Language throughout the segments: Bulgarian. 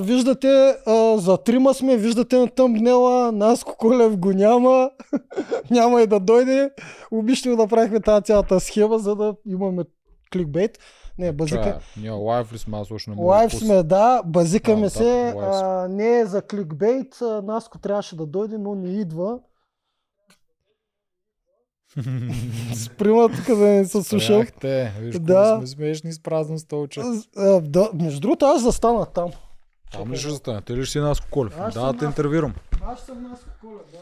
Виждате, а, за трима сме, виждате на тъмбнела, Наско Колев го няма, няма и да дойде. Обично направихме тази цялата схема, за да имаме кликбейт. Не, базика. Ние лайв ли сме, аз още не мога Лайв да сме, да, базикаме А, да, се. сме. А, не е за кликбейт. а, Наско трябваше да дойде, но не идва. Сприма тук да не се. Спряхте, виж, Да. да. сме смешни с празно столче. А, да, между другото, аз застана там. Там ли ще застане? Ти ли ще си Наско Колев? Аз Да, те интервюрам. Аз съм Наско Колев, да.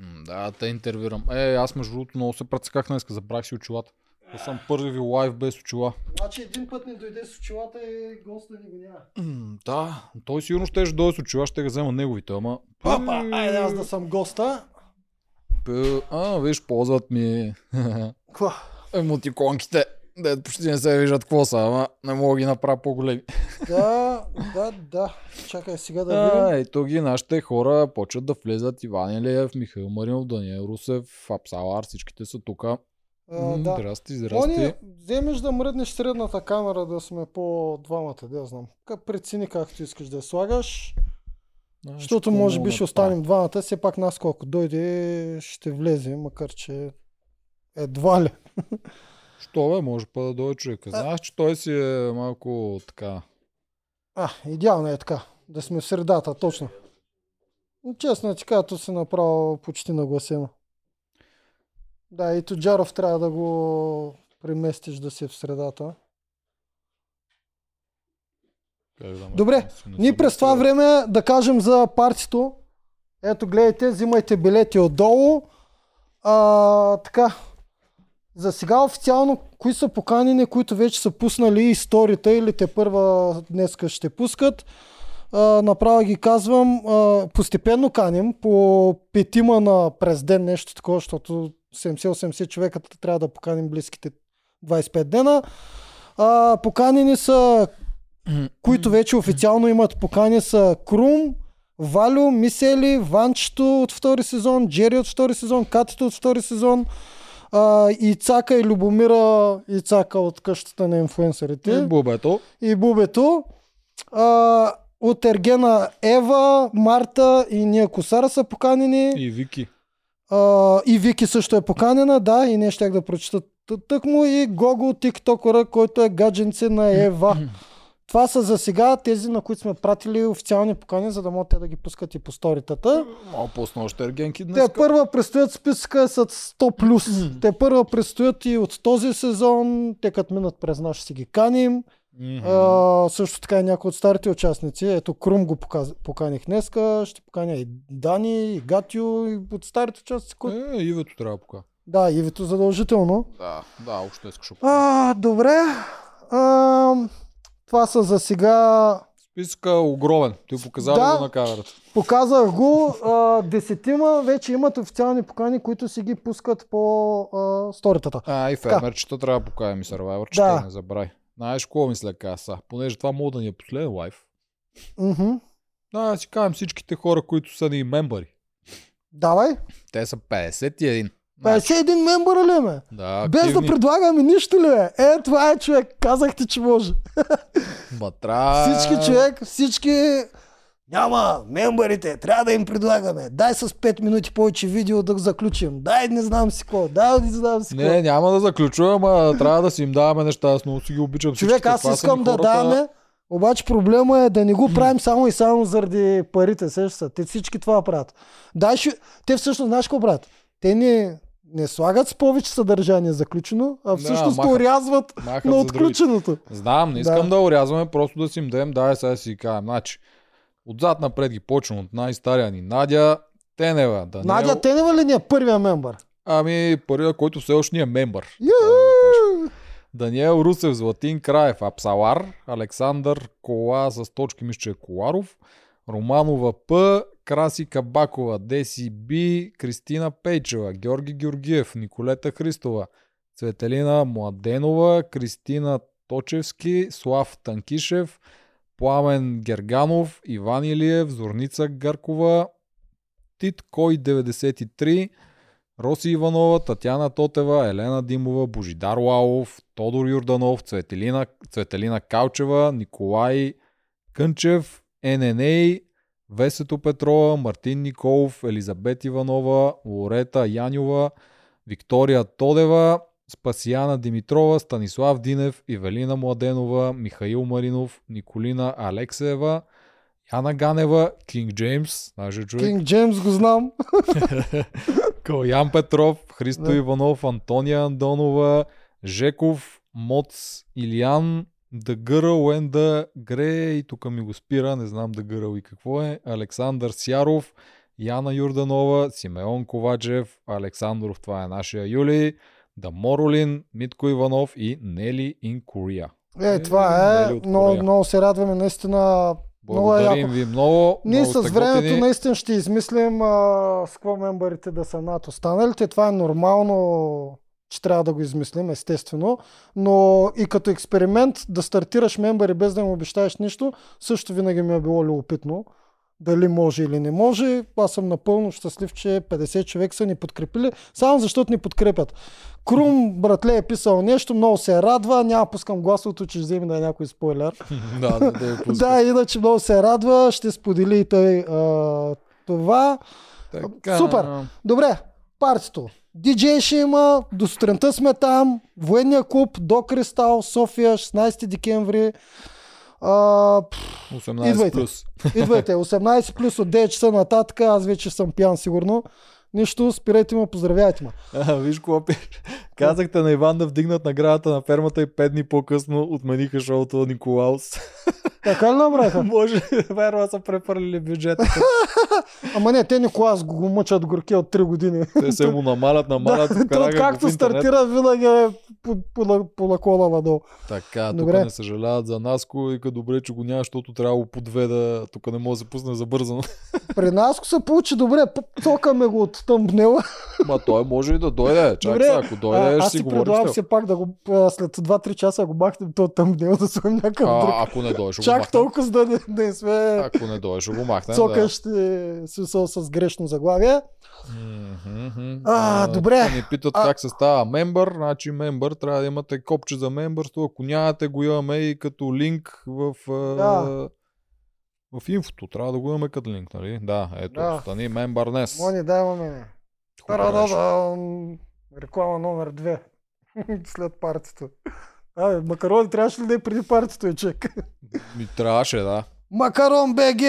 М, Да, те интервюрам. Е, аз между другото много се прецаках днес, забрах си очилата. Аз съм първи ви лайв без очила. Значи един път не дойде с очилата и госта ни го няма. М, Да, той сигурно ще ще дойде с очила, ще ga взема неговите, ама... Опа, айде аз да съм госта. П- А, виж, ползват ми Ква? емотиконките. Дед почти не се виждат какво са, ама не мога да ги направя по-големи. Да, да, да. Чакай сега да видим. А, ето ги нашите хора почват да влезат Иван Илиев, Михаил Маринов, Даниел Русев, Апсалар, всичките са тук. А, да. Здрасти, здрасти. Они, вземеш да мръднеш средната камера да сме по двамата, да знам. Как прецени както искаш да я слагаш. Защото може би ще останем двамата. Все пак нас колко дойде ще влезе, макар че едва ли. Що бе, може па да дойде човека. Знаеш, че той си е малко така. А, идеално е така. Да сме в средата, точно. Честно ти кажа, се направо почти нагласено. Да, и Тоджаров трябва да го преместиш да си е в средата. Добре, Ние през това време да кажем за партито. Ето гледайте, взимайте билети отдолу. А, така. За сега официално, кои са поканени, които вече са пуснали историята или те първа днеска ще пускат. А, направо ги казвам, а, постепенно каним по петима на през ден нещо такова, защото 70-80 човека трябва да поканим близките 25 дена. А, поканени са които вече официално имат покани са Крум, Валю, Мисели, Ванчето от втори сезон, Джери от втори сезон, Катито от втори сезон, а, Ицака и Любомира Ицака от къщата на инфуенсърите И бубето. и Бубето. А, от Ергена Ева, Марта и Ния Косара са поканени. И Вики. А, и Вики също е поканена, да, и не щях да прочета т- тъкмо и Гого, тиктокъра, който е гадженце на Ева. Това са за сега тези, на които сме пратили официални покани, за да могат те да ги пускат и по сторитата. Мало пусна още ергенки днес. Те първа предстоят списъка с 100 плюс. Те първа предстоят и от този сезон. Те като минат през нас ще си ги каним. А, също така и някои от старите участници. Ето Крум го показ... поканих днеска. Ще поканя и Дани, и Гатио, и от старите участници. Които... Е, Ивето трябва да покажа. Да, Ивито задължително. Да, да, общо искаш. А, добре. А, това са за сега. Списъка е огромен. Ти показа Да. го на камерата? Показах го. А, десетима вече имат официални покани, които си ги пускат по а, сторитата. А, и фермерчета трябва да покажем и Survivor, че Да. не забравяй. Знаеш какво мисля каса? Понеже това мога да ни е последен лайф. Да, да си кажем всичките хора, които са ни мембари. Давай. Те са 51. Значи, 51 мембъра ли ме? да, Без да предлагаме нищо ли е? Е, това е човек. Казахте, че може. Батра... Всички човек, всички... Няма, мембарите, трябва да им предлагаме. Дай с 5 минути повече видео да заключим. Дай не знам си какво, дай не знам си какво. Не, няма да заключвам, ама трябва да си им даваме неща. Аз много си ги обичам. Човек, аз искам да хората. даваме, обаче проблема е да не го правим само и само заради парите. Сещаш се? Те всички това правят. Дай, ще... Те всъщност, знаеш какво правят? Те не, не слагат с повече съдържание заключено, а всъщност махат. урязват Махат на отключеното. Знам, не искам Да. да. урязваме, просто да си им дадем, дай сега си кажем. Значи, отзад напред ги почвам от най-стария ни Надя, Тенева, Даниел. Надя Тенева ли ни е първия мембър? Ами, първият, който все още ни е мембър. Юху! Даниел Русев, Златин Краев, Апсалар, Александър Кола с точки, мисля, е Коларов, Романова П, Краси Кабакова, Деси Би, Кристина Пейчева, Георги Георгиев, Николета Христова, Цветелина Младенова, Кристина Точевски, Слав Танкишев, Пламен Герганов, Иван Илиев, Зорница Гаркова, Тит Кой 93, Роси Иванова, Татяна Тотева, Елена Димова, Божидар Лалов, Тодор Юрданов, Цветелина, Цветелина Калчева, Николай Кънчев, ННА, Весето Петрова, Мартин Николов, Елизабет Иванова, Лорета Янюва, Виктория Тодева, Спасияна Димитрова, Станислав Динев, Ивелина Младенова, Михаил Маринов, Николина Алексеева, Яна Ганева, Кинг Джеймс, даже човек, Кинг Джеймс го знам. Калян Петров, Христо Да. Иванов, Антония Андонова, Жеков, Моц, Илиян, The Girl and the Grey, тук ми го спира, не знам The Girl и какво е, Александър Сяров, Яна Юрданова, Симеон Ковачев, Александров, това е нашия Юли, Даморолин, Митко Иванов и Нели in Korea. Е, това е. от Много, се радваме наистина. Много е Благодарим ви много. Ние много с времето наистина ще измислим а, с какво мембарите да са над останалите. Това е нормално, че трябва да го измислим, естествено. Но и като експеримент да стартираш мембари без да им обещаеш нищо, също винаги ми е било любопитно. Дали може или не може. Аз съм напълно щастлив, че 50 човек са ни подкрепили, само защото ни подкрепят. Крум, братле, е писал нещо, много се радва, няма пускам гласовото, че да е някой спойлер. да, да, да. Да, иначе много се радва, ще сподели и той а, това. Така. Супер. Добре, партито. Диджей ще има, до сутринта сме там, военния клуб до Кристал, София, 16 декември. А, пф, 18 Идвайте. плюс. идвайте, 18 плюс от 9 часа нататък, аз вече съм пиян сигурно. Нищо, спирайте ме, поздравяйте ме. А, виж какво. Казахте на Иван да вдигнат наградата на фермата и 5 дни по-късно отмениха шоуто на Николаус. Така ли направиха? Може, верно, са препърлили бюджета. Ама не, те Николас го, го мъчат горки от 3 години. Те се му намалят, намалят, да, то, както стартира, винаги е по, по, по, по наклона надолу. Така, тук не съжаляват за Наско и като добре, че го няма, защото трябва да го подведа. Тук не може да се пусне забързано. При нас се получи добре, цокаме го от тъмбнела. Ма той може и да дойде. Чак Добре, сега, ако дойде, а, ще аз си си говорим предлагам с все теб. пак да го след 2-3 часа го махнем то тъмбнел да сложим някакъв друг. А, ако не дойде, ще го Чак толкова да не, да не сме Ако не дойде, ще го махнем. да. цокащи смисъл с грешно заглавие. Мгм. А, добре. Те Ни питат А- как се става мембър. Значи мембър трябва да имате копче за мембърство. Ако нямате, го имаме и като линк в, а, Да. в инфото. Трябва да го имаме като линк, нали? Да, ето. Да. Стани мембър днес. Мони, дай имаме. Реклама номер 2. След партито. Абе, макарони трябваше ли да е преди партито, е чек? Ми трябваше, да. Макарон БГ.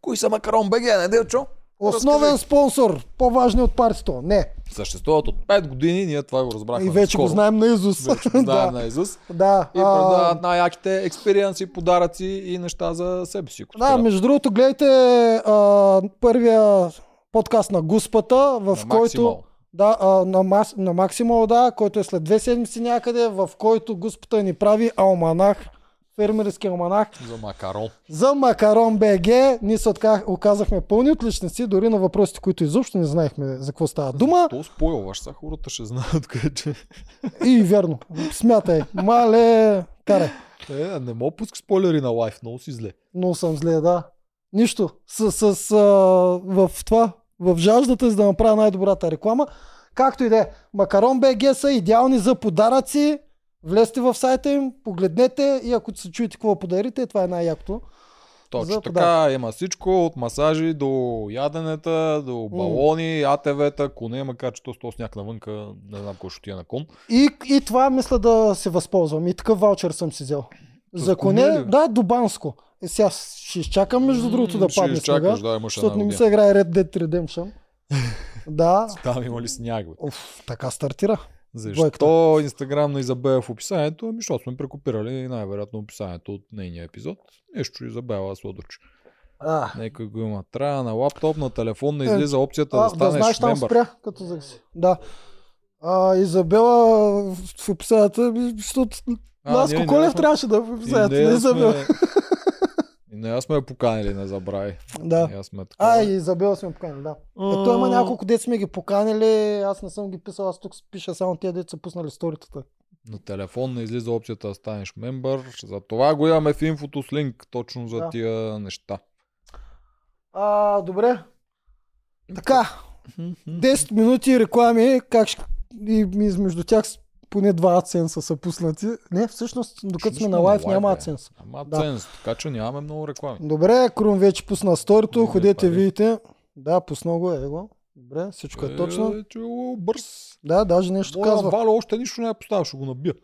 Кои са Макарон БГ, не Делчо? Основен спонсор. По-важни от партито. Не. Съществуват от 5 години, ние това го разбрахме. И вече го скоро. знаем на Изус. Вече го знаем на Изус. да. И а, предават най-яките експериенси, подаръци и неща за себе си. Да, трябва. между другото, гледайте а, първия подкаст на Гуспата, в На който... Максимал. Да, а, на, мас, на Максимал, да, който е след две седмици някъде, в който Гуспата ни прави алманах, фермерски алманах За Макарон. за Макарон БГ. Ние се отка- оказахме пълни отличници, дори на въпросите, които изобщо не знаехме за какво става дума. То спойлваш, сега хората ще знаят къде че. И верно, смятай, мале, карай. Е, не мога пускаш спойлери на лайф, много си зле. Много съм зле, да. Нищо. С, с, а, в това, в жаждата, за да направя най-добрата реклама. Както и да е. Макарон БГ са идеални за подаръци. Влезте в сайта им, погледнете и ако се чуете какво подарите, това е най-якото. Точно така, има всичко, от масажи до яденета, до балони, АТВ-та, коне, макар че то с сняг навънка, не знам кой ще отиде на кон. И, и това мисля да се възползвам. И такъв ваучер съм си взел. С За коне да, до Банско. Е, сега ще изчакам между другото да ще падне изчакаш, снега, да, имаш защото не ми се играе Red Dead Redemption. да, Там има ли сняг, бе? Уф, така стартира. Защо Двойката. Инстаграм на Изабела в описанието? Ами, защото сме прекопирали най-вероятно описанието от нейния епизод. Нещо Изабела Слодорч. А, Нека го има. Трябва на лаптоп, на телефон не Е, излиза опцията а, да да станеш знаеш, там мембър. спря, като загаси. Да. А, Изабела в описанието, ми, защото Ласко Колев трябваше да е в описанието, не Изабела. сме- И нея сме я поканили, не забравяй. Да. Ние сме така. А, и Изабела сме поканили, да. Е, той има няколко деца сме ги поканили, аз не съм ги писал, аз тук пиша само тези деца пуснали сторитата. На телефон не излиза опцията да станеш мембър. За това го имаме в инфото с линк точно за Да. тия неща. А, добре. Така, 10 минути реклами, как ще... И измежду тях поне два аценса са пуснати. Не, всъщност, докато сме на лайв, няма аценс. Няма Да. аценс, така че нямаме много реклами. Добре, Крум вече пусна сторито, ходете, видите. Да, пуснал го, е го. Добре, всичко е точно. Е, е бърз. Да, даже нещо Моя казва. Валя още нищо не е поставил, ще го набия.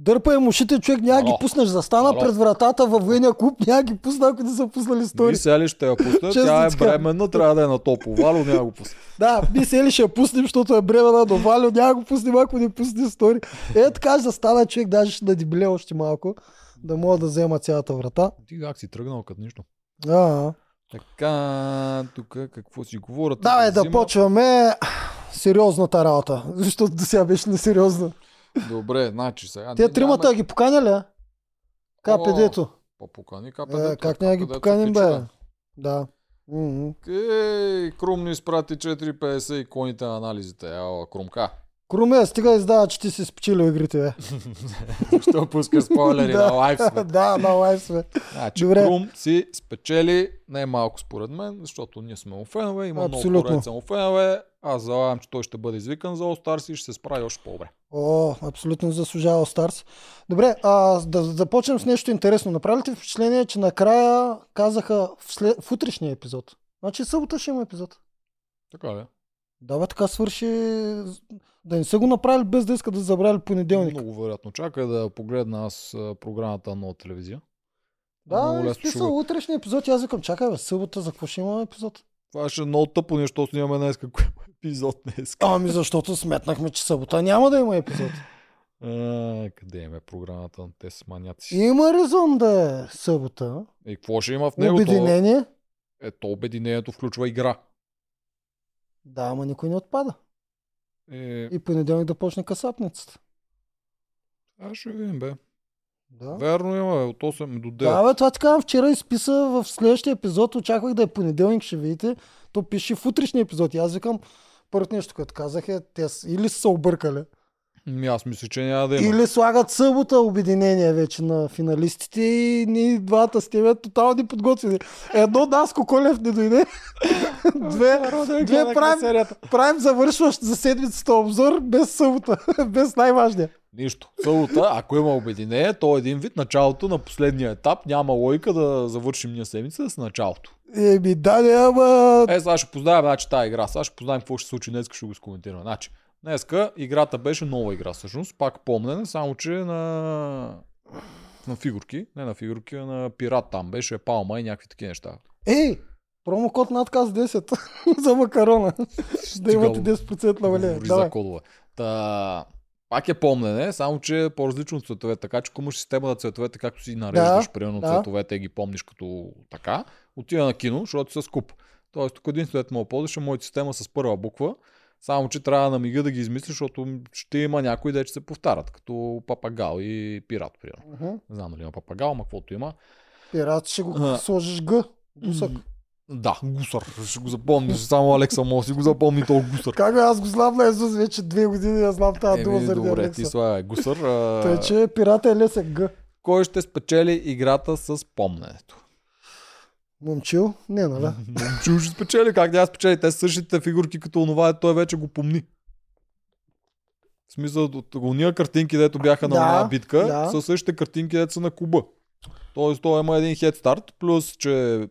Дърпай му ушите, човек, няма ги пуснеш. Застана Ало. пред вратата във военния клуб, няма ги пусна, ако не са пуснали стори. Мисля ли ще я пусна? Тя е бременна, трябва да е на топло. Вало няма го пусна. Да, мисля ли ще я пуснем, защото е бремена, но Валю няма го пуснем, ако не пусне стори. Е, така ще застана човек, даже ще надибле още малко, да мога да взема цялата врата. Ти как си тръгнал като нищо? А, Така, тук какво си говорят? Давай да почваме сериозната работа, защото до сега беше несериозна. Добре, значи сега. Те тримата нямаме- ги поканя ли? КПД-то. Па покани КПД. Е, как няма ги поканим, бе? Да. Мгм. Ей, Крум ни изпрати 4,50 и коните на анализите. Ела, Крумка. Круме, стига издава, че ти си спечелил игрите, бе. Що пускаш спойлери на лайф сме. да, на лайф сме. Значи Добре. Крум си спечели не малко според мен, защото ние сме му фенове, има Абсолютно. много поредица му фенове. Аз залагам, че той ще бъде извикан за All и ще се справи още по-добре. О, абсолютно заслужава Старс. Добре, а, да започнем с нещо интересно. Направи ли ти впечатление, че накрая казаха в, след... в утрешния епизод? Значи събота ще има епизод. Така? Да, бе, така свърши. Да не са го направили без да искат да забрали понеделник. Много вероятно. Чакай да погледна аз програмата на телевизия. да, смисъл, го- утрешния епизод. и Аз викам, чакай, бе, събота, за какво ще има епизод? Това ще е много тъпо нещо, снимаме днес какво епизод днес. Ами защото сметнахме, че събота няма да има епизод. А, къде има програмата на тези маняци? Има резон да е събота. И какво ще има в него? Обединение. е, то обединението включва игра. Да, ама никой не отпада. Е, И понеделник да почне касапницата. аз ще видим, бе. Да. Верно има, бе, от 8 до 9. Да, бе, това ти казвам, вчера изписа в следващия епизод, очаквах да е понеделник, ще видите. То пише в утрешния епизод. И аз викам, първото нещо, което казах е, те или са се объркали, Ми, аз мисля, че няма да има. или слагат събота обединение вече на финалистите и ние двата сте бе тотално подготвени. Едно Даско Колев не дойде. Две, две правим, правим завършващ за седмицата обзор без събота, без най-важния. Нищо. Събота, ако има обединение, то е един вид началото на последния етап. Няма логика да завършим ние седмица с началото. Еми, да, не, ама... Е, сега ще познаем значи, тази игра. Сега ще познаем какво ще се случи днес, ще го скоментираме. Значи, днеска играта беше нова игра, всъщност. Пак помнене, само че на на фигурки, не на фигурки, а на пират там беше палма и някакви такива неща. Ей, промокод надказ 10 за макарона. да имате 10% намаление. За кодове. Та, пак е помнене, само че е по-различно от цветовете. Така че ако имаш система на цветовете, както си нареждаш, Да, примерно да. цветовете ги помниш като така, отива на кино, защото си с куп. Тоест, тук единственото мога ползваш е моята система с първа буква, само че трябва на мига да ги измислиш, защото ще има някои, де че се повтарят, като папагал и пират, примерно. Мгм. Не знам дали има папагал, ама каквото има. Пират ще го А. сложиш Г. Гусък. Да, гусър. Ще го запомниш. Само Алекса може си го запомни този гусър. Как аз го знам на Езус вече две години, аз знам тази дума Еми, заради добре, Алекса. ти слагай гусър. А... Тъй, че пирата е лесен Г. Кой ще спечели играта с помненето? Момчил? Не, нали? Момчил ще спечели, как да спечели? Те са същите фигурки като онова, той вече го помни. В смисъл, от уния картинки, дето бяха на Да, една битка, да. са същите картинки, дето са на куба. Тоест, той има един хед старт, плюс, че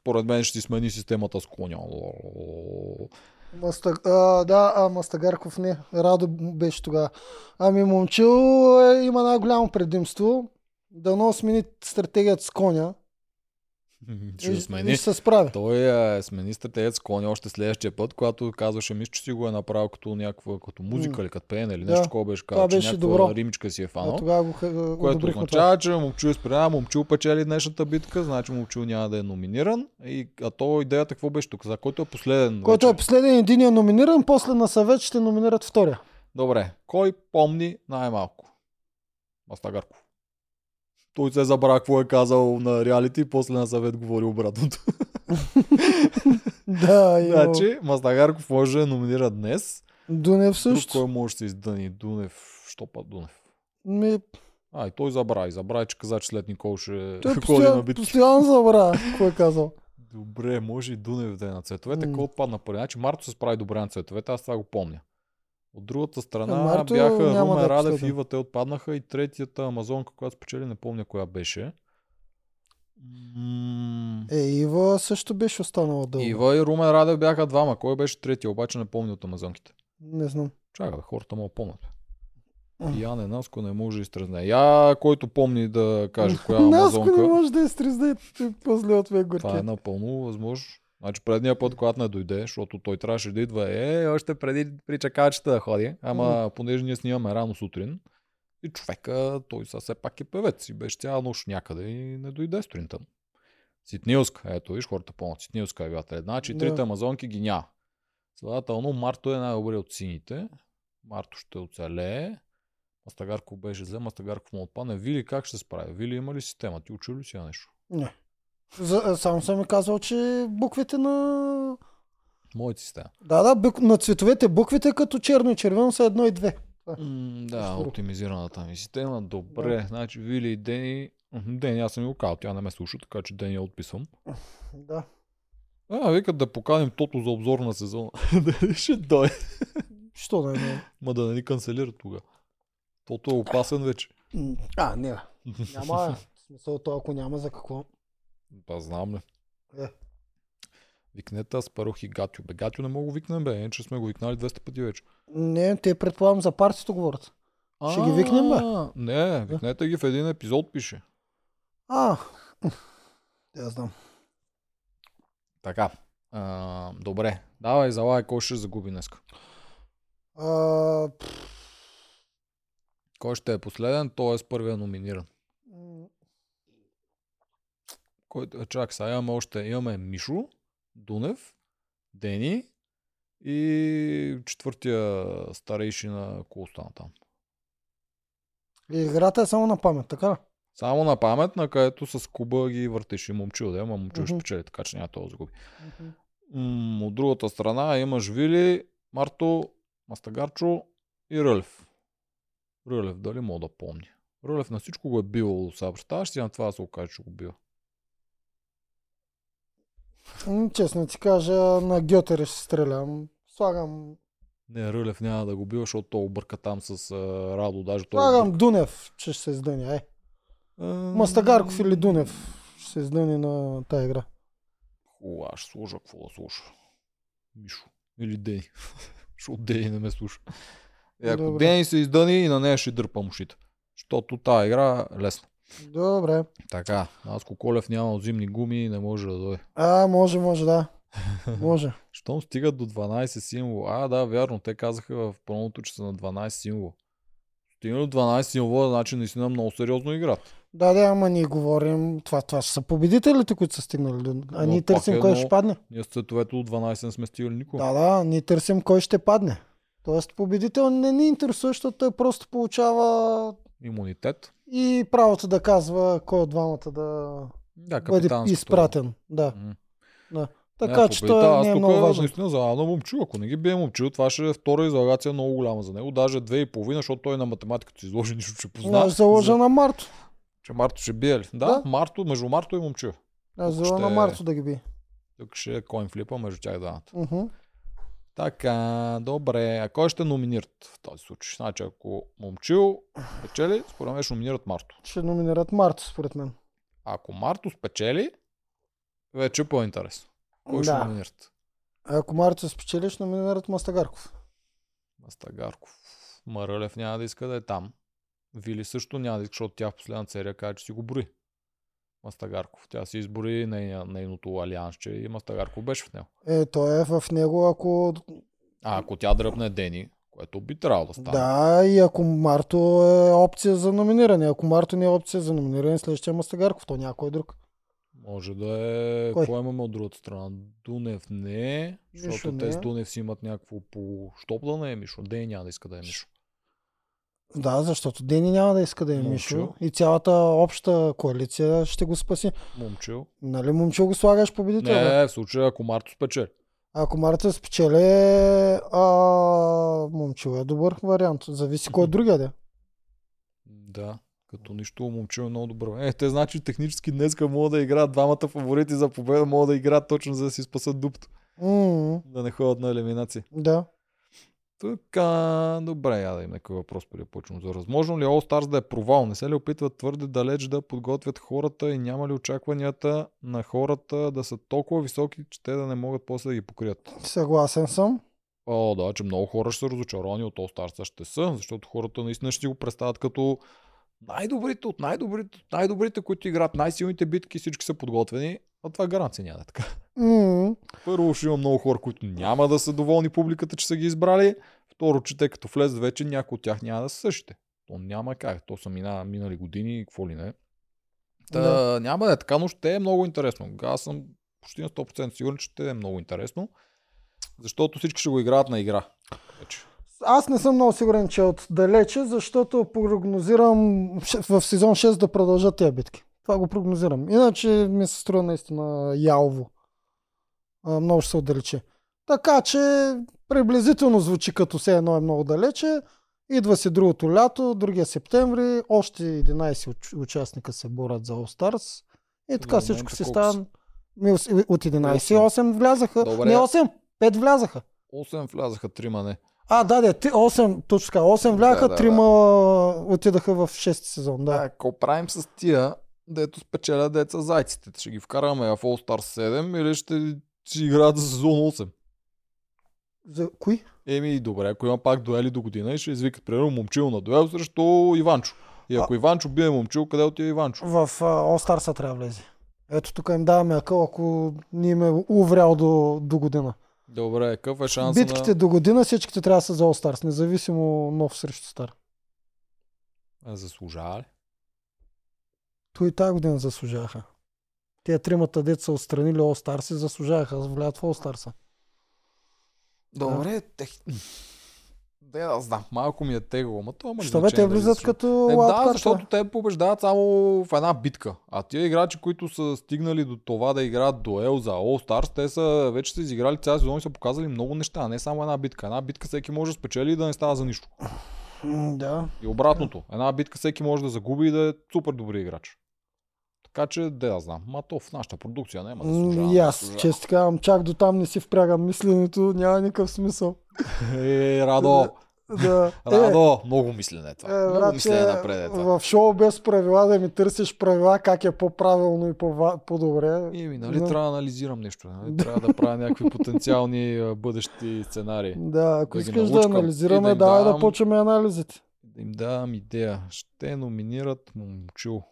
според мен ще си смени системата с коня. Маста... А, да, а Мастагарков не. Радо беше тогава. Ами Момчил е, има най-голямо предимство. Дано смени стратегията с коня. Ще го смени. ще се справи. Той е смени стратегът с коня още следващия път, когато казваше, мисля, че си го е направил като някаква, като музика М. или като пеене или нещо такова беше казал, че беше някаква добро. римичка си е фанал. тогава го, го Което одобрихме това. означава, че Момчил изпрява, Момчил печели днешната битка, значи Момчил няма да е номиниран. И, а то идеята какво беше тук? За който е последен Който е вече? последен един е номиниран, после на съвет ще номинират втория. Добре, кой помни най-малко? Мастагарков. Той се забравя какво е казал на реалити и после на съвет говори обратното. Да, има. значи, Мастагарков може да номинира днес. Дунев Друг също. кой може да се издъни? Дунев. Що път Дунев? Ми, А, и той забрави. Забрави, че каза, че след Никол ще той ходи на постоянно, битки. постоянно забравя какво е казал. Добре, може и Дунев да е на цветовете. М. Кой отпадна първи? Значи Марто се справи добре на цветовете, аз това го помня. От другата страна Марто бяха Румен да Радев и. Ива, те отпаднаха и третията Амазонка, която спечели, не помня коя беше. Е, Ива също беше останала дълго. Ива и Румен Радев бяха двама. Кой беше третия, обаче не помня от Амазонките. Не знам. Чакай, хората му помнят. М. Яне Наско не може да изтрезне. Я, който помни да каже коя Наско Амазонка. не може да изтрезне после от ме горке. Това е напълно възможно. Значи предния път, когато не дойде, защото той трябваше да идва, е, още преди при чакалчета да ходи, ама понеже ние снимаме рано сутрин, и човека, той са все пак е певец и беше цяла нощ някъде и не дойде сутринта. Ситнилска, ето виж, хората помнят, Ситнилска е била трета. Значи Да. трите амазонки ги няма. Следователно, Марто е най-добре от сините. Марто ще оцелее. Мастагарко беше зле, Мастагарков му отпадне. Вили как ще се справи? Вили има ли система? Ти учи ли си нещо? Не. За, само съм ми казал, че буквите на... Моята система. Да, да, бук... на цветовете буквите като черно и червено са едно и две. М, да, Скоро. оптимизираната ми система. Добре, значи Вили и Дени... Дени, аз съм го казал, тя не ме слуша, така че Дени я отписвам. Да. А, викат да поканим Тото за обзор на сезона. Дали ще дойде. Що да не? Ма да не ни канцелират тогава. Тото е опасен вече. А, не. Няма. В смисъл, то ако няма за какво. Па знам ли. Е. Викнете аз парох и Гатю. Бе, Гатю не мога го викнем, бе, иначе сме го викнали 200 пъти вече. Не, те предполагам за партито говорят. Ще ги викнем, бе? А, Не, викнете ги в един епизод, пише. А, я знам. Така. А, добре. Давай, залай, кой ще загуби днес? А, Кой ще е последен, той е с първия номиниран. Който, чак, сега имаме още, имаме Мишо, Дунев, Дени и четвъртия старейшина, ако остана там. и играта е само на памет, така? Само на памет, на където с Куба ги въртиш и момчил, да, ама момчил ще Мгм. печели, така че няма да загуби. М, от другата страна имаш Вили, Марто, Мастагарчо и Рълев. Рълев, дали мога да помня? Рълев на всичко го е бил, сега представяш си на това да се окаже, че го бива. М, Честно ти кажа, на Гьотере ще стрелям. Слагам, Не, Рълев няма да го бива, защото той обърка там с а, Радо, даже той слагам Дунев, че ще се издъни. Е. А, Мастагарков или Дунев ще се издъни на тази игра. Хубаво, ще служа, какво да слуша? Мишо. Или Дени. Защото Дени не ме слуша. Е, ако Добре. Дени се издъни и на нея ще дърпам ушите. Защото тази игра е лесна. Добре. Така, аз Колев няма от зимни гуми не може да дойде. А, може, може, да. Може. Щом стигат до 12 символа. А, да, вярно, те казаха в пълното, че са на 12 символа. Стигна до 12 символа, значи наистина много сериозно играт. Да, да, ама ние говорим, това, това ще са победителите, които са стигнали. до- А Но ние търсим е кой ще падне. Ние с цветовете до 12 не сме стигали никога. Да, да, ние търсим кой ще падне. Тоест победител не ни интересува, защото той просто получава Имунитет. и правото да казва кой от двамата да Да, бъде изпратен. Да. М. Така Не, че той не е много важен. наистина за на момчил. Ако не ги бие момчил, това ще е втора излагация много голяма за него. Даже две и половина, защото той на математиката изложи нищо, че позна. Аз заложа на Марто. Че Марто ще бие ли? Да, Да. Марто, между Марто и момчил. Аз заложа на ще- Марто да ги би. Тук ще е коин флипа между тях двамата. Мгм. Така, добре. А кой ще номинират в този случай? Значи, ако момчил печели, според мен ще номинират Марто. Ще номинират Марто, според мен. Ако Марто спечели, вече е по-интересно. Кой ще Да. номинират? А ако Марто спечели, ще номинират Мастагарков. Мастагарков. Марълев няма да иска да е там. Вили също няма да иска, защото тя в последната серия каза, че си го брои. Мастагарков. Тя си избори нейния, нейното алиансче и Мастагарков беше в него. Е, той е в него, ако... А ако тя дръпне Дени, което би трябвало да стане. Да, и ако Марто е опция за номиниране. Ако Марто не е опция за номиниране, следващия е Мастагарков, то някой друг. Може да е... Кой? Кой имаме от другата страна? Дунев не е, Мишо защото не те е. с Дунев си имат някакво по щопляне, е Мишо. Дени няма да иска да е Мишо. Да, защото Дени няма да иска да е Мишо. Момчил. И цялата обща коалиция ще го спаси. Момчил. Нали, момчил го слагаш победител? бе? Не, в случая ако Марто спечели. Ако Марта спечели, а, момчил е добър вариант. Зависи кой е другия да е. Да, като нищо момчил е много добро. Е, те значи технически днеска могат да играят двамата фаворити за победа, могат да играят точно за да си спасат дупто. М, Да не ходят на елиминации. Да. Така, добре, я да им някакъв въпрос преди да почнем. За възможно ли All Stars да е провал? Не се ли опитват твърде далеч да подготвят хората и няма ли очакванията на хората да са толкова високи, че те да не могат после да ги покрият? Съгласен съм. О, да, че много хора ще са разочаровани от All Stars ще са, защото хората наистина ще го представят като най-добрите от най-добрите от най-добрите, които играят най-силните битки, всички са подготвени, а това гаранция няма да е така. М, Първо ще има много хора, които няма да са доволни публиката, че са ги избрали. Второ, че те като влезат вече, някои от тях няма да са същите. То няма как. То са мина, минали години, какво ли не. Та, Да. Няма да е така, но ще е много интересно. Аз съм почти на 100% сигурен, че ще е много интересно. Защото всички ще го играят на игра. Вече. Аз не съм много сигурен, че е отдалече, защото прогнозирам в сезон 6 да продължат тези битки. Това го прогнозирам. Иначе ми се струва наистина ялово. А, много ще се отдалече. Така че приблизително звучи като все едно е много далече. Идва си другото лято, другия септември, още 11 уч- участника се борят за All Stars. И така За всичко си колко става... От 11 8 влязаха. Добре. Не 8, 5 влязаха. 8 влязаха, трима не. А, да, да, 8, точно така, 8 вляха, Да, да, трима отидаха в 6 сезон, да. Да, какво правим с тия, дето спечелят деца зайците? Ще ги вкараме в All Stars 7 или ще си играят за сезон 8? За кои? Еми, добре, ако има пак дуели до година и ще извикат, примерно, момчил на дуел срещу Иванчо. И ако Иванчо бие момчил, къде отива Иванчо? В uh, All Stars трябва да влезе. Ето тук им даваме акъл, ако ни им е уврял до, до година. Добре, какъв е шансът Битките до година всичките трябва да са за All Stars, независимо нов срещу стар. на... Заслужава ли? То и тази година заслужаваха. Те тримата деца отстранили All Stars и заслужаваха да влязат в All Stars. Добре, тех... Да, да знам, малко ми е тегло, ама това Що бе, те влизат като Е, да, защото те побеждават само в една битка. А тия играчи, които са стигнали до това да играят дуел за All Stars, те са вече са изиграли цял сезон и са показали много неща, а не само една битка. Една битка всеки може да спечели и да не става за нищо. Да. И обратното. Една битка всеки може да загуби и да е супер добри играч. Така че, да знам. Ма то в нашата продукция няма да служава. И аз, често казвам, чак до там не си впрягам мисленето, няма никакъв смисъл. Е, Радо! Да. Радо! Много мислене това. Е, много мислене че напред е това. в шоу без правила да ми търсиш правила как е по-правилно и по- по-добре. Еми, нали Но- трябва да анализирам нещо. Нали? Трябва да правя някакви потенциални а, бъдещи сценарии. Да, ако Да искаш да анализираме, да давай да почваме анализите. Да им давам идея. Ще номинират момчил.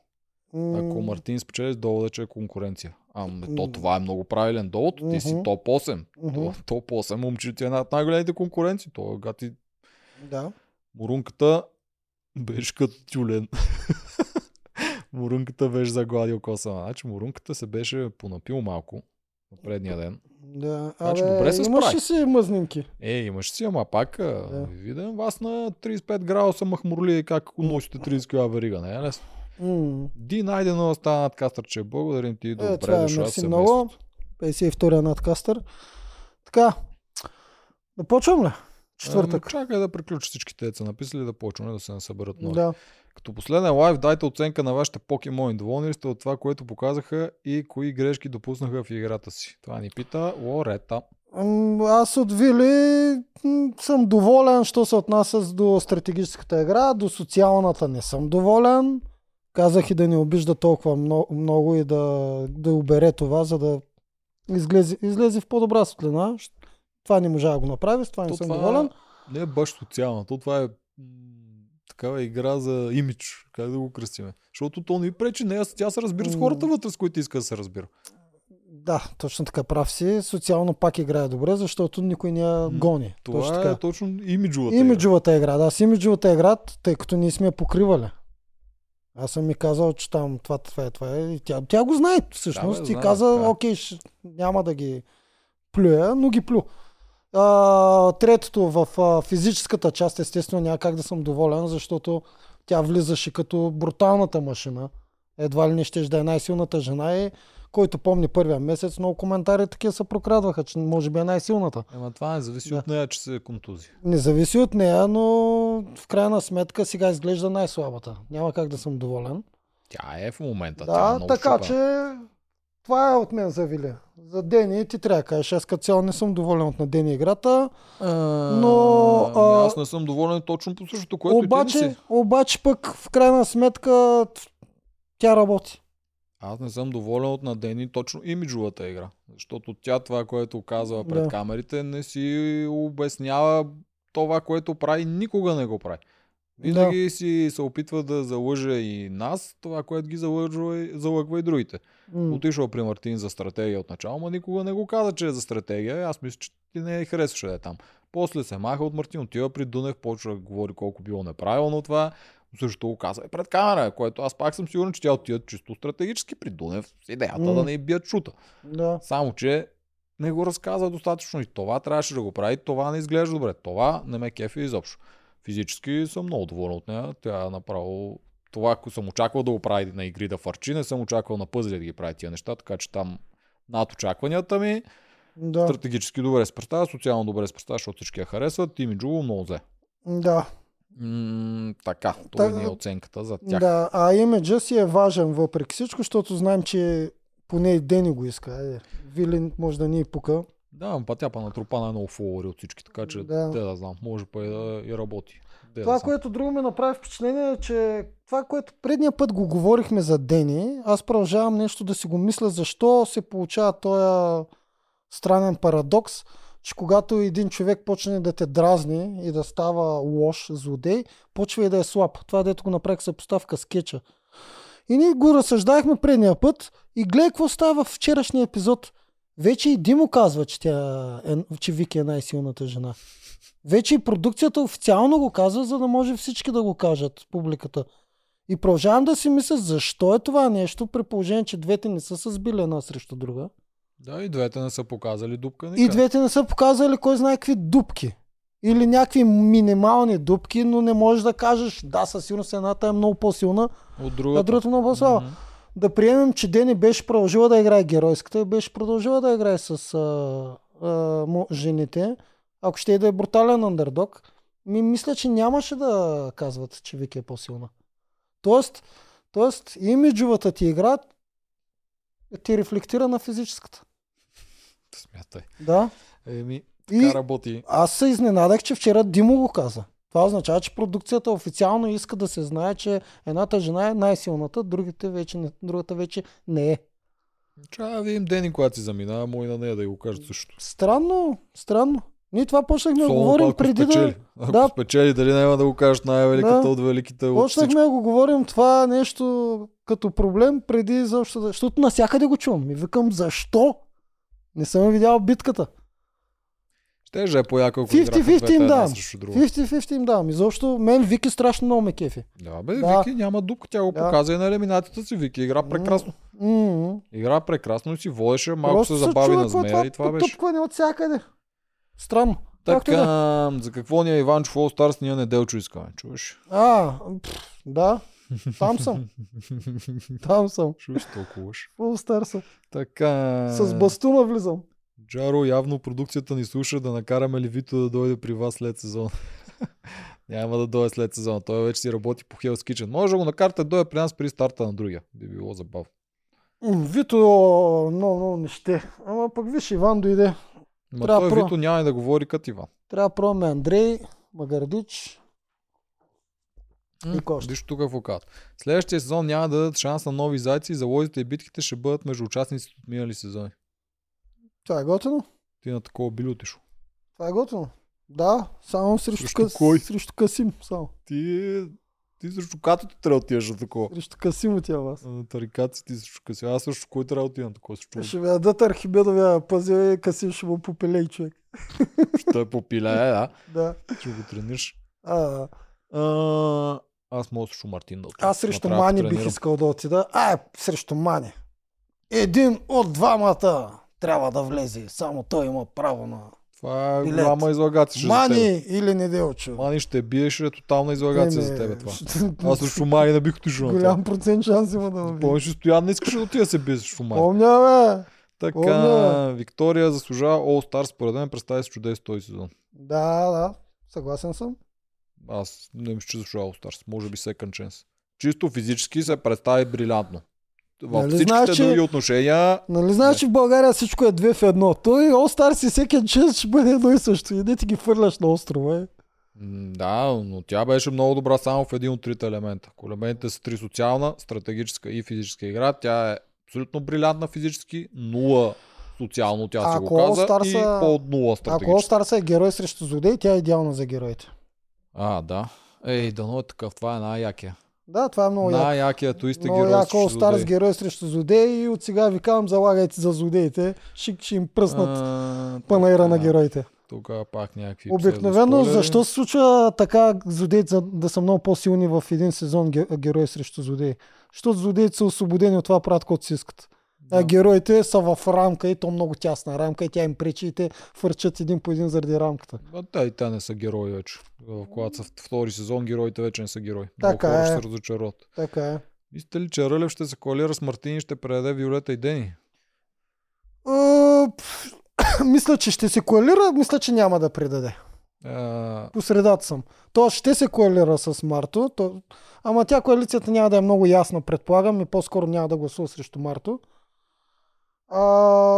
М, Ако Мартин спечели, долу да че е конкуренция. Ами, то това е много правилен довод. Ти си топ 8. мгм, То, топ 8 момчил ти е една от най-големите конкуренции. То е гати Да. Мурунката беше като тюлен. Мурунката беше загладил косама. Значи Мурунката се беше понапил малко на предния ден. Да. Значи, Абе, добре се имаш справи. ли си мъзнинки? Е, имаш си, ама пак Да. видим вас на 35 градуса махмурли как носите 30 кг верига, не е лесно. М, Ди найдено стана надкастърче. Благодарим ти. Добре Е, това е, дошла мерси много. 52-я надкастър. Така, да почвам ли? Четвъртък. Ами, чакай да приключи всички те са написали да почваме да се насъберат нови. Да. Като последен лайв, дайте оценка на вашите покемони. Доволни ли сте от това, което показаха и кои грешки допуснаха в играта си? Това ни пита Лорета. Аз от Вили съм доволен, що се отнася до стратегическата игра, до социалната не съм доволен. Казах и да не обижда толкова много, много и да, да обере това, за да излезе, излезе в по-добра светлина. Това не можа да го направи, с това не То съм това доволен. Не е баш социална. То това е такава игра за имидж. Как да го кръстиме? Защото то не пречи. Не, тя се разбира с хората вътре, с които иска да се разбира. Да, точно така прав си. Социално пак играе добре, защото никой не я гони. Това точно е така. точно имиджовата. игра. Имиджовата игра, да, с имиджовата игра, тъй като ние сме я покривали. Аз съм ми казал, че там това, това е, това е. И тя, тя го знае всъщност. Да, бе, знае, каза, така е. окей, ще, няма да ги плюя, но ги плю. А, третото в а, физическата част, естествено, няма как да съм доволен, защото тя влизаше като бруталната машина. Едва ли не ще да е най-силната жена и който помни първия месец, много коментари такива се прокрадваха, че може би е най-силната. Ема това не зависи Да. от нея, че се е контузи. Не зависи от нея, но в крайна сметка сега изглежда най-слабата. Няма как да съм доволен. Тя е в момента. тя е Да, много така щупена. че това е от мен за Вили. За Дени ти трябва да кажеш. Аз като цяло не съм доволен от на Дени играта. Но, а, Аз не съм доволен точно по същото, което обаче, и си. обаче пък в крайна сметка тя работи. Аз не съм доволен от Надени точно имиджовата игра. Защото тя това, което казва пред Да. камерите, не си обяснява това, което прави, никога не го прави. Винаги си се опитва да залъже и нас, това, което ги залъжва, залъгва и другите. М. Отишъл при Мартин за стратегия от начало, но никога не го каза, че е за стратегия. Аз мисля, че ти не я харесваше да е там. После се маха от Мартин, отива при Дунев, почва да говори колко било неправилно това. Също го каза и пред камера, което аз пак съм сигурен, че тя отива чисто стратегически при Дунев с идеята М. да не бият шута. Да. Само, че не го разказа достатъчно и това трябваше да го прави. Това не изглежда добре. Това не ме кефи изобщо. Физически съм много доволен от нея. Тя е направо това, ако съм очаквал да го прави на игри да фарчи, не съм очаквал на пъзели да ги прави тия неща, така че там над очакванията ми Да. стратегически добре се представя, социално добре се представя, защото всички я харесват. Имиджово много взе. Да. М- така, това Та- е оценката за тях. Да, а имиджа си е важен въпреки всичко, защото знаем, че поне и Дени го иска. Е, Вилин може да ни е пука. Да, па тя па натрупа най-много фолуари от всички, така че Да. да. да знам, може па и да и работи. Де Това, да което друго ме направи впечатление е, че това, което предния път го говорихме за Дени, аз продължавам нещо да си го мисля, защо се получава този странен парадокс, че когато един човек почне да те дразни и да става лош, злодей, почва и да е слаб. Това дето го направих съпоставка с кетча. И ние го разсъждахме предния път и гледай какво става в вчерашния епизод. Вече и Димо казва, че, тя е, че Вики е най-силната жена. Вече и продукцията официално го казва, за да може всички да го кажат, публиката. И продължавам да си мисля, защо е това нещо, при положение, че двете не са се сбили една срещу друга. Да, и двете не са показали дупка. И никъде. двете не са показали кой знае какви дупки. Или някакви минимални дупки, но не можеш да кажеш, да, със сигурност едната е много по-силна, От а другата. другата много по-слаба. Мгм. Да приемем, че Дени беше продължила да играе геройската и беше продължила да играе с а, а, жените, ако ще и да е брутален андердог, ми мисля, че нямаше да казват, че Вики е по-силна. Тоест, тоест имиджовата ти игра ти рефлектира на физическата. Смятай. Да. Еми, И така работи. аз се изненадах, че вчера Димо го каза. Това означава, че продукцията официално иска да се знае, че едната жена е най-силната, другите вече не, другата вече не е. Трябва да видим Дени, когато си замина, му и на нея да го кажат също. Странно, странно. Ние това почнахме да Соло, говорим ако преди спечели. да... Ако Да. спечели, дали няма да го кажеш най-великата Да. от великите от. Почнахме да го говорим това нещо като проблем преди защо, защото насякъде го чувам. И викам, защо? Не съм видял битката. Ще же е по-яко, ако 50-50 играха двете им друга. 50-50 им давам. Изобщо мен Вики страшно много ме кефи. Да, бе, Да. Вики няма дупка, тя го Да. показа и на елиминацията си. Вики игра прекрасно. М-м. Игра прекрасно и си водеше, малко Просто се забави чува на е змея и това беше. потъпкване от всякъде. Странно. И да. Така, за какво ни е Иванчо All Stars, ние неделчо искаме, чуваш? А, пф, да. Там съм. Там съм. Чуваш толкова стар съм. Така. С бастуна влизам. Джаро, явно продукцията ни слуша да накараме ли Вито да дойде при вас след сезон. Няма да дойде след сезона. Той вече си работи по Hell's Kitchen. Може да го накарате да дойде при нас при старта на другия. Би било забавно. Вито много, много не ще. Ама пък виж, Иван дойде. Ма Трябва той про- Вито няма и да говори като Иван. Трябва да пробваме Андрей, Магардич. И още? Виж тук казват. Следващия сезон няма да дадат шанс на нови зайци и залозите и битките ще бъдат между участниците от минали сезони. Това е готино. Ти на такова би ли отишъл? Това е готино. Да, само срещу, Срещу къс... кой? срещу Касим. Само. Ти, ти срещу катото трябва да отидеш на такова. Срещу Касим отива вас. На тарикаци ти срещу къси. Аз също кой трябва да отида на такова чува. Ще ви дадат Архибедовия пазил и Касим ще му попелей човек. Ще попилее, да. Да. Ще го трениш. А, А, аз мога срещу Мартин да отида. аз срещу Мани бих искал да отида. А, срещу Мани. Един от двамата трябва да влезе. Само той има право на... Това е Билет. голяма излагация Мани или Неделчо. Мани ще биеш, е тотална излагация Не, за не, тебе това. ще- Аз срещу Мани не бих отишъл. Голям процент шанс има да ме. Помниш, Стоян не искаше да отида да се бие срещу Мани. Помня, бе. Така, помня. Виктория заслужава All Stars, според мен представи се чудес този сезон. Да, да. Съгласен съм. Аз не мисля, че заслужава All Stars. Може би Second Chance. Чисто физически се представи брилянтно. В Нали всичките знаеш, други отношения Нали знаеш, че в България всичко е две в едно? Той All Stars и всеки чест ще бъде едно и също. И не ти ги фърляш на острова. Е. Да, но тя беше много добра само в един от трите елемента. Ако елементите са три социална, стратегическа и физическа игра, тя е абсолютно брилянтна физически, нула социално тя се Ако го каза All-Star и са- по нула Ако стратегически. All Stars е герой срещу злодей, тя е идеална за героите. А, да. Ей, дано е такъв. Това е най-якия. Да, това е много яко. Най-якия туист е герой яко Stars злодей. герой срещу злодей и от сега ви казвам, залагайте за злодеите. Ще, ще им пръснат А, панаира на героите. Тук пак някакви Обикновено, защо се случва така злодеите да са много по-силни в един сезон ге- герои срещу злодеи? Защото злодеите са освободени от това, правят каквото си искат. А Да. героите са в рамка и то много тясна рамка и тя им пречи и те фърчат един по един заради рамката. А, те и те не са герои вече. Когато са втори сезон, героите вече не са герои. Така Много хора е. ще се разочароват. Така е. Мислите ли, че Рълев ще се коалира с Мартин и ще предаде Виолета и Дени? Мисля, че ще се коалира, мисля, че няма да предаде. А, По средата съм. То ще се коалира с Марто, то... ама тя коалицията няма да е много ясна, предполагам, и по-скоро няма да гласува срещу Марто. А,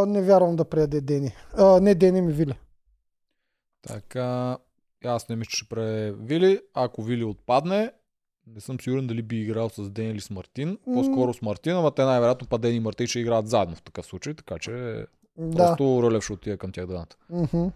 не вярвам да предаде Дени. А, не Дени ми Вили. така, аз не мисля, че ще предаде Вили. Ако Вили отпадне, не съм сигурен дали би играл с Дени или с Мартин. По-скоро с Мартин, ама те най-вероятно па Дени и Мартин ще играят заедно в такъв случай, така че Да. просто Рълев ще отиде към тях двамата. Мгм.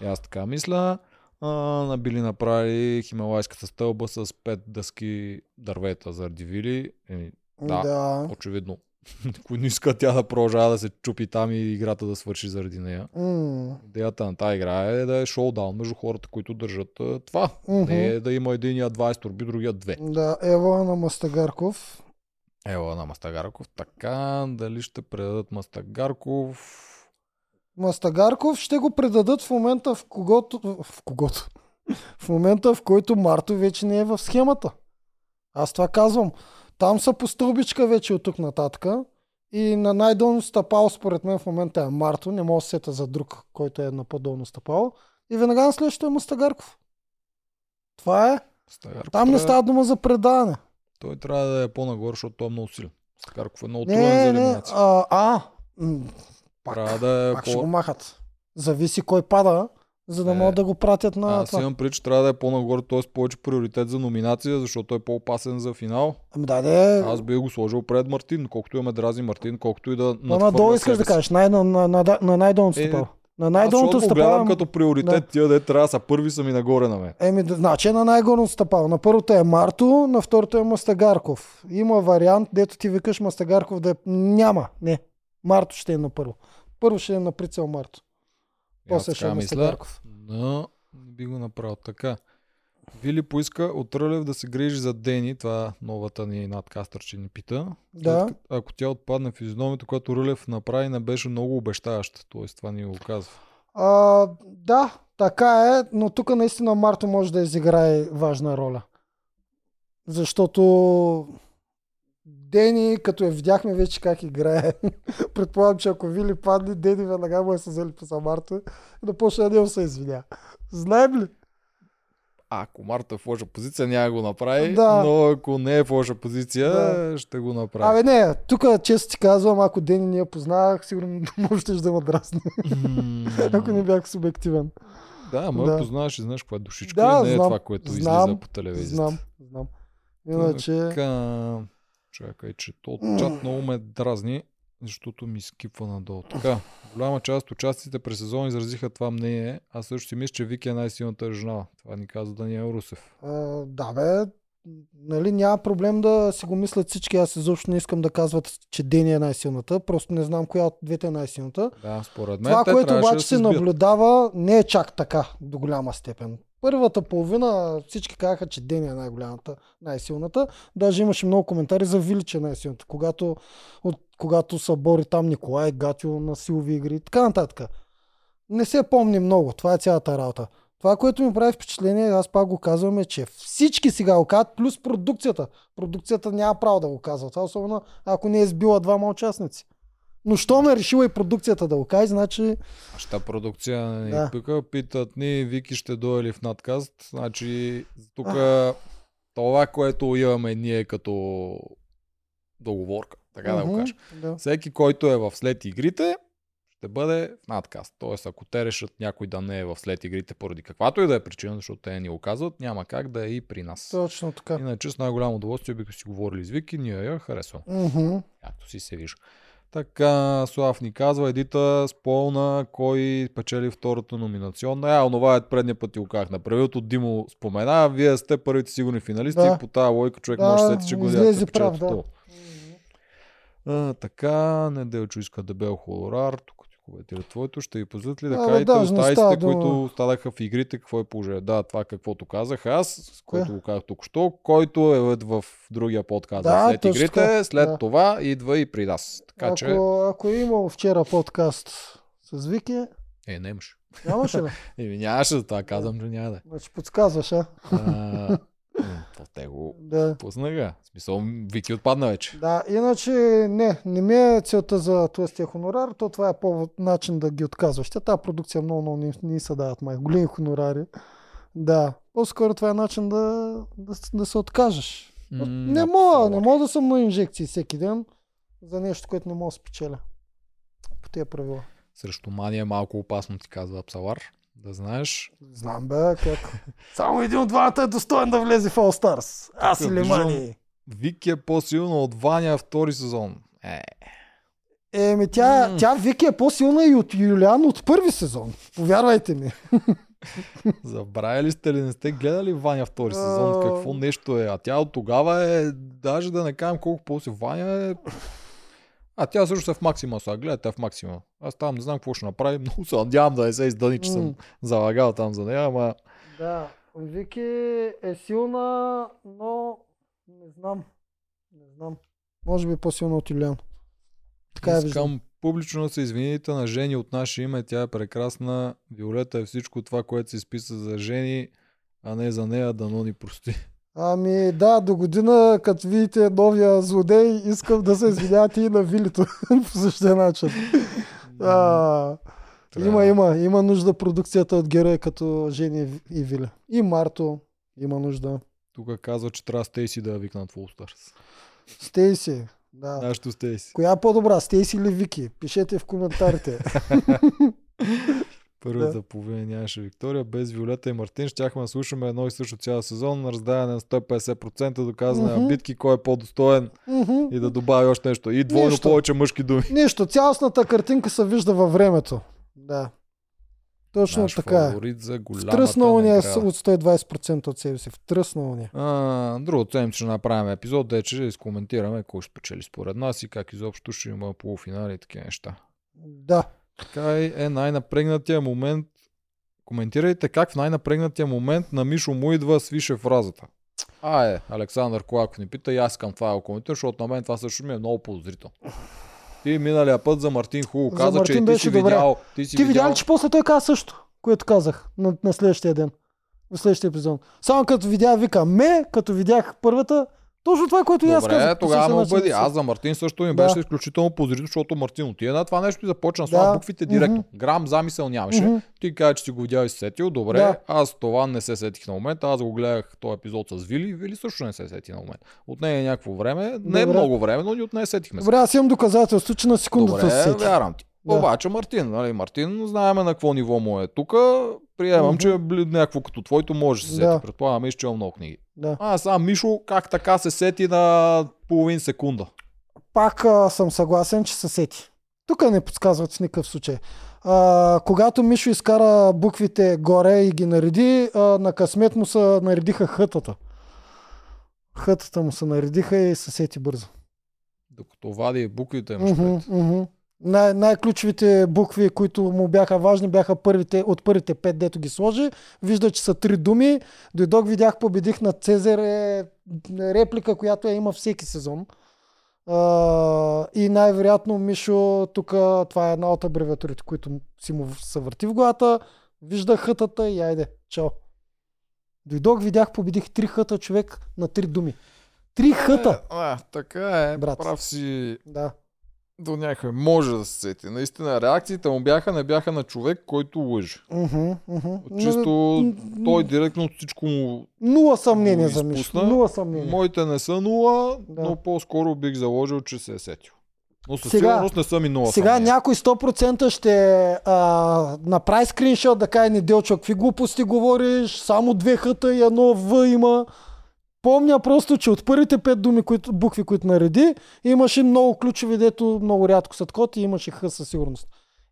И аз така мисля. А, на били направили Хималайската стълба с пет дъски дървета заради Вили. Еми, Да. да. очевидно. Не иска тя да продължава да се чупи там и играта да свърши заради нея. М. Идеята на тази игра е да е шоудаун между хората, които държат това. Мгм. Не е да има единия 20 турби, другия 2. Да, Ева на Мастагарков. Ела на Мастагарков. Така, дали ще предадат Мастагарков? Мастагарков ще го предадат в момента в когото... В когото? В момента в който Марто вече не е в схемата. Аз това казвам. Там са по стълбичка вече от тук нататък. И на най-долно стъпало според мен в момента е Марто. Не мога да се сета за друг, който е на по-долно стъпало. И веднага на следващото е Мастагарков. Това е. Мастагарков Там не става дума за предаване. Той трябва да е по-нагоре, защото той е много силен. Мастагарков е много труден за не. елиминация. А, а м, пак, Трябва да е пак ще го махат. Зависи кой пада, за да Е, могат да го пратят на Аз това. имам пред, че трябва да е по-нагоре, т.е. повече приоритет за номинация, защото е по-опасен за финал. Ами да, де. Аз би го сложил пред Мартин, колкото имаме дрази Мартин, колкото и да Но надолу искаш да кажеш, най- на, на, на, на най-долното Е, стъпало. На Аз най-долното го гледам стъпало. като приоритет, Да. тия де трябва да са първи са ми нагоре на мен. Еми, да, значи е на най-горното стъпало. На първото е Марто, на второто е Мастагарков. Има вариант, дето ти викаш Мастагарков да е... Няма, не. Марто ще е на първо. Първо ще е на прицел Марто. После ще мисля, Мастагарков. но не би го направил така. Вили поиска от Рълев да се грижи за Дени, това новата ни надкастър, че ни пита. Да. След като- Ако тя отпадне физиономията, която Рълев направи, не беше много обещаваща. Тоест това ни го казва. А, да, така е, но тук наистина Марто може да изиграе важна роля. Защото Дени, като я видяхме вече как играе, предполагам, че ако Вили падне, Дени веднага му е се взели по Марто и да почне да се извиня. Знаем ли? А, ако Марта е в лоша позиция, няма го направи, Да. но ако не е в лоша позиция, Да. ще го направи. Абе не, тук често ти казвам, ако Дени не я познавах, сигурно може да ме дразни, М, ако не бях субективен. Да, ама Да. познаваш и знаеш каква е душичка Да, и не е знам. това, което Знам, излиза по телевизията. Знам, знам. Иначе... Така, чакай, че то чат много ме дразни, защото ми скипва надолу. Така, голяма част от участниците през сезон изразиха това мнение. Аз също си мисля, че Вики е най-силната жена. Това ни каза Даниел Русев. А, да, бе. Нали, няма проблем да си го мислят всички. Аз изобщо не искам да казват, че Дени е най-силната. Просто не знам коя от двете е най-силната. Да, според мен Това, което обаче да се сбият. наблюдава, не е чак така до голяма степен. Първата половина всички казаха, че Дени е най-голямата, най-силната. Даже имаше много коментари за Вили, че е най-силната. Когато, от, когато са бори там Николай, Гатио на силови игри и така нататък. Не се помни много. Това е цялата работа. Това, което ми прави впечатление, аз пак го казвам, е, че всички сега го казват, плюс продукцията. Продукцията няма право да го казва. Това особено ако не е сбила двама участници. Но що ме решила и продукцията да го каже, значи Ща продукция ни Да. да. пика, питат ни, Вики ще дойде ли в надкаст. Значи, тук това, което имаме ние като договорка, Така да го кажа. Да. Всеки, който е в след игрите, ще бъде в надкаст. Тоест, ако те решат някой да не е в след игрите поради каквато и да е причина, защото те ни го казват, няма как да е и при нас. Точно така. Иначе с най-голямо удоволствие бихме си говорили с Вики, ние я харесвам. Мгм. Както си се вижда. Така, Слав ни казва, Едита спомна кой печели втората номинационна. А, онова е предния път ти го казах. На правилото Димо спомена, вие сте първите сигурни финалисти Да. и по тази лойка човек Да, може да сети, че го излезе прав, да. А, така, Неделчо иска дебел холорар. Тук ти коментира твоето. Ще ви позволят ли да А, кажете да, става останалите, дума. които останаха в игрите, какво е положение? Да, това каквото казах аз, с което Кое? го казах тук що, който е в другия подкаст Да, след точно игрите, след Да. това идва и при нас. Така Ако, че... ако е имал вчера подкаст с Вики, Е, не имаш. нямаше ли? Еми нямаше за това, казвам, че няма да. е. Значи подсказваш, а? А, те го Да. пуснаха. В смисъл, Вики отпадна вече. Да, иначе не, не ми е целта за тлъстия хонорар, то това е по начин да ги отказваш. Тази продукция много, много не, не се дават май. Големи хонорари. Да, по-скоро това е начин да, да, да се откажеш. М, не мога, не мога да съм на инжекции всеки ден за нещо, което не мога да спечеля. По тия правила. Срещу мания е малко опасно, ти казва Апсалар. Да знаеш. Знам бе, как. Само един от двамата е достоен да влезе в All Stars. Аз или Мани. Вики е по-силно от Ваня втори сезон. Е, Еми, тя, М. тя Вики е по-силна и от Юлиан от първи сезон. Повярвайте ми. забравяли сте ли, не сте гледали Ваня втори сезон? Какво нещо е? А тя от тогава е, даже да не кажем колко по-си. Ваня е... А тя също е в Максима сега. Гледате в Максима. Аз там не знам какво ще направи. Много се надявам да не се издъни, че съм М. залагал там за нея, ама Да, Вики е силна, но не знам. Не знам. Може би е по-силна от Юлиан. Така я виждам. Искам публично да се извините на Жени от наше име. Тя е прекрасна. Виолета е всичко това, което се изписа за Жени, а не за нея. Дано ни прости. Ами да, до година, като видите новия злодей, искам да се извинявате и на Вилито по същия начин. А, има, има, има нужда продукцията от герои като Жени и Виле. И Марто има нужда. Тук казва, че трябва Стейси да викнат в Stars. Стейси. Да. Нашето Стейси. Коя е по-добра, Стейси или Вики? Пишете в коментарите. Първата Да. половина нямаше Виктория. Без Виолета и Мартин щяхме да слушаме едно и също цял сезон. Раздаване на 150%, доказване на Мгм. битки, кой е по-достоен Мгм. и да добави още нещо. И двойно Нищо. повече мъжки думи. Нищо, цялостната картинка се вижда във времето. Да. Точно Наш така е. фаворит за Втръснало ни е от 120% от себе си. Втръснало ни е. А, другото седмица ще направим епизод, де че изкоментираме кой ще спечели според нас и как изобщо ще има полуфинали и такива неща. Да. Така е най-напрегнатия момент. Коментирайте как в най-напрегнатия момент на Мишо му идва свише фразата. А е, Александър Колаков ни пита и аз искам това да коментирам, защото на мен това също ми е много подозрително. Ти миналия път за Мартин хубаво За каза, че Мартин и ти си добре. видял. Ти си Ти видя видял... ли, че после той каза също, което казах на, на следващия ден? В следващия епизод. Само като видя, вика, ме, като видях първата, точно това, което и аз казах. Добре, тогава ме убеди. да Аз за Мартин също ми Да. беше изключително подозрително, защото Мартин отиде на това нещо и започна да буквите директно. Мгм. Грам замисъл нямаше. Мгм. Ти каза, че си го видял и се сетил. Добре, Да. аз това не се сетих на момента. Аз го гледах този епизод с Вили. Вили също не се сети на момент. От нея е някакво време. Не е Добре. много време, но ни от нея сетихме се. Добре, аз имам доказателство, че на секундата Добре, се сети. вярвам ти. Да. Обаче Мартин, нали, Мартин, знаеме на какво ниво му е тук. Приемам, Мгм. че е бли- някакво като твоето може да се сети. Да. Предполагам, изчел много книги. Да. А, сега Мишо как така се сети на половин секунда? Пак а, съм съгласен, че се сети. Тук не подсказват в никакъв случай. А, когато Мишо изкара буквите горе и ги нареди, а, на късмет му се наредиха хътата. Хътата му се наредиха и се сети бързо. Докато вади буквите, имаш Мгм, пред. Най- най-ключовите букви, които му бяха важни, бяха първите, от първите пет, дето ги сложи. Вижда, че са три думи. Дойдох, видях, победих на Цезар е реплика, която я има всеки сезон. И най-вероятно Мишо, тук това е една от абревиатурите, които си му се върти в главата. Вижда хътата и айде, чао. Дойдох, видях, победих три хъта човек на три думи. Три хъта! Е, а, така е, Брат. прав си. Да. До някъде може да се сети. Наистина, реакциите му бяха, не бяха на човек, който лъже. Чисто той директно всичко му... Нула съмнение за Мишо. Нула съмнение. Моите не са нула, Да. но по-скоро бих заложил, че се е сетил. Но със Сега- сигурност не са ми нула Сега съмнения. някой 100% ще а, направи скриншот да каже неделчо, какви глупости говориш, само две хъта и едно В има. Помня просто, че от първите пет думи, които, букви, които нареди, имаше много ключови, дето много рядко са код и имаше Х със сигурност.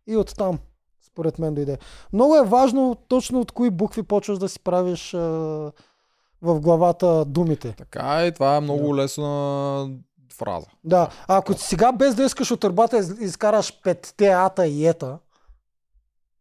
И оттам, според мен, дойде. Много е важно точно от кои букви почваш да си правиш а, в главата думите. Така е, това е много лесна фраза. Да, ако сега без да искаш от търбата из- изкараш петте ата и ета,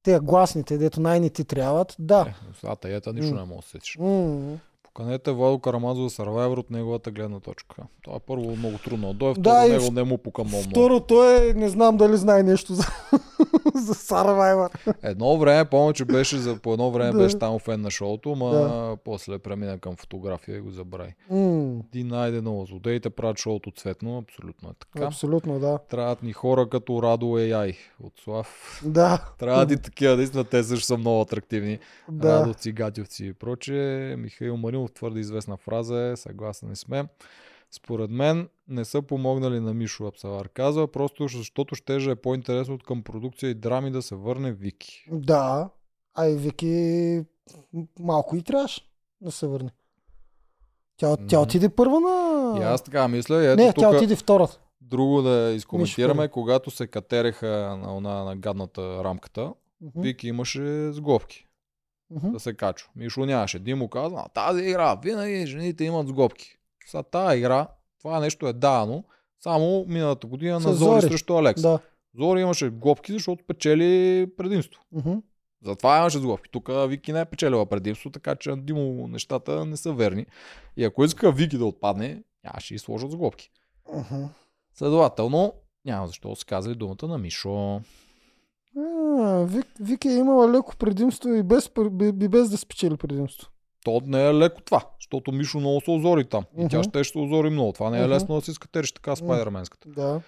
те гласните, дето най-не ти трябват, да. Е, сега ета нищо М. не мога да сетиш. М. Поканете Владо Карамазов за Survivor от неговата гледна точка. Това е първо много трудно. да Да, второ и него не му пука много. Второ, той е, не знам дали знае нещо за, за Survivor. Едно време, помня, че беше за, по едно време Да. беше там фен на шоуто, ма Да. после премина към фотография и го забрави. М, Ти найде много. Злодеите правят шоуто цветно, абсолютно е така. Абсолютно, да. Трябват ни хора като Радо AI от Слав. Да, Трябва да и такива, наистина те също са много атрактивни. да. Радовци, Гатевци и прочее. Михаил Маринов, твърде известна фраза е, съгласен сме. Според мен не са помогнали на Мишо Апсалар. Казва просто, защото щеше е по-интересно от към продукция и драми да се върне Вики. Да. А и Вики малко и трябваше да се върне. Тя, тя отиде първа на... И аз така мисля, ето не, тук тя отиде втора. друго да изкоментираме, когато се катереха на, на, на гадната рамката, Мгм, Вики имаше сглобки мгм. да се качва. Мишо нямаше. Димо каза, а тази игра, винаги жените имат сглобки. Са тази игра, това нещо е дано, само миналата година С на Зори, Зори. срещу Алекс. Да. Зори имаше глобки, защото печели предимство. Мгм. Затова имаше сглобки. Тук Вики не е печелила предимство, така че Димо нещата не са верни. И ако иска Вики да отпадне, нямаше и сложат сглобки. Мгм. Следователно, няма защо се казали думата на Мишо. А, Вик, Вики е имала леко предимство и без, и без да спечели предимство. То не е леко това, защото Мишо много се озори там. И тя Мгм. ще се озори много. Това не е Мгм. лесно да си скатериш така спайдерменската. Да.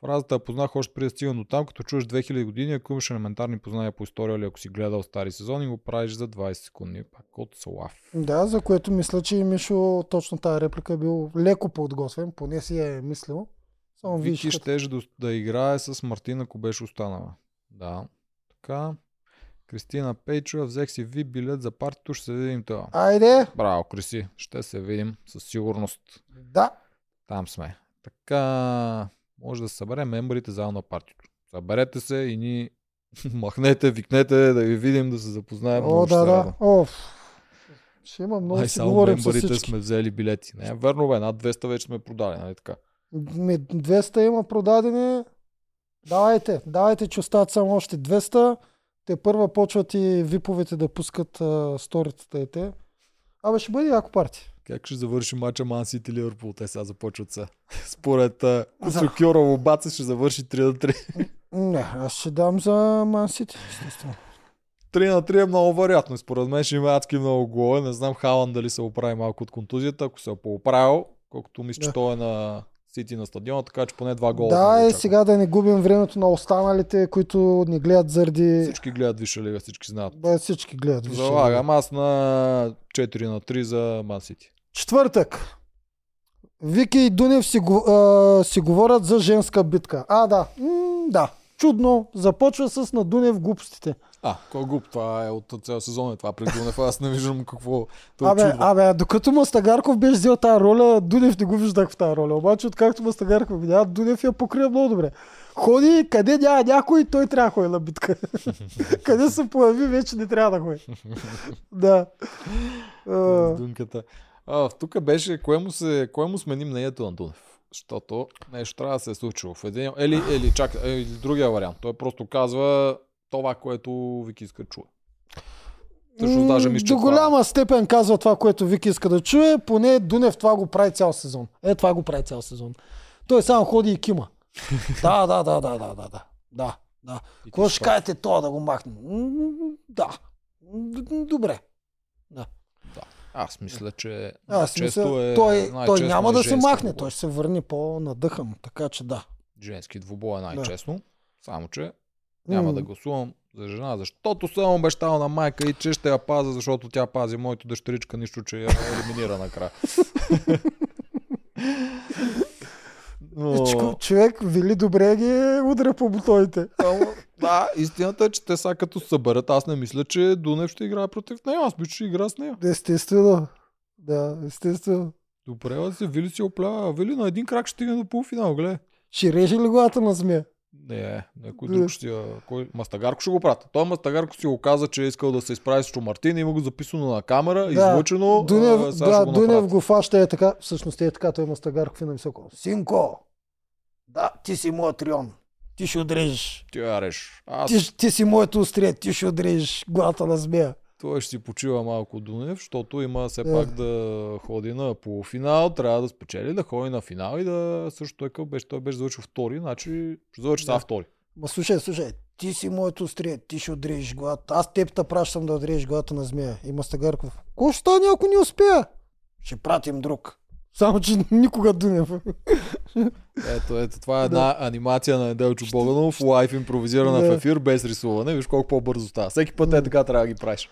Фразата я познах още преди да стигам до там, като чуеш 2000 години, ако имаш елементарни познания по история или ако си гледал стари сезони, го правиш за 20 секунди. Пак от Слав. Да, за което мисля, че Мишо точно тази реплика е бил леко подготвен, поне си е мислил. Само Вики виж, като... щеше да, да играе с Мартина, ако беше останала. Да. Така. Кристина Пейчова, взех си ви билет за партито, ще се видим това. Айде! Браво, Криси. Ще се видим със сигурност. Да. Там сме. Така, може да съберем мембарите заедно на партито. Съберете се и ни махнете, викнете да ви видим, да се запознаем. О, да, да. О, ще има много Ай, си само говорим с всички. сме взели билети. Не, верно бе, над 200 вече сме продали, нали така? Ми, 200 има продадени. Давайте, давайте, че остават само още 200. Те първа почват и виповете да пускат а, сторицата и те. Абе, ще бъде яко парти. Как ще завърши матча Ман Сити Ливърпул? Те сега започват са. Според Сокюрово Баца ще завърши 3 на 3. Не, аз ще дам за Ман Сити. естествено. 3 на 3 е много вероятно. Според мен ще има адски много голове. Не знам Халан дали се оправи малко от контузията. Ако се е поправил, колкото мисля, че Да. той е на Сити на стадиона, така че поне два гола. Да, сме е сега да не губим времето на останалите, които ни гледат заради... Всички гледат Висша лига, всички знаят. Бе, всички гледат. вижте. Залагам аз на 4 на 3 за Ман Сити. Четвъртък. Вики и Дунев си, а, си говорят за женска битка. А, да. М, да. Чудно. Започва с на Дунев глупостите. А, кой глуп? Това е от цял сезон. Е това при Дунев. Аз не виждам какво. То Абе, чудва. абе, докато Мастагарков беше взел тази роля, Дунев не го виждах в тази роля. Обаче, откакто Мастагарков видя, Дунев я покрива много добре. Ходи, къде няма някой, той трябва да ходи на битка. къде се появи, вече не трябва да ходи. да. Дунката. А, тук беше, кое му, се, кое му смени мнението на Дунев? Защото нещо трябва да се е случило. В един, или, или, чак, или другия вариант. Той просто казва това, което Вики иска да чуе. Всъщност даже мисля, До това голяма степен казва това, което Вики иска да чуе, поне Дунев това го прави цял сезон. Е, това го прави цял сезон. Той само ходи и кима. да, да, да, да, да, да, да. Да, да. Какво ще кажете това да го махне? Да. Добре. Аз мисля, че Аз мисля, е, той, той няма е да се махне, отговор. той ще се върне по-надъхан, така че да. женски двубой е най-честно. Само, че няма да гласувам за жена, защото съм обещал на майка и че ще я пазя, защото тя пази моето дъщеричка, нищо, че я елиминира накрая. Но... Човек, Вили добре ги удря по бутоните. да, истината е, че те са като съберат. Аз не мисля, че Дунев ще играе против нея. Аз че ще игра с нея. Естествено. Да, естествено. Добре, да се Вили си оплява. Вили на един крак ще стигне до полуфинал, гледай. Ще реже ли главата на змия? Не, някой друг ще я... Кой? Мастагарко ще го прати. Той Мастагарко си го каза, че е искал да се изправи с Мартин. Има го записано на камера, да. излучено. Дунев, а, да, го Дунев го фаща е така. Всъщност е така, той Мастагарков е на високо. Синко, да, ти си моят рион. Ти ще отрежеш. Ти яреш. Аз... Ти, ти си моето острие, ти ще отрежеш главата на змея. Той ще си почива малко Дунев, защото има все yeah. пак да ходи на полуфинал, трябва да спечели, да ходи на финал и да също той къв беше, той беше завършил втори, значи ще завърши yeah. втори. Ма слушай, слушай, ти си моето острие, ти ще отрежеш главата. Аз теб те пращам да отрежеш главата на змея. Има Стагарков. Ко ще стане, ако не успея? Ще пратим друг. Само, че никога Дунев. Ето, ето, това е една да. анимация на Неделчо Боганов, лайф импровизирана да. в ефир, без рисуване. Виж колко по-бързо става. Всеки път е така трябва да ги правиш.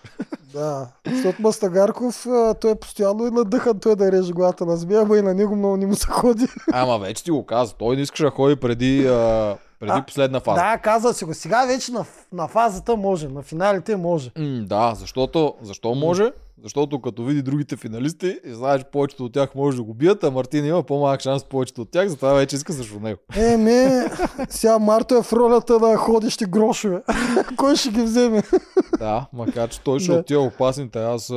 Да, защото Мастагарков, той е постоянно и надъхан той да реже главата на змия, ама и на него много не му се ходи. Ама вече ти го каза. Той не искаше да ходи преди, а, преди а, последна фаза. Да, каза си го. Сега вече на, на фазата може, на финалите може. М, да, защото, защо може? Защото като види другите финалисти и знаеш, повечето от тях може да го бият, а Мартин има по-малък шанс повечето от тях, затова вече иска срещу него. Е, не, сега Марто е в ролята на ходещи грошове. Кой ще ги вземе? да, макар че той ще да. отива опасните. Аз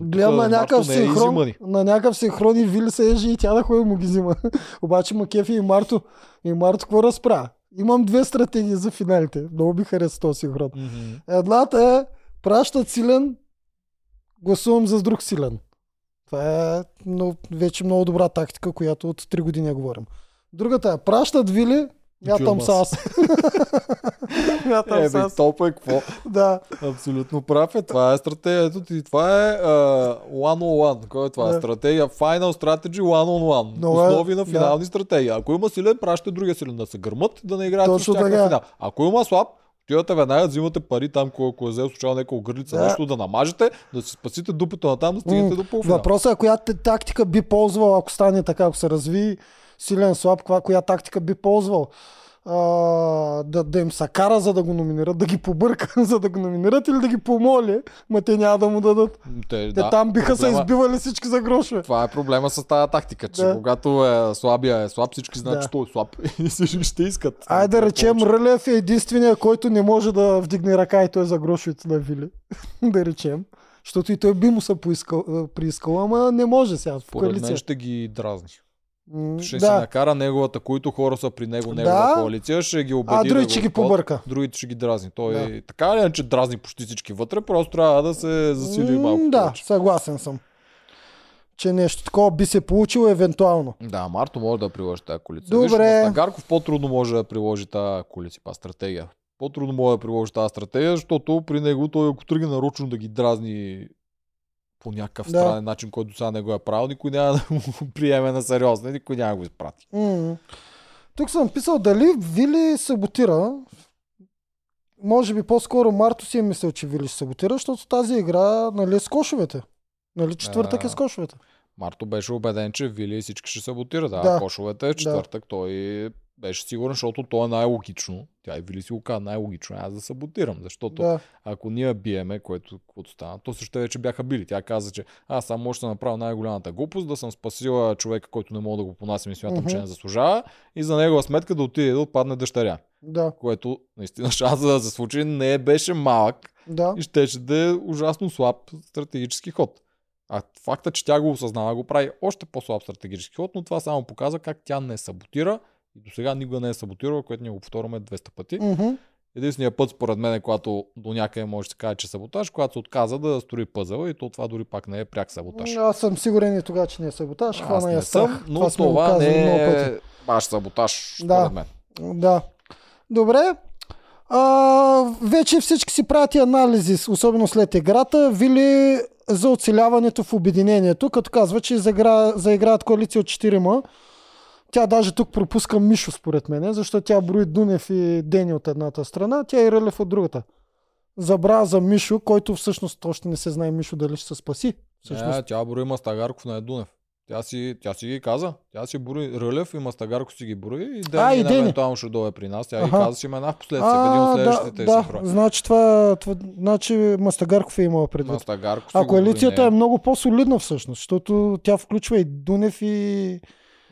гледам на някакъв е синхрон, на някакъв синхрон и Вили се ежи и тя да ходи му ги взима. Обаче Макефи и Марто, и Марто какво разправя? Имам две стратегии за финалите. Много би хареса този синхрон. Mm-hmm. Едната е пращат силен гласувам за друг силен. Това е но, вече много добра тактика, която от 3 години говорим. Другата е, пращат вили, мятам с аз. мятам е, с аз. Толкова е какво? да. Абсолютно прав е. Това е стратегията ти. Това е uh, one on one. Кой е това? Да. Стратегия. Final strategy one on one. Но Основи е, на финални да. стратегии. Ако има силен, пращате другия силен да се гърмат, да не играят Точно на финал. Ако има слаб, Отивате веднага, взимате пари там, ако е взел случайно някаква гърлица, да. нещо да намажете, да си спасите дупето на там, да стигнете до полуфинал. Въпросът е коя тактика би ползвал, ако стане така, ако се разви силен слаб, коя, коя тактика би ползвал а, да, да им се кара, за да го номинират, да ги побърка, за да го номинират или да ги помоли, ма те няма да му дадат. Те, те да, там биха проблема... се избивали всички за грошове. Това е проблема с тази тактика, че да. когато е слабия е слаб, всички знаят, да. че той е слаб и всички ще искат. Ай да речем, Рълев е единствения, който не може да вдигне ръка и той е за грошовете на Вили. да речем. Защото и той би му се поискал, приискал, ама не може сега. Според мен ще ги дразни. Ще да. се накара неговата, които хора са при него, негова да. коалиция, ще ги убеди. А другите да ще ги побърка. Другите ще ги дразни. Той да. така ли, че дразни почти всички вътре, просто трябва да се засили малко. Да, повече. съгласен съм. Че нещо такова би се получило евентуално. Да, Марто може да приложи тази коалиция. Добре. Виж, Гарков по-трудно може да приложи тази коалиция, па стратегия. По-трудно може да приложи тази стратегия, защото при него той ако тръгне нарочно да ги дразни по някакъв да. странен начин, който сега не го е правил, никой няма да му приеме на сериозно, никой няма да го изпрати. Mm. Тук съм писал дали Вили саботира. Може би по-скоро Марто си е мислил, че Вили ще саботира, защото тази игра нали, е с кошовете. Нали, четвъртък е с кошовете. Марто беше убеден, че Вили всички ще саботира. Да, да. кошовете е четвъртък. Да. Той беше сигурен, защото то е най-логично. Тя и Вили си го каза, най-логично е аз да саботирам, защото да. ако ние биеме, което каквото стана, то също вече бяха били. Тя каза, че аз само може да направя най-голямата глупост, да съм спасила човека, който не мога да го понасям и смятам, uh-huh. че не заслужава, и за негова сметка да отиде да отпадне дъщеря. Да. Което наистина шанса да се случи не беше малък да. и щеше да е ужасно слаб стратегически ход. А факта, че тя го осъзнава, го прави още по-слаб стратегически ход, но това само показва как тя не саботира и до сега никога не е саботирал, което ние го повторяме 200 пъти. Mm-hmm. Единственият път, според мен, е когато до някъде може да се каже, че е саботаж, когато се отказа да строи пъзъл и то това дори пак не е пряк саботаж. Аз съм сигурен и тогава, че не е саботаж. Аз не съм, но това, това не е баш саботаж, да. според мен. Да. Добре. А, вече всички си правят и анализи, особено след играта. Вили за оцеляването в обединението, като казва, че заигра, заиграят коалиция от 4 Тя даже тук пропуска Мишо, според мен, защото тя брои Дунев и Дени от едната страна, тя и Рълев от другата. Забра за Мишо, който всъщност още не се знае Мишо дали ще се спаси. Всъщност. Не, тя брои Мастагарков на Едунев. Тя си, тя си ги каза. Тя си брои Рълев и Мастагарков си ги брои и Дени, А, и Дени. евентуално ще дойде при нас. Тя ги Аха. каза си имена в последствие, в един от да, следващите да, синхрони. значи това, това, значи Мастагарков е имала предвид. Мастагарков А коалицията нея. е много по-солидна всъщност, защото тя включва и Дунев и...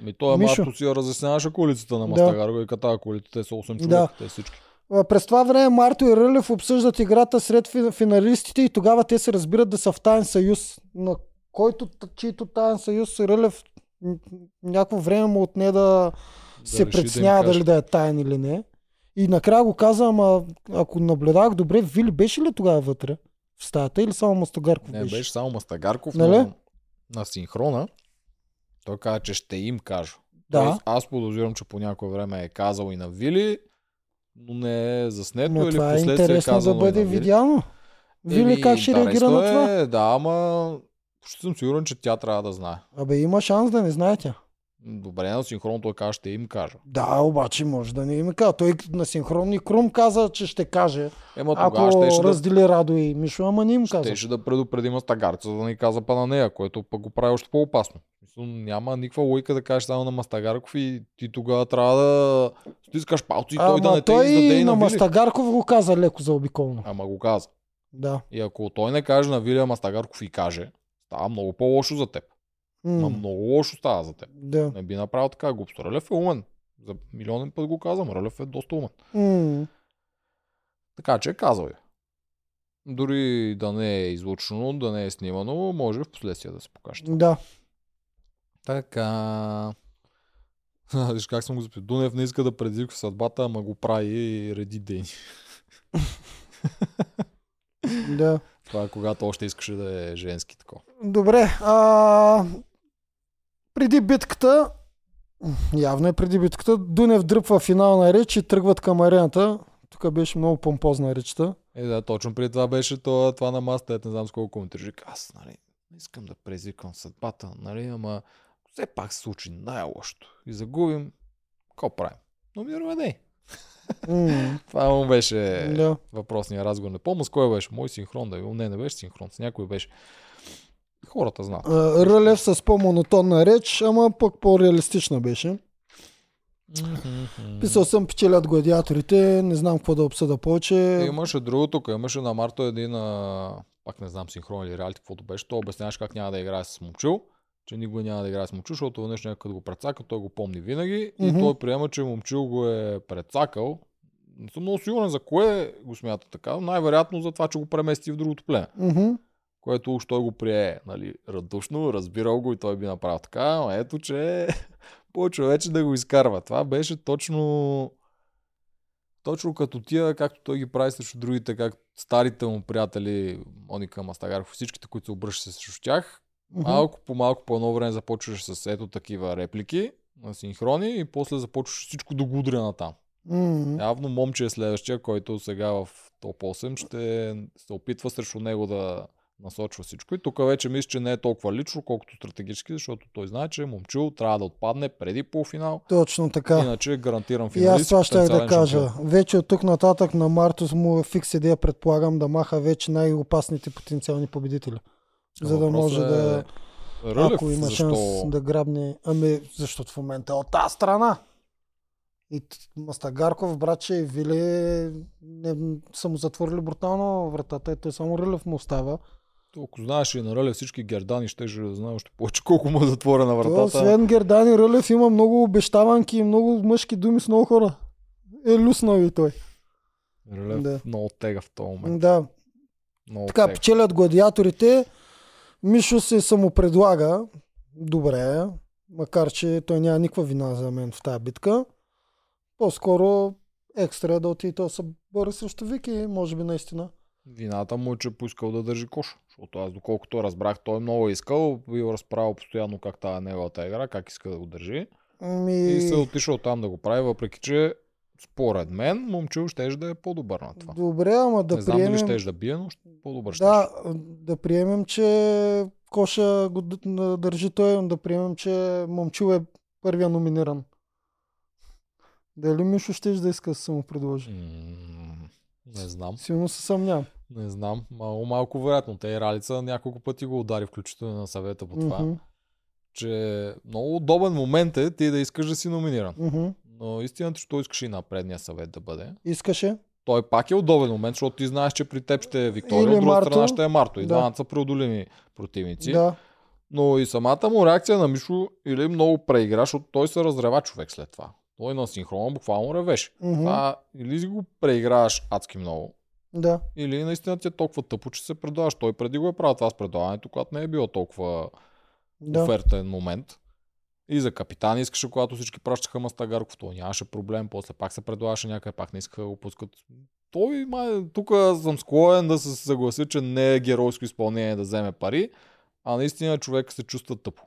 Ми той Мишо. Марто си я разясняваше коалицията на Да. Мастагарго и ката коалицията те са 8 човека, Да. те всички. През това време Марто и Рълев обсъждат играта сред фи- финалистите и тогава те се разбират да са в таен съюз, на който, чийто таен съюз Рълев някакво време му отне да, се да им преценява каже. дали да е таен или не. И накрая го каза, ама ако наблюдавах добре, Вили беше ли тогава вътре в стаята или само Мастагарков Не, беше? беше само Мастагарков, Нали? но на синхрона той каза, че ще им кажа. Да, Тоест, аз подозирам, че по някое време е казал и на Вили, но не е заснето но или това е е интересно да казано и бъде видяно. Вили Еми, как ще реагира на това? Е, да, ама почти съм сигурен, че тя трябва да знае. Абе има шанс да не знае тя. Добре, на синхрон той каза, ще им кажа. Да, обаче може да не им казва. Той на синхронни Крум каза, че ще каже, Ема ако тогава щеше да, раздели Радо и Мишо, ама не им каза. щеше да предупреди Мастагарца, да ни каза па на нея, което пък го прави още по-опасно. Няма никаква лойка да кажеш само на Мастагарков и ти тогава трябва да стискаш палци и той да не те той издаде и и на на. Мастагарков го каза леко заобиколно. Ама го каза. Да. И ако той не каже на Вилия Мастагарков и каже, става много по-лошо за теб. М, Ма много лошо става за теб. Да. Не би направил така глупост. Рълев е умен. За милионен път го казвам. Рълев е доста умен. М, Така че казал е. Дори да не е излучено, да не е снимано, може в последствие да се покаже. Да. Така. Виж как съм го записал. Дунев не иска да предизвиква съдбата, ама го прави и реди дени. Да. Това е когато още искаше да е женски такова. Добре. А, преди битката, явно е преди битката, Дунев дръпва финална реч и тръгват към арената. Тук беше много помпозна речта. Е, да, точно преди това беше това, това на масата, ето не знам с колко коментираш. Аз, нали, не искам да предизвикам съдбата, нали, ама все пак се случи най-лошото. И загубим, какво правим? Номираме дей. М, Това му беше да. въпросния разговор. Не помня с кой беше. Мой синхрон да бил. Не, не беше синхрон. С някой беше. Хората знаят. А, Рълев с по-монотонна реч, ама пък по-реалистична беше. Писал съм печелят гладиаторите, не знам какво да обсъда повече. Имаше друго тук. Имаше на Марто един, а, пак не знам, синхрон или реалити, каквото беше. Той обясняваше как няма да играе с Момчил, че никога няма да играе с Момчил, защото веднъж някой го прецака, той го помни винаги и Мгм. той приема, че Момчил го е прецакал. Не съм много сигурен за кое го смята така. но Най-вероятно за това, че го премести в другото племе. Мгм. Което уж той го прие нали, радушно, разбирал го и той би направил така, но ето, че по-човече да го изкарва. Това беше точно точно като тия, както той ги прави срещу другите, как старите му приятели, Моника Мастагаров, всичките, които се обръщат срещу тях, малко по малко по едно време започваш с ето такива реплики на синхрони и после започваш всичко да го удря на там. М, Явно момче е следващия, който сега в топ 8 ще се опитва срещу него да насочва всичко. И тук вече мисля, че не е толкова лично, колкото стратегически, защото той знае, че момчил трябва да отпадне преди полуфинал, Точно така. иначе е гарантиран И финалист. аз това ще да кажа. шампион. Вече от тук нататък на Мартус му е фикс идея, предполагам, да маха вече най-опасните потенциални победители. За да може е, да, Рълев, ако има защо... шанс да грабне, ами защото в момента е от тази страна. И Мастагарков, братче и Вили не, са му затворили брутално вратата и той само Рълев му остава. Ако знаеш и на Рълев всички гердани, ще да знае още повече колко му е затворена То, вратата. освен Гердани Рълев има много обещаванки и много мъжки думи с много хора. Е люснал и той. Рълев Да. много тега в този момент. Да, Много Така, тега. печелят гладиаторите. Мишо се самопредлага. Добре, макар че той няма никаква вина за мен в тази битка. По-скоро екстра е да отиде той се бори срещу Вики, може би наистина. Вината му е, че е поискал да държи кош. Защото аз доколкото разбрах, той много е искал, бил разправил постоянно как тая е неговата игра, как иска да го държи. Ми... И се е отишъл там да го прави, въпреки че според мен момчил ще да е по-добър на това. Добре, ама да не знам дали приемем... ще да бие, но ще- по-добър ще. Да, да приемем, че Коша го държи той, да приемем, че Момчил е първия номиниран. Дали Мишо щеш да иска да се му предложи? М, Не знам. Силно се съмнявам. Не знам. Малко, малко вероятно. Те и Ралица няколко пъти го удари, включително на съвета по това. Мгм, Че много удобен момент е ти да искаш да си номиниран. мгм. Но истината, че той искаше и на предния съвет да бъде. Искаше. Той пак е удобен момент, защото ти знаеш, че при теб ще е Виктория, от друга Марто. страна ще е Марто. И Да. двамата са преодолими противници. Да. Но и самата му реакция на Мишо или много преигра, защото той се разрева човек след това. Той на синхрона буквално ревеше. Мгм. Това или си го преиграваш адски много, Да. или наистина ти е толкова тъпо, че се предаваш. Той преди го е правил това с предаването, когато не е било толкова Да. офертен момент. И за капитан искаше, когато всички пращаха Мастагарков, той нямаше проблем, после пак се предлагаше някъде, пак не искаха да го пускат. Той, май, тук съм склонен да се съглася, че не е геройско изпълнение да вземе пари, а наистина човек се чувства тъпо.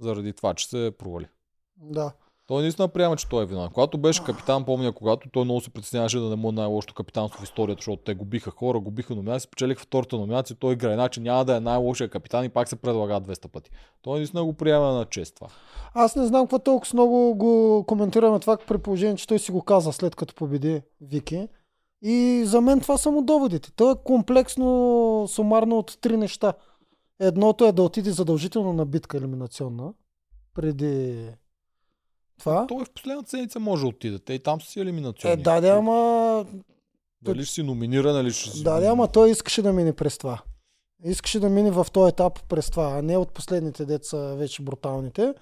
Заради това, че се провали. Да. Той наистина приема, че той е виновен. Когато беше капитан, помня, когато той много се притесняваше да не му е най-лошото капитанство в историята, защото те го биха хора, го биха номинации, спечелиха втората номинация, той играе, иначе няма да е най-лошия капитан и пак се предлага 200 пъти. Той наистина го приема на чест това. Аз не знам какво толкова много го коментираме това, при положение, че той си го каза след като победи Вики. И за мен това са му доводите. То е комплексно, сумарно от три неща. Едното е да отиде задължително на битка елиминационна. Преди това. Той в последната седмица може да отиде. Те и там са си Е, елиминационни. да, да, ама... Дали ще си номиниран или ще си... Да, да, ама той искаше да мине през това. Искаше да мине в този етап през това, а не от последните деца вече бруталните.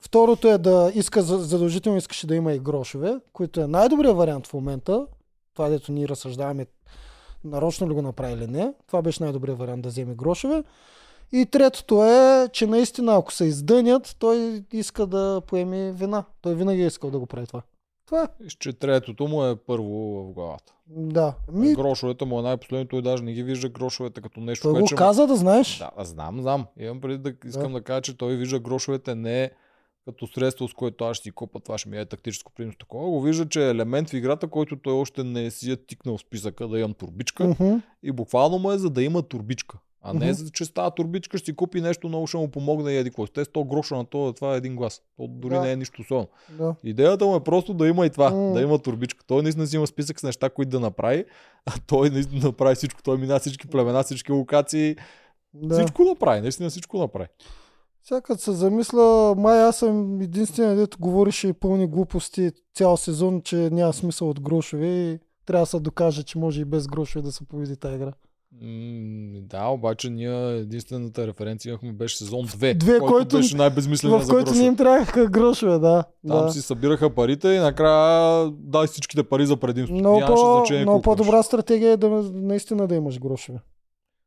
Второто е да иска, за- задължително искаше да има и грошове, които е най-добрият вариант в момента. Това, дето ние разсъждаваме, нарочно ли го направи или не. Това беше най-добрият вариант да вземе грошове. И третото е, че наистина, ако се издънят, той иска да поеме вина. Той винаги е искал да го прави това. Това е. Че третото му е първо в главата. Да. Ми... Грошовете му е най-последното, той даже не ги вижда грошовете като нещо, той което го му- каза да знаеш. Да, знам, знам. Имам преди да искам да. кажа, че той вижда грошовете не като средство, с което аз ще си купа, това ще ми е тактическо предимство. Такова го вижда, че е елемент в играта, който той още не си е тикнал в списъка да имам турбичка Мгм. и буквално му е за да има турбичка. А не за че става турбичка, ще си купи нещо много, ще му помогне и еди какво. Те 100 гроша на това, това е един глас. То дори Да. не е нищо особено. Да. Идеята му е просто да има и това, М. да има турбичка. Той наистина си има списък с неща, които да направи, а той наистина направи всичко. Той мина всички племена, всички локации, Да. всичко направи, наистина всичко направи. Сега се замисля, май аз съм единственият, дето говореше и пълни глупости цял сезон, че няма смисъл от грошове и трябва да се докаже, че може и без грошове да се победи тази игра. М, да, обаче ние единствената референция имахме беше сезон 2, Две, който, който- беше най-безмисленият в който не им трябваха грошове, да. Там да. си събираха парите и накрая дай всичките пари за предимство. Много, Нямаше по, значение много по-добра стратегия е да наистина да имаш грошове.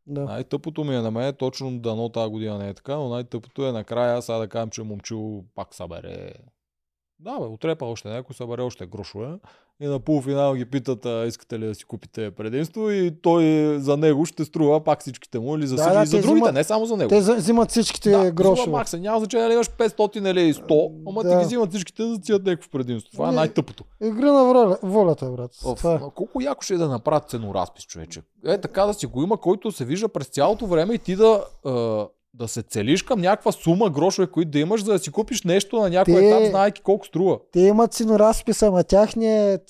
Да. Най-тъпото ми е на мен, точно дано тази година не е така, но най-тъпото е накрая, сега да кажем, че момчил пак събере. Да, бе, отрепа още някой, събере още грошове. И на полуфинал ги питат, а, искате ли да си купите предимство и той за него ще струва пак всичките му или за, Да, всички, да, и за те другите, взимат- не само за него. Те взимат всичките да, грошове. Макса, няма значение дали имаш 500 или 100, ама Да. ти ги взимат всичките да тият някакво предимство. Това е най-тъпото. Игра на воля, волята, брат. Оф, Това е. колко яко ще е да направят ценоразпис, човече. Е така да си го има, който се вижда през цялото време и ти да, да се целиш към някаква сума грошове, които да имаш, за да си купиш нещо на някой Те- етап, знаеки колко струва. Те имат си разписа, ама тяхният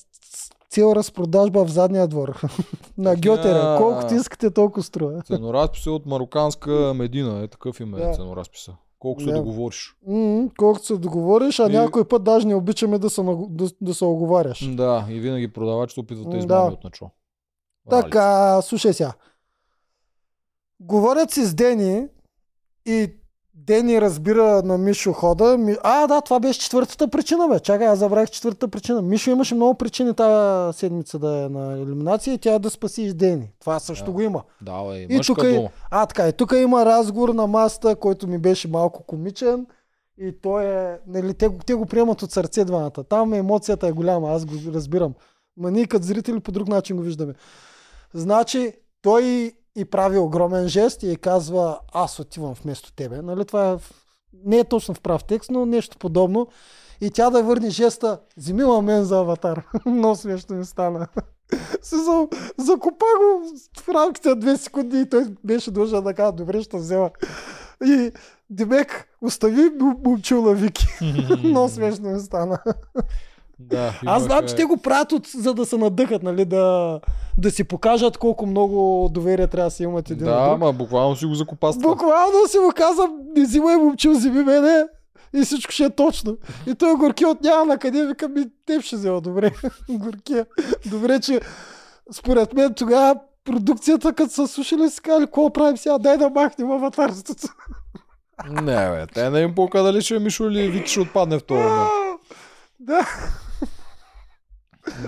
цел разпродажба в задния двор. на Гьотера. Колкото искате, толкова струва. Ценоразпис е от мароканска медина, е такъв им е Да. ценоразписа. Колко се Да. договориш. М, колкото се договориш, а И- някой път даже не обичаме да се, да, да се оговаряш. Да, и винаги продавач се опитва да измами да. от начало. Така, слушай сега. Говорят си с Дени и Дени разбира на Мишо хода. Ми... А, да, това беше четвъртата причина, бе. Чакай, аз забравих четвъртата причина. Мишо имаше много причини тази седмица да е на елиминация и тя е да спаси Дени. Това също Да. го има. Да, бе, И тук дума. А, така и тук има разговор на масата, който ми беше малко комичен. И той е, нали, те, го- те го приемат от сърце двамата. Там емоцията е голяма, аз го разбирам. Ма ние като зрители по друг начин го виждаме. Значи, той и прави огромен жест и казва, аз отивам вместо тебе. Нали, това е, не е точно в прав текст, но нещо подобно. И тя да върне жеста, вземи мен за аватар. Много смешно ми стана. Се за, закопа го в рамките на две секунди и той беше длъжен да кажа, добре, ще взема. И Димек, остави на Вики. Много смешно ми стана. Да, Аз знам, че те го правят, от, за да се надъхат, нали, да, да си покажат колко много доверие трябва да си имат един Да, ама буквално си го закопаства. Буквално си му казвам, не взимай момчил, вземи мене и всичко ще е точно. И той горки от няма на къде, вика ми, теб ще взема, добре. Горкия. Добре, че според мен тогава продукцията, като са слушали, си казали, какво правим сега, дай да махнем аватарството. Не, бе, те не им пука дали ще Мишо или Вики ще отпадне в този момент. да,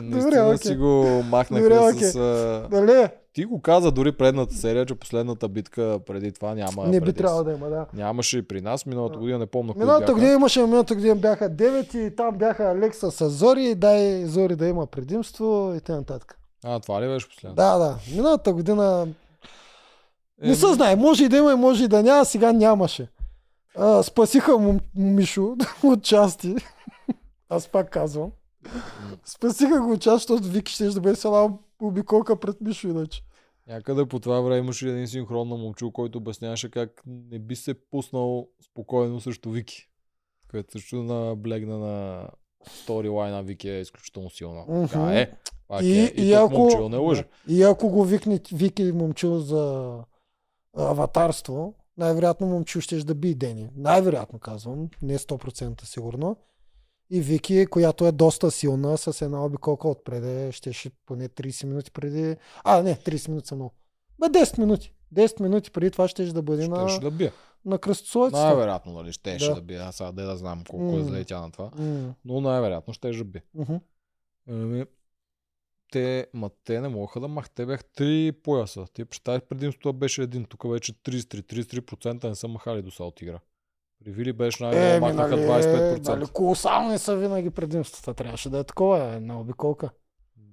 Наистина окей. си го махнаха Добре, с... а, нали? Ти го каза дори предната серия, че последната битка преди това няма. Не би трябвало да има, да. Нямаше и при нас, миналата година не помня Миналата година имаше, миналата година бяха 9 и там бяха Алекса с Зори и дай Зори да има предимство и т.н. А, това ли беше последната? Да, да. Миналата година Е, Не се знае, може и да има, и може и да няма, сега нямаше. А, спасиха му Мишо от части. Аз пак казвам. Спасиха го от част, защото Вики ще да бъде с една обиколка пред Мишо иначе. Някъде по това време имаше един синхрон на момчил, който обясняваше как не би се пуснал спокойно срещу Вики. Което също наблегна на сторилайна Вики е изключително силна. Мгм. Тя е. Пак И, е. и, И, ако, момчил не лъже. и ако го викне Вики момчил за аватарство, най-вероятно момчил ще да би Дени. Най-вероятно казвам, не 100% сигурно. И Вики, която е доста силна, с една обиколка отпреде, ще, ще поне 30 минути преди... А, не, 30 минути са много. Бе, 10 минути. 10 минути преди това ще да бъде на, Ще да бие. на кръстосовецата. Най-вероятно, нали, ще Да. да бие. Аз сега да знам колко е М. зле тя на това. М, Но най-вероятно ще да бие. Ами, те, ма те не могаха да мах. Те бях три пояса. Ти представих предимството беше един. Тук вече 33. 33% не са махали до салт игра. При Вили беше най Е, махнаха нали, 25%. нали, колосални са винаги предимствата. Трябваше да е такова, е, една обиколка.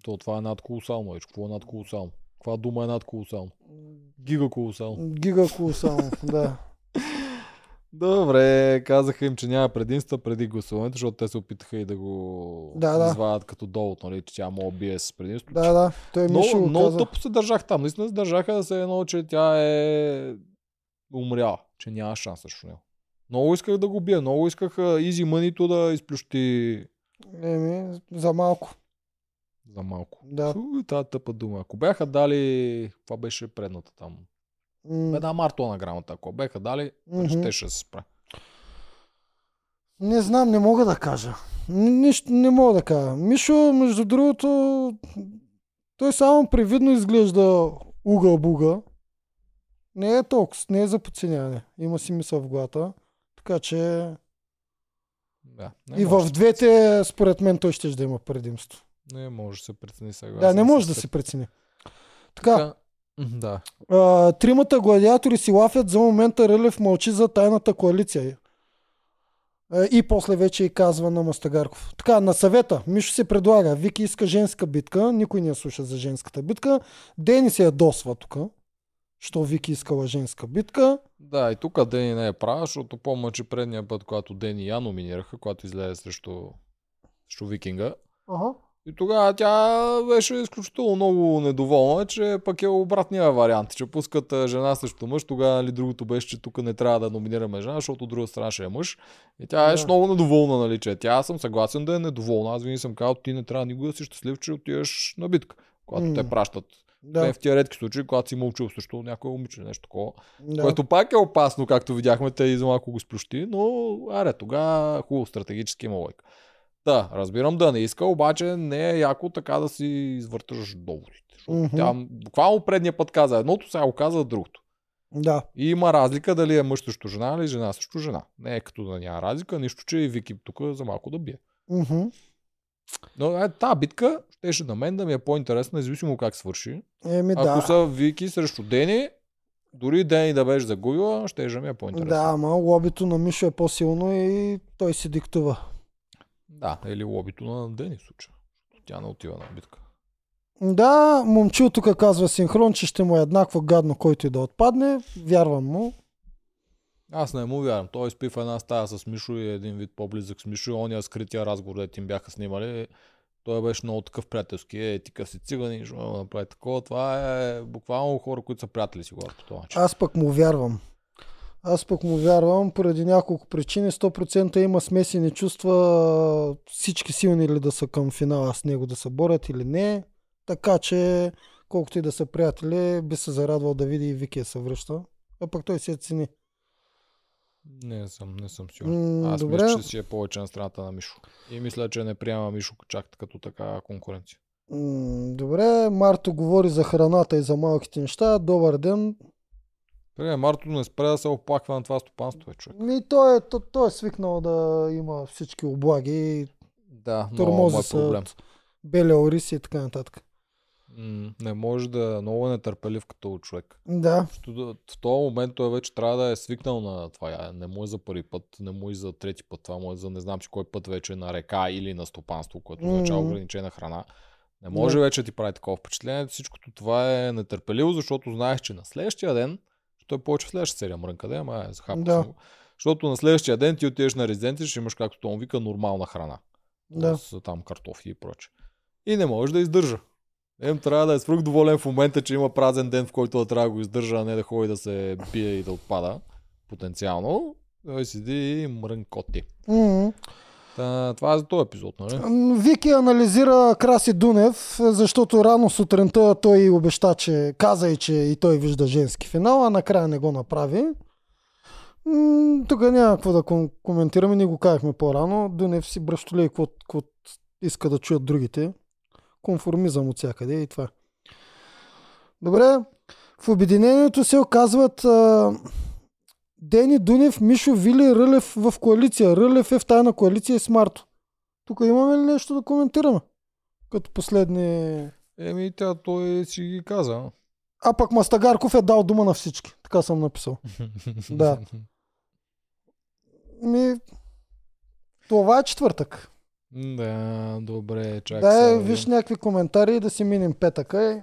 То това е над колосално. Вече. Какво е над колосално? Каква дума е над колосално? Гига колосално. Гига колосално, да. Добре, казаха им, че няма предимства преди гласуването, защото те се опитаха и да го Да, да. извадят като довод, нали, че тя мога бие с предимство. Да, да. Той Мишо Много, го много тъпо се държах там. Наистина се държаха да се едно, че тя е умряла, че няма шанс срещу него. Много исках да го бия, много исках изи мънито да изплющи Еми, за малко. за малко. Да. Фу, тази тъпа дума. Ако бяха дали, това беше предната там. М, Една мартона грамота. Ако бяха дали, Мгм. щеше да се спре. Не знам, не мога да кажа. Нищо не мога да кажа. Мишо, между другото, той само привидно изглежда уга-буга. Не е толкова, не е за подценяване. Има си мисъл в главата. Така че Да, не и в двете, според мен, той ще да има предимство. не може да се прецени сега. Да, не може да се прецени. Така, Да. а, тримата гладиатори си лафят за момента Рълев мълчи за тайната коалиция. А, И после вече и казва на Мастагарков. Така, на съвета. Мишо се предлага. Вики иска женска битка. Никой не я слуша за женската битка. Дени се ядосва тук. Що Вики искала женска битка. Да, и тук Дени не е права, защото помня, че предния път, когато Дени я номинираха, когато излезе срещу, срещу Викинга, Ага. и тогава тя беше изключително много недоволна, че пък е обратния вариант, че пускат жена срещу мъж, тогава нали, другото беше, че тук не трябва да номинираме жена, защото от друга страна ще е мъж. И тя беше много недоволна, нали, че тя аз съм съгласен да е недоволна. Аз винаги съм казал, ти не трябва никога да си щастлив, че отиваш на битка, когато М. те пращат. Да. Да. В тия редки случаи, когато си мълчил също някой момиче, нещо такова. да. Което пак е опасно, както видяхме, те и за малко го сплющи, но аре, тогава хубаво, стратегически има лойка. Да, разбирам да не иска, обаче не е яко така да си извърташ доводите. Защото. Тя буквално предния път каза едното, сега го каза другото. да. И има разлика дали е мъж срещу жена или жена срещу жена. Не е като да няма разлика, нищо, че и Вики тук за малко да бие. Мгм. Но е, тази битка щеше на мен да ми е по-интересна, независимо как свърши. Еми Ако да. са Вики срещу Дени, дори Дени да беше загубила, ще ми е по-интересно. Да, ама лобито на Мишо е по-силно и той си диктува. Да, или лобито на Дени в случая. Тя не отива на битка. Да, момчил тук казва синхрон, че ще му е еднакво гадно, който и да отпадне. Вярвам му. Аз не му вярвам. Той спи в една стая с Мишо и един вид по-близък с Мишо. Ония скрития разговор, дето им бяха снимали. Той беше много такъв приятелски. Е, ти си цигани, ще направи такова. Това е буквално хора, които са приятели си говорят по това начин. Аз пък му вярвам. Аз пък му вярвам поради няколко причини. 100% има смесени чувства всички силни ли да са към финала с него да се борят или не. Така че колкото и да са приятели, би се зарадвал да види и Вики се връща. А пък той си е цени. Не съм, не съм сигурен. Аз добре. мисля, че си е повече на страната на Мишо. И мисля, че не приема Мишо чак като така конкуренция. Добре, Марто говори за храната и за малките неща. Добър ден. Преди Марто не спре да се оплаква на това стопанство, е човек. Ми, той, е, той, той е свикнал да има всички облаги, Да, много е проблем. от бели ориси и така нататък. Не може да е много нетърпелив като човек. Да, Защото В този момент той вече трябва да е свикнал на това. Не му е за първи път, не му е за трети път. Това му е за не знам си кой път вече на река или на стопанство, което означава ограничена храна. Не може Да. вече да ти прави такова впечатление. Всичкото това е нетърпеливо, защото знаеш, че на следващия ден, що е повече в следващата серия мрънка, да, ама е захапал Да. го. Защото на следващия ден ти отидеш на резиденция, ще имаш, както му вика, нормална храна. да. С там картофи и проче. И не може да издържа. Ем трябва да е свръх доволен в момента, че има празен ден, в който да трябва да го издържа, а не да ходи да се бие и да отпада. Потенциално. Той седи и мрънкоти. М. Та, това е за този епизод, нали? Вики анализира Краси Дунев, защото рано сутринта той обеща, че каза и, че и той вижда женски финал, а накрая не го направи. М, Тук няма какво да ком- коментираме, ние го казахме по-рано. Дунев си бръщоли какво, какво иска да чуят другите. Конформизъм от всякъде и това. Добре, в обединението се оказват а, Дени Дунев, Мишо, Вили, Рълев в коалиция. Рълев е в тайна коалиция с Марто. Тук имаме ли нещо да коментираме? Като последни... Еми, тя той си ги каза. А пък Мастагарков е дал дума на всички. Така съм написал. Да. Ми... Това е четвъртък. Да, добре, чакай. да, е, да виж някакви коментари и да си минем петъка. Е.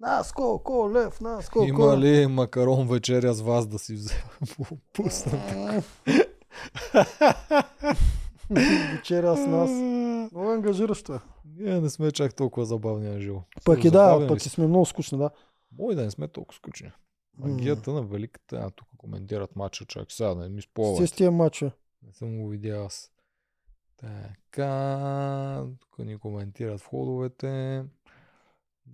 Нас колко лев, нас колко... Има ли макарон вечеря с вас да си взема? Пусна. Вечеря с нас. Много ангажиращо е. Ние не сме чак толкова забавни на живо. Пък и да, пък и сме много скучни, да. Мой да не сме толкова скучни. Магията на великата, а тук коментират матча, човек. Сега не ми спойват. С тия мачове. Не съм го видял аз. Така, тук ни коментират входовете.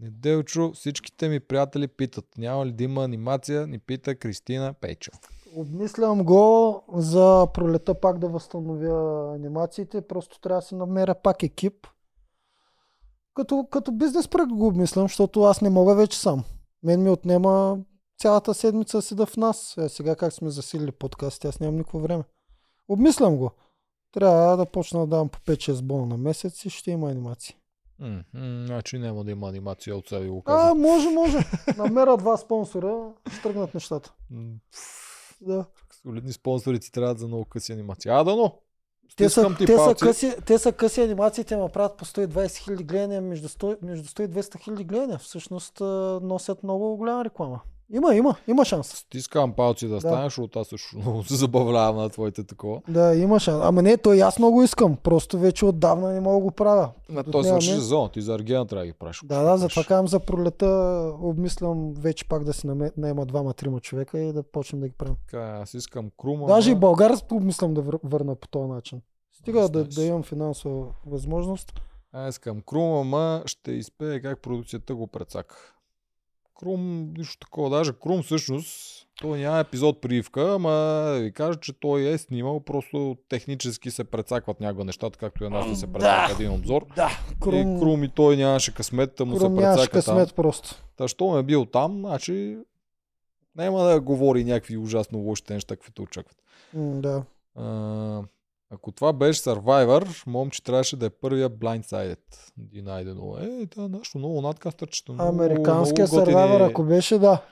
Неделчо, всичките ми приятели питат, няма ли да има анимация, ни пита Кристина Пейчо. Обмислям го за пролета пак да възстановя анимациите. Просто трябва да си намеря пак екип. Като, като бизнес проект го обмислям, защото аз не мога вече сам. Мен ми отнема цялата седмица да седа в нас. Е, сега как сме засилили подкасти, аз нямам никакво време. Обмислям го. Трябва да почна да давам по 5-6 бона на месец и ще има анимации. М, м, значи няма да има анимация от сега ви го А, казвам. може, може. Намеря два спонсора, ще тръгнат нещата. М, Да. Солидни спонсори ти трябват за много къси анимации. А, да, но! Те са, Стискам ти те, са палци. къси, те са къси анимациите, ма правят по 120 хиляди гледания, между 100, между 100 и 200 хиляди гледания. Всъщност а, носят много голяма реклама. Има, има, има шанс. Стискам палци да, Да. станеш, защото аз също много се забавлявам на твоите такова. Да, има шанс. Ама не, той аз много искам. Просто вече отдавна не мога да го правя. На Отнема то свърши ми- сезон, ти за Аргена трябва да ги правиш. Да, да, затова казвам за пролета. Обмислям вече пак да си наема двама-трима човека и да почнем да ги правим. Така, аз искам Крума. Даже и ма- Българ обмислям да вър- върна по този начин. Стига да, да имам финансова възможност. Аз искам Крум, ама ще изпее как продукцията го прецака. Крум, нищо такова. Даже Крум всъщност, той няма епизод привка, ама ви кажа, че той е снимал, просто технически се прецакват някои нещата, както и нас да се прецака един обзор. Да, Крум... И Крум и той нямаше късмет, да му Крум се прецака там. късмет просто. Та, що е бил там, значи няма да говори някакви ужасно лошите неща, каквито очакват. М, да. А, ако това беше Survivor, момче трябваше да е първия Blindsided. Динайдено. Е, е нещо много надкастърчето. Американския много готини, сървайвер, ако беше, да.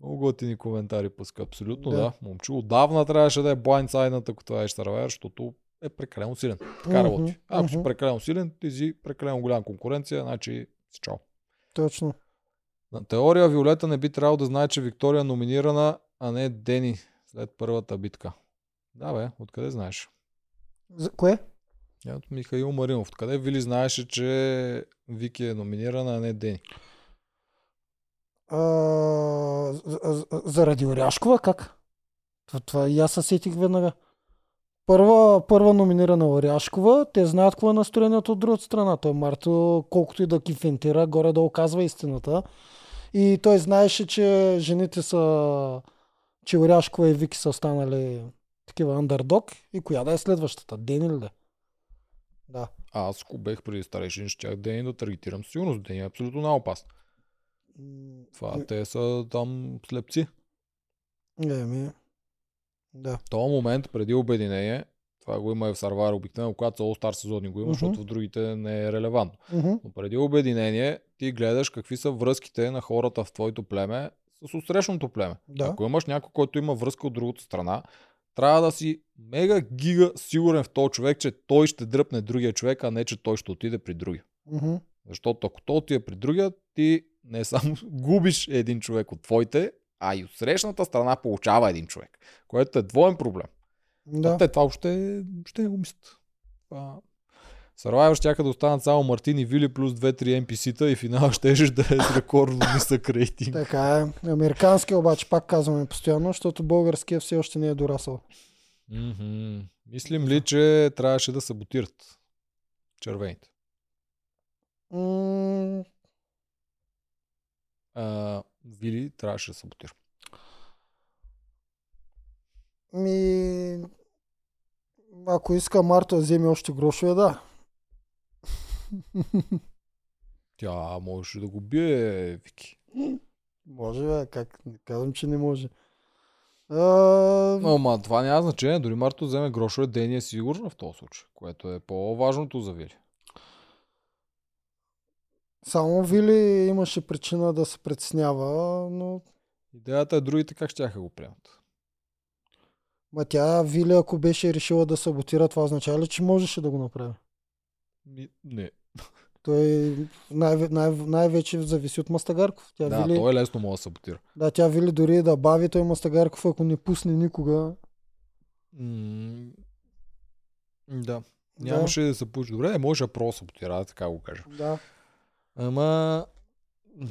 Много готини коментари пуска. Абсолютно Да. да. да. Момче отдавна трябваше да е Blindsided, ако това е Survivor, защото е прекалено силен. Така работи. Ако си прекалено силен, ти си прекалено голяма конкуренция, значи си чао. Точно. На теория Виолета не би трябвало да знае, че Виктория е номинирана, а не Дени след първата битка. Да бе, откъде знаеш? За, кое? Я от Михаил Маринов. Откъде Вили знаеше, че Вики е номинирана, а не Дени? А, заради Оряшкова, как? Това, това и аз се сетих веднага. Първа, първа номинирана Оряшкова, те знаят какво е настроението от другата страна. Той Марто, колкото и да кифентира, горе да оказва истината. И той знаеше, че жените са, че Оряшкова и Вики са станали такива андердог. И коя да е следващата? Дени ли да? е? Да. Аз, ако бех преди старейшин, щях Дени да таргетирам със сигурност. Дени е абсолютно най-опасно. Това те са там слепци. Еми, да. В този момент, преди обединение, това го има и в Survivor обикновено, когато All Star сезони го има, Мгм. защото в другите не е релевантно. Мгм. Но преди обединение, ти гледаш какви са връзките на хората в твоето племе с отсрещното племе. Да. Ако имаш някой, който има връзка от другата страна, трябва да си мега гига сигурен в този човек, че той ще дръпне другия човек, а не че той ще отиде при другия. Мгм. Защото ако той отиде при другия, ти не само губиш един човек от твоите, а и от срещната страна получава един човек, което е двоен проблем. Да. Да. Те това още, ще не го мислят. Това... Survivor щяха да останат само Мартин и Вили плюс 2-3 NPC-та и финал ще да е с рекордно нисък рейтинг. Така е. Американски обаче пак казваме постоянно, защото българския все още не е дорасъл. Мгм. Мислим ли, че трябваше да саботират червените? М, А, Вили трябваше да саботира. Ми... Ако иска Марто да вземе още грошове, да. Тя можеше да го бие, Вики. Може, бе, как? Не казвам, че не може. А, Но, ма, това няма значение. Дори Марто вземе грошове, Дени е сигурна в този случай, което е по-важното за Вили. само Вили имаше причина да се притеснява, но Идеята е другите как ще го приемат. ма тя Вили, ако беше решила да саботира, това означава ли, че можеше да го направи? Ми, Не. Той най- най- най-вече зависи от Мастагарков. Тя Да, Вили, той е лесно може да саботира. да, тя Вили дори да бави, той Мастагарков, ако не пусне никога. М, Да. Нямаше да се получи добре, може да про саботира, така го кажа. Да. да. Ама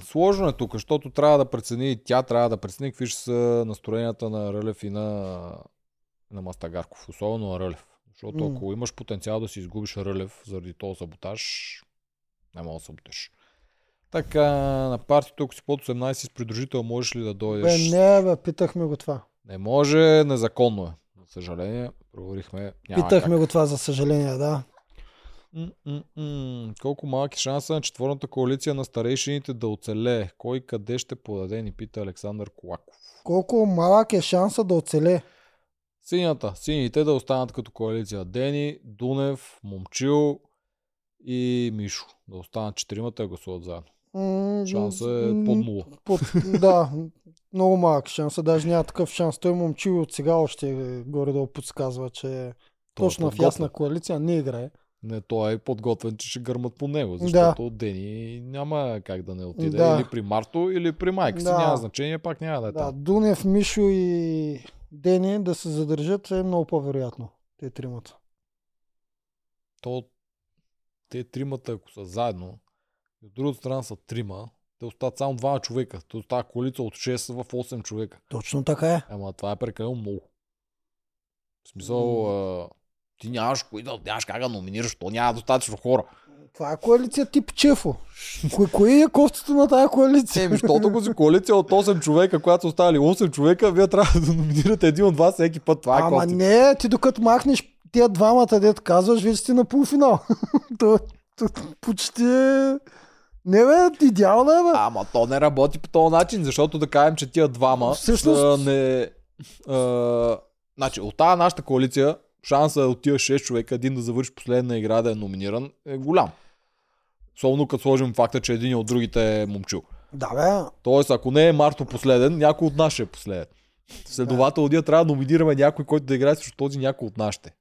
сложно е тук, защото трябва да прецени, тя трябва да прецени какви ще са настроенията на Рълев и на, на Мастагарков, особено на Рълев. Защото М. ако имаш потенциал да си изгубиш Рълев заради този саботаж, няма да саботеш. Така, на партито, ако си под 18 с придружител, можеш ли да Бе, дойдеш? не, бе, питахме го това. Не може, незаконно е. За съжаление, проверихме. Няма Питахме как. го това, за съжаление, да. М-м-м. Колко малък е шанса на четвърната коалиция на старейшините да оцелее? Кой къде ще подаде, ни пита Александър Колаков. Колко малък е шанса да оцеле. Синята, сините да останат като коалиция. Дени, Дунев, Момчил и Мишо. Да останат четиримата и гласуват заедно. Шансът е под нула. Под, да, много малък шанс. Даже няма такъв шанс. Той момчил от сега още горе-долу подсказва, че Той е точно в подготвен. ясна коалиция не играе. Не, той е подготвен, че ще гърмат по него, защото Дени няма как да не отиде Да. или при Марто, или при майка си. Да. Няма значение, пак няма да е Да, там. Дунев, Мишо и Дени да се задържат е много по-вероятно. Те тримата. то те тримата, ако са заедно, и от другата страна са трима, те остават само двама човека. Те остава коалиция от 6 в 8 човека. Точно така е. Ама това е прекалено много. В смисъл, а, ти нямаш, кои да, нямаш как да номинираш, то няма достатъчно хора. Това е коалиция тип Чефо. Кой, кой е кофтата на тази коалиция? Еми, защото го си коалиция от 8 човека, която са оставали 8 човека, вие трябва да номинирате един от вас всеки път. Това е Ама кофти. не, ти докато махнеш тия двамата, дето казваш, вече сте на полуфинал. то, то, почти е... Не бе, идеално е бе. Ама то не работи по този начин, защото да кажем, че тия двама Всъщност- са не... А, значи, от тази нашата коалиция, шанса от тия 6 човека, един да завърши последна игра да е номиниран, е голям. Особено като сложим факта, че един от другите е момчил. Да бе, Тоест, ако не е Марто последен, някой от нас ще е последен. Следователно, ние трябва да номинираме някой, който да играе срещу този някой от нашите.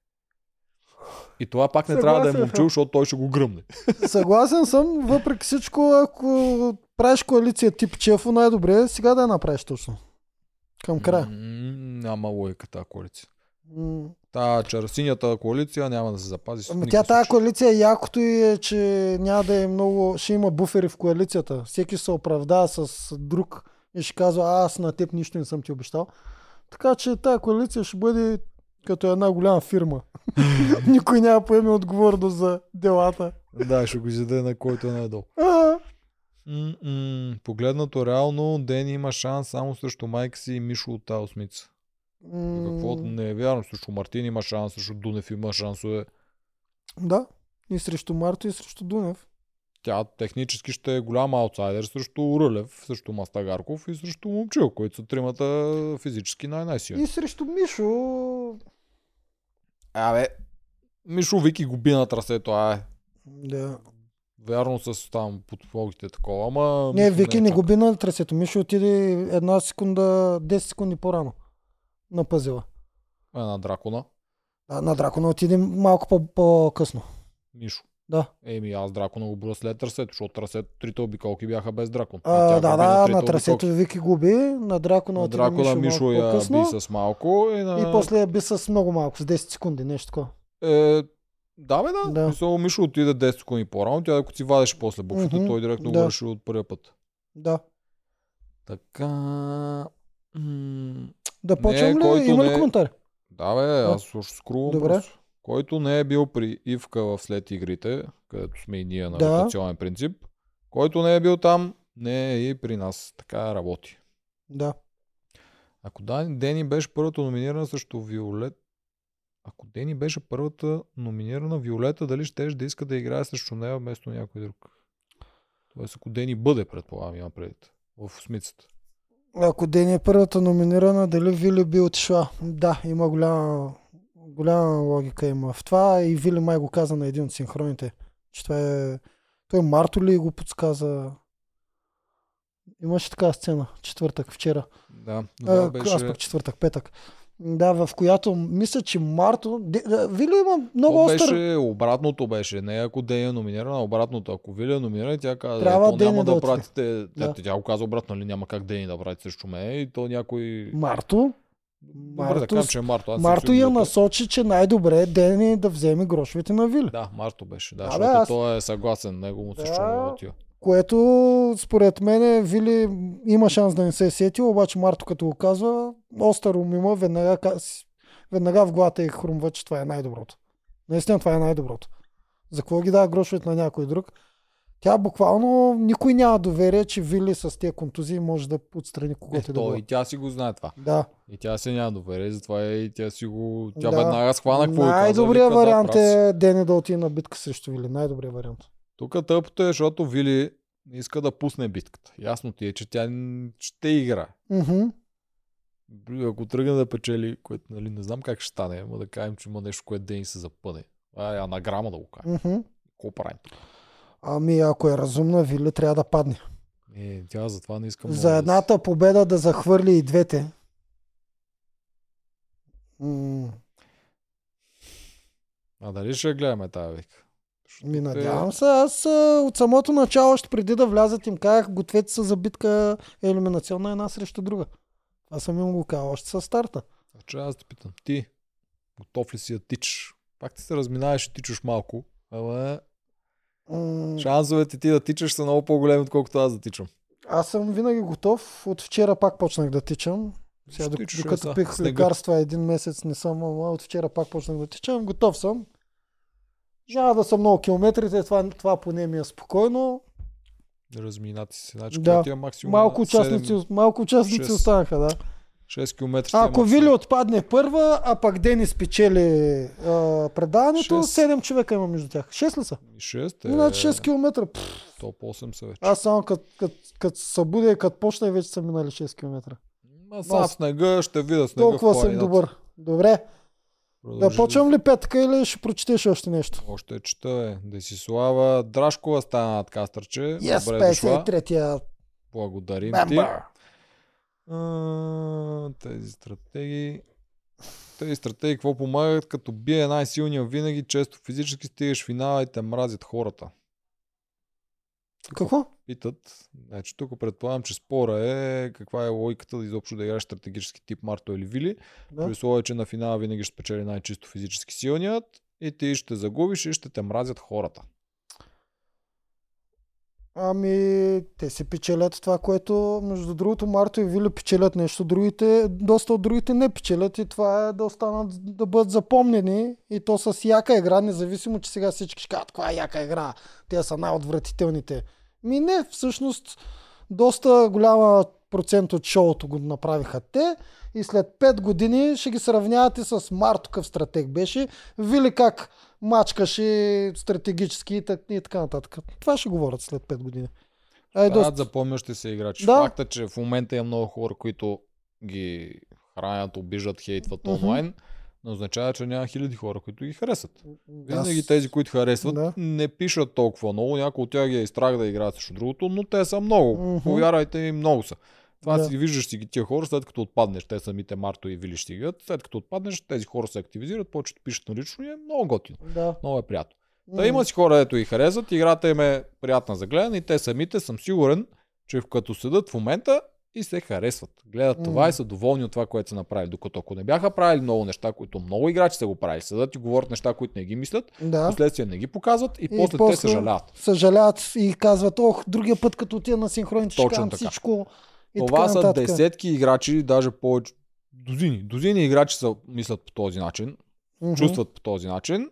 И това пак не трябва да е Съгласен момчил, защото той ще го гръмне. съгласен съм, въпреки всичко, ако правиш коалиция тип Чефо, най-добре е сега да я направиш точно. Към края. М, Няма логика тази коалиция. М. Та черсинята коалиция няма да се запази. Ама тя тази коалиция якото и е, че няма да е много, ще има буфери в коалицията. Всеки се оправдава с друг и ще казва, а, аз на теб нищо не съм ти обещал. Така че тази коалиция ще бъде като една голяма фирма. Никой няма поеме отговорност за делата. Да, ще го изяде на който е най-долу. Погледнато реално, Дени има шанс само срещу майка си и Мишо от тази осмица. Какво м, не е вярно. Срещу Мартин има шанс, срещу Дунев има шансове. Да. И срещу Марто, и срещу Дунев. Тя технически ще е голям аутсайдер срещу Урълев, срещу Мастагарков и срещу Момчил, които са тримата физически най-най-силни. И срещу Мишо. Абе, Мишо Вики го би на трасето, а е. Да. Вярно с там подпологите такова, ама... Не, Вики е не губи на трасето. Мишо отиде една секунда, 10 секунди по-рано на пъзела. Една дракона. А, на Дракона отиде малко по- по-късно. Мишо. Да. Еми, аз дракона го броя след трасето, защото трасето трите обиколки бяха без дракон. А, тя да, да, трите на трасето обиколки. Вики губи, на Дракона На дракона Мишо, я по-късно. би с малко и на... И после я би с много малко, с 10 секунди, нещо такова. Е, да, бе, да. Да. да. Мишо отиде 10 секунди по-рано, тя ако си вадеше после буфета, Мгм, той директно да. го реши от първия път. Да. Така... М- Да почвам ли? Има ли не- коментари? Да, бе, аз ще скрувам Добре. просто. Който не е бил при Ивка в след игрите, където сме и ние на Да. ротационен принцип, който не е бил там, не е и при нас. Така работи. Да. Ако Дани- Дени беше първата номинирана срещу Виолет, ако Дени беше първата номинирана Виолета, дали ще да иска да играе срещу нея вместо някой друг? Тоест, ако Дени бъде, предполагам, има предвид. В осмицата. Ако Дени е първата номинирана, дали Вили би отишла? Да, има голяма, голяма логика има в това и Вили май го каза на един от синхроните, че това е... Той Марто ли го подсказа? Имаше така сцена, четвъртък, вчера. Да, А, това Аз беше... пък четвъртък, петък. Да, в която мисля, че Марто... Да, Вили има много То остър... беше, обратното беше. Не ако Дени е номинирана, обратното. Ако Вили е номинирана, тя каза, Трябва то няма да да, пратите. Тя, Да. тя го каза обратно, нали? Няма как Дени да прати срещу мен. И то някой... Марто. Добре, да Марто кажем, с- че е Марто. Аз Марто я насочи, че най-добре е Дени да вземе грошовете на Вили. Да, Марто беше. Да, Да, защото аз- той е съгласен. Него му се Да. отива. Което според мен Вили има шанс да не се е сетил, обаче Марто като го казва, остър ум има, веднага, веднага в главата и хрумва, че това е най-доброто. Наистина това е най-доброто. За какво ги дава грошовете на някой друг? Тя буквално никой няма доверие, че Вили с тези контузии може да отстрани Е, когото и да и тя си го знае това. Да. И тя се няма доверие, затова е, и тя си го... Тя Да. веднага схвана какво Най-добрият вариант си. е Дени да отиде на битка срещу Вили. Най-добрият вариант. Тук тъпото е, защото Вили не иска да пусне битката. Ясно ти е, че тя ще играе. Мгм. Ако тръгне да печели, което нали, не знам как ще стане, ама да кажем, че има нещо, което Дени се запъне. А, е анаграма да го кажем. Мгм. Какво правим? Ами ако е разумна, Вили трябва да падне. Е, тя затова не искам За да едната победа да захвърли и двете. М, А дали ще гледаме тази вика? Ми надявам се. Аз от самото начало, още преди да влязат им казах, гответе се за битка елиминационна една срещу друга. Това съм им го казал още със старта. Че аз те питам, ти готов ли си да тичаш? Пак ти се разминаваш и тичаш малко, ама шансовете ти да тичаш са много по-големи, отколкото аз да тичам. Аз съм винаги готов. От вчера пак почнах да тичам. Сега, Ще док- тичаш, докато е, пих са, лекарства един месец не съм, ама от вчера пак почнах да тичам. Готов съм. Няма да съм много километрите, това, това поне ми е спокойно. Разминати се. Значи, Да. е максимум Малко 7, участници, малко участници шест. останаха, да. 6 км. Ако Вили отпадне първа, а пък Денис спечели а, предаването, Шест. 7 човека има между тях. 6 ли са? 6 е... Значи 6 км. Топ 8 са вече. Аз само като кът, събудя и като почна, вече са минали 6 км. Сам снега ще видя снега Толкова съм добър. Добре, да Продължи. почвам ли петъка или ще прочетеш още нещо? Още чета е. Десислава Драшкова стана над кастърче. Yes, Добре дошла. 53-я Благодарим ти. мембър. А, тези стратегии. Тези стратегии какво помагат? Като бие най-силния винаги, често физически стигаш финала и те мразят хората. Какво? Питат. Значи тук предполагам, че спора е каква е логиката да изобщо да играеш стратегически тип Марто или Вили. Да. При условие, че на финала винаги ще спечели най-чисто физически силният и ти ще загубиш и ще те мразят хората. Ами, те си печелят това, което, между другото, Марто и Вили печелят нещо, другите, доста от другите не печелят и това е да останат, да бъдат запомнени и то с яка игра, независимо, че сега всички ще кажат, каква е яка игра, те са най-отвратителните. Ми не, всъщност, доста голяма процент от шоуто го направиха те и след 5 години ще ги сравнявате с Марто какъв стратег беше, Вили как мачкаше стратегически и, так, и така нататък. Това ще говорят след 5 години. Ай, доста... запомнящи се играчи. Да. Факта, че в момента има много хора, които ги хранят, обиждат, хейтват онлайн, не означава, че няма хиляди хора, които ги харесват. Винаги с- тези, които харесват, Да. не пишат толкова много. Някои от тях ги е и страх да играят срещу другото, но те са много. Мгм. Повярвайте ми, много са. Това Да. си ги виждаш си ги тия хора, след като отпаднеш, те самите Марто и Вили ще играят, след като отпаднеш, тези хора се активизират, да пишат на лично и е много готино. Да. Много е приятно. Та има си хора, ето и харесват, играта им е приятна за гледане и те самите съм сигурен, че като седат в момента и се харесват. Гледат това М. и са доволни от това, което са направили. Докато ако не бяха правили много неща, които много играчи са го правили, седат и говорят неща, които не ги мислят, Да. последствие не ги показват и, И после, те после- съжаляват. Съжаляват и казват, ох, другия път като отида на синхроните ще кажам всичко. И Това са десетки играчи, даже повече, дозини. Дозини играчи са, мислят по този начин, Мгм. чувстват по този начин.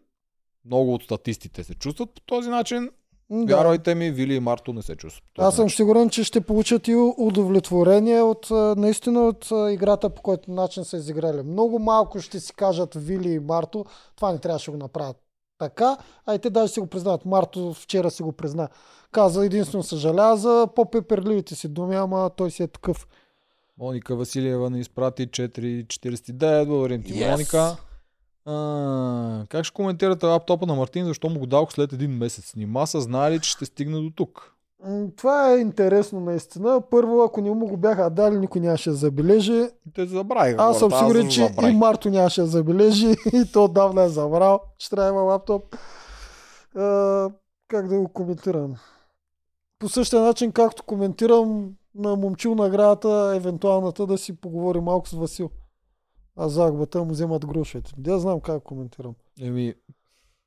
Много от статистите се чувстват по този начин. Да. Вярвайте ми, Вили и Марто не се чувстват Аз съм сигурен, че ще получат и удовлетворение от наистина от играта, по който начин са изиграли. Много малко ще си кажат Вили и Марто, това не трябваше да го направят така, а и те даже си го признават. Марто вчера си го призна. Каза единствено съжалява за по-пеперливите си думи, ама той си е такъв. Моника Василиева ни изпрати 4,49. Благодарим ти, Yes! Моника. А, как ще коментирате лаптопа на Мартин, защо му го дадох след един месец? Нима са знали, че ще стигне до тук. Това е интересно наистина. Първо, ако не му го бяха дали, никой нямаше да забележи. Те забравиха. Аз съм сигурен, че и Марто нямаше да забележи и то отдавна е забрал, че трябва има лаптоп. А, как да го коментирам? По същия начин, както коментирам на момчил наградата, евентуалната да си поговори малко с Васил. А загубата му вземат грошовете. Да знам как коментирам. Еми,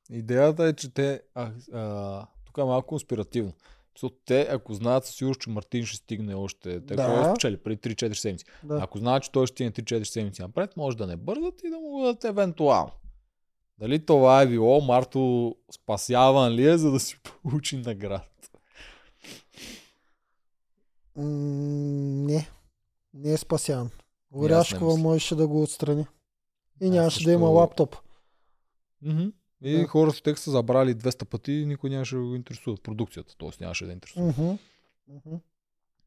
идеята е, че те... А, а, тук е малко конспиративно. Защото те, ако знаят със сигурност, че Мартин ще стигне още... Те Да. да. спечели преди 3-4 седмици. Да. Ако знаят, че той ще стигне 3-4 седмици напред, може да не бързат и да му дадат евентуално. Дали това е било Марто спасяван ли е, за да си получи награда? М, не. Не е спасян. Оряшкова можеше да го отстрани. И нямаше да също- има лаптоп. Mm-hmm. И Да. хората те са забрали 200 пъти и никой нямаше да го интересува. Продукцията, т.е. нямаше да интересува. Мгм. Мгм.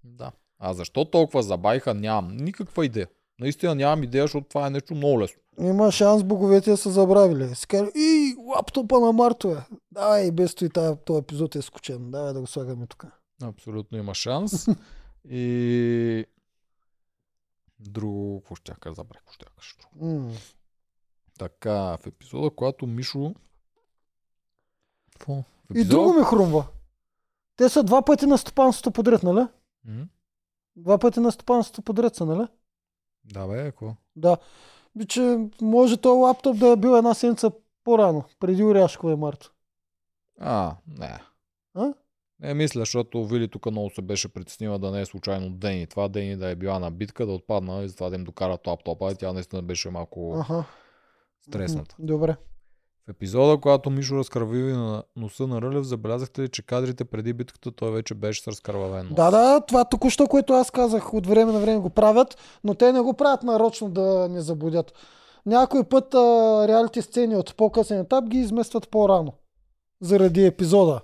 Да. А защо толкова забавиха, нямам никаква идея. Наистина нямам идея, защото това е нещо много лесно. Има шанс боговете да са забравили. Си кажа, и лаптопа на Марто е. Давай, и без той този епизод е скучен. Давай да го слагаме тук. Абсолютно има шанс. и... Друго, какво ще кажа, забравих, какво ще кажа. М. Така, в епизода, когато Мишо... Какво? В И друго ми хрумва. Те са два пъти на стопанството подред, нали? М? Два пъти на стопанството подред са, нали? Да, бе, какво? Да. Би, че може този лаптоп да е бил една седмица по-рано, преди Оряшкова и Марто. А, не. А? Не мисля, защото Вили тук много се беше притеснила да не е случайно Дени. Това Дени да е била на битка, да отпадна и затова да им докарат лаптопа. И тя наистина беше малко Аха. стресната. Добре. В епизода, когато Мишо разкървиви на носа на Рълев, забелязахте ли, че кадрите преди битката той вече беше с разкървавен нос. Да, да, това току-що, което аз казах, от време на време го правят, но те не го правят нарочно да не заблудят. Някой път а, реалити сцени от по-късен етап ги изместват по-рано. Заради епизода.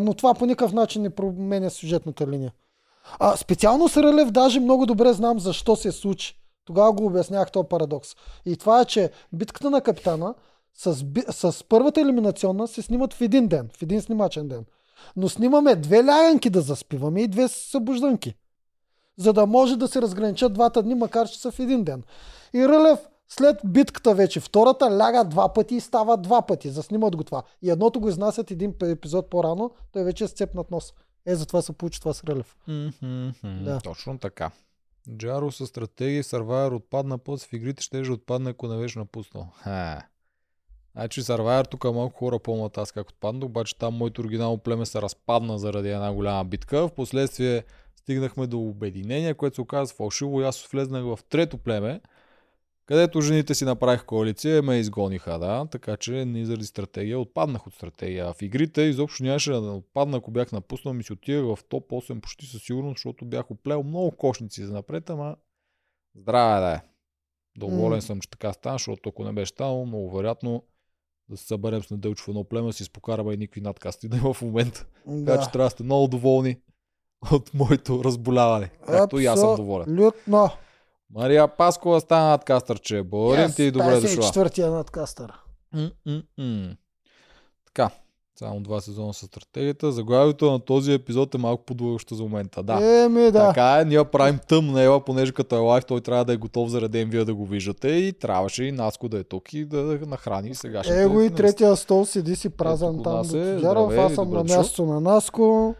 Но това по никакъв начин не променя сюжетната линия. А, специално с Рълев даже много добре знам защо се случи. Тогава го обяснях този парадокс. И това е, че битката на капитана с, с първата елиминационна се снимат в един ден, в един снимачен ден. Но снимаме две ляганки да заспиваме и две събужданки. За да може да се разграничат двата дни, макар че са в един ден. И Рълев след битката вече, втората ляга два пъти и става два пъти. Заснимат го това. И едното го изнасят един епизод по-рано, той вече е сцепнат нос. Е, затова се получи това с Рълев. Мгм, Да. Точно така. Джаро с стратегия Сървайер отпадна после в игрите, ще отпадне, ако не беше напуснал. Ха. Значи Survivor тук малко хора помнят аз как отпадна, обаче там моето оригинално племе се разпадна заради една голяма битка. Впоследствие стигнахме до обединение, което се оказа фалшиво и аз влезнах в трето племе, където жените си направих коалиция и ме изгониха, да, така че не заради стратегия, отпаднах от стратегия. В игрите изобщо нямаше да отпадна, ако бях напуснал, ми си отивах в топ 8 почти със сигурност, защото бях оплел много кошници за напред, ама здраве да е. Доволен М. съм, че така стана, защото ако не беше станало, много вероятно да се съберем с неделчо в едно племе, си спокараме и никакви надкасти да има в момента. Така че трябва да сте много доволни от моето разболяване. Както и аз съм доволен. Лютно. Мария Паскова стана надкастърче. Благодарим ти и добре дошла. четвъртия надкастър. М-м-м. Така, само два сезона с стратегията. Заглавието на този епизод е малко подлъгащо за момента. Да. Еми, да. Така е, ние правим тъмнела, понеже като е лайв, той трябва да е готов за ден вие да го виждате и трябваше и Наско да е тук и да нахрани сега. Его и третия стол седи си празен Ето там. е. Здравей, аз съм на мястото на Наско.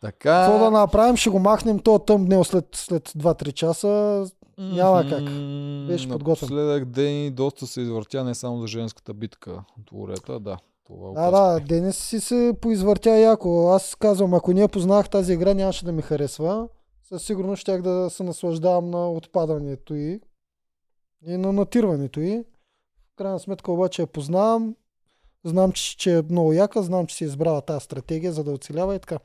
Така. Какво да направим? Ще го махнем то тъмбнел след, след 2-3 часа. Няма как. Беше подготвен. Напоследък ден доста се извъртя не само за женската битка от лорета, да. Това Да, да, Денис си се поизвъртя яко. Аз казвам, ако ние познах тази игра, нямаше да ми харесва. Със сигурност щях да се наслаждавам на отпадането и, и на натирването и. В крайна сметка обаче я познавам. Знам, че, че е много яка, знам, че си е избрала тази стратегия, за да оцелява и така.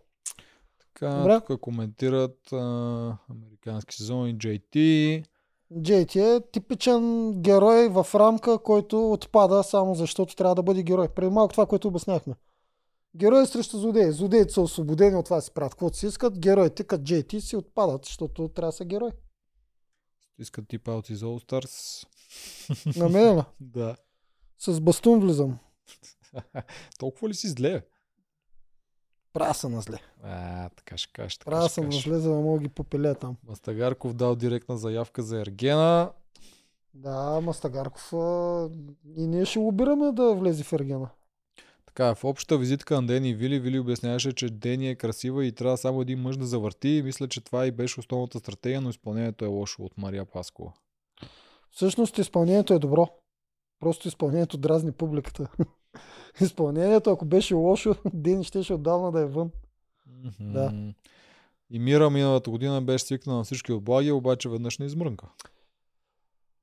Така, Добре. тук коментират а, американски сезон и JT. Джейти е типичен герой в рамка, който отпада само защото трябва да бъде герой. Преди малко това, което обясняхме. Герои срещу злодеи. Злодеите са освободени от това си правят каквото си искат. Героите, като JT, си отпадат, защото трябва да са герой. Искат типа от из All Stars. На мен да. С бастун влизам. Толкова ли си зле? Правя съм на зле. А, така ще кажеш. Така ще съм на зле, за да мога ги попеля там. Мастагарков дал директна заявка за Ергена. Да, Мастагарков а, и ние ще лобираме да влезе в Ергена. Така, в общата визитка на Дени и Вили, Вили обясняваше, че Дени е красива и трябва само един мъж да завърти. И мисля, че това и беше основната стратегия, но изпълнението е лошо от Мария Паскова. Всъщност изпълнението е добро. Просто изпълнението дразни публиката. изпълнението, ако беше лошо, Дени щеше отдавна да е вън. Мгм. Да. И Мира миналата година беше свикнала на всички облаги, обаче веднъж не измрънка.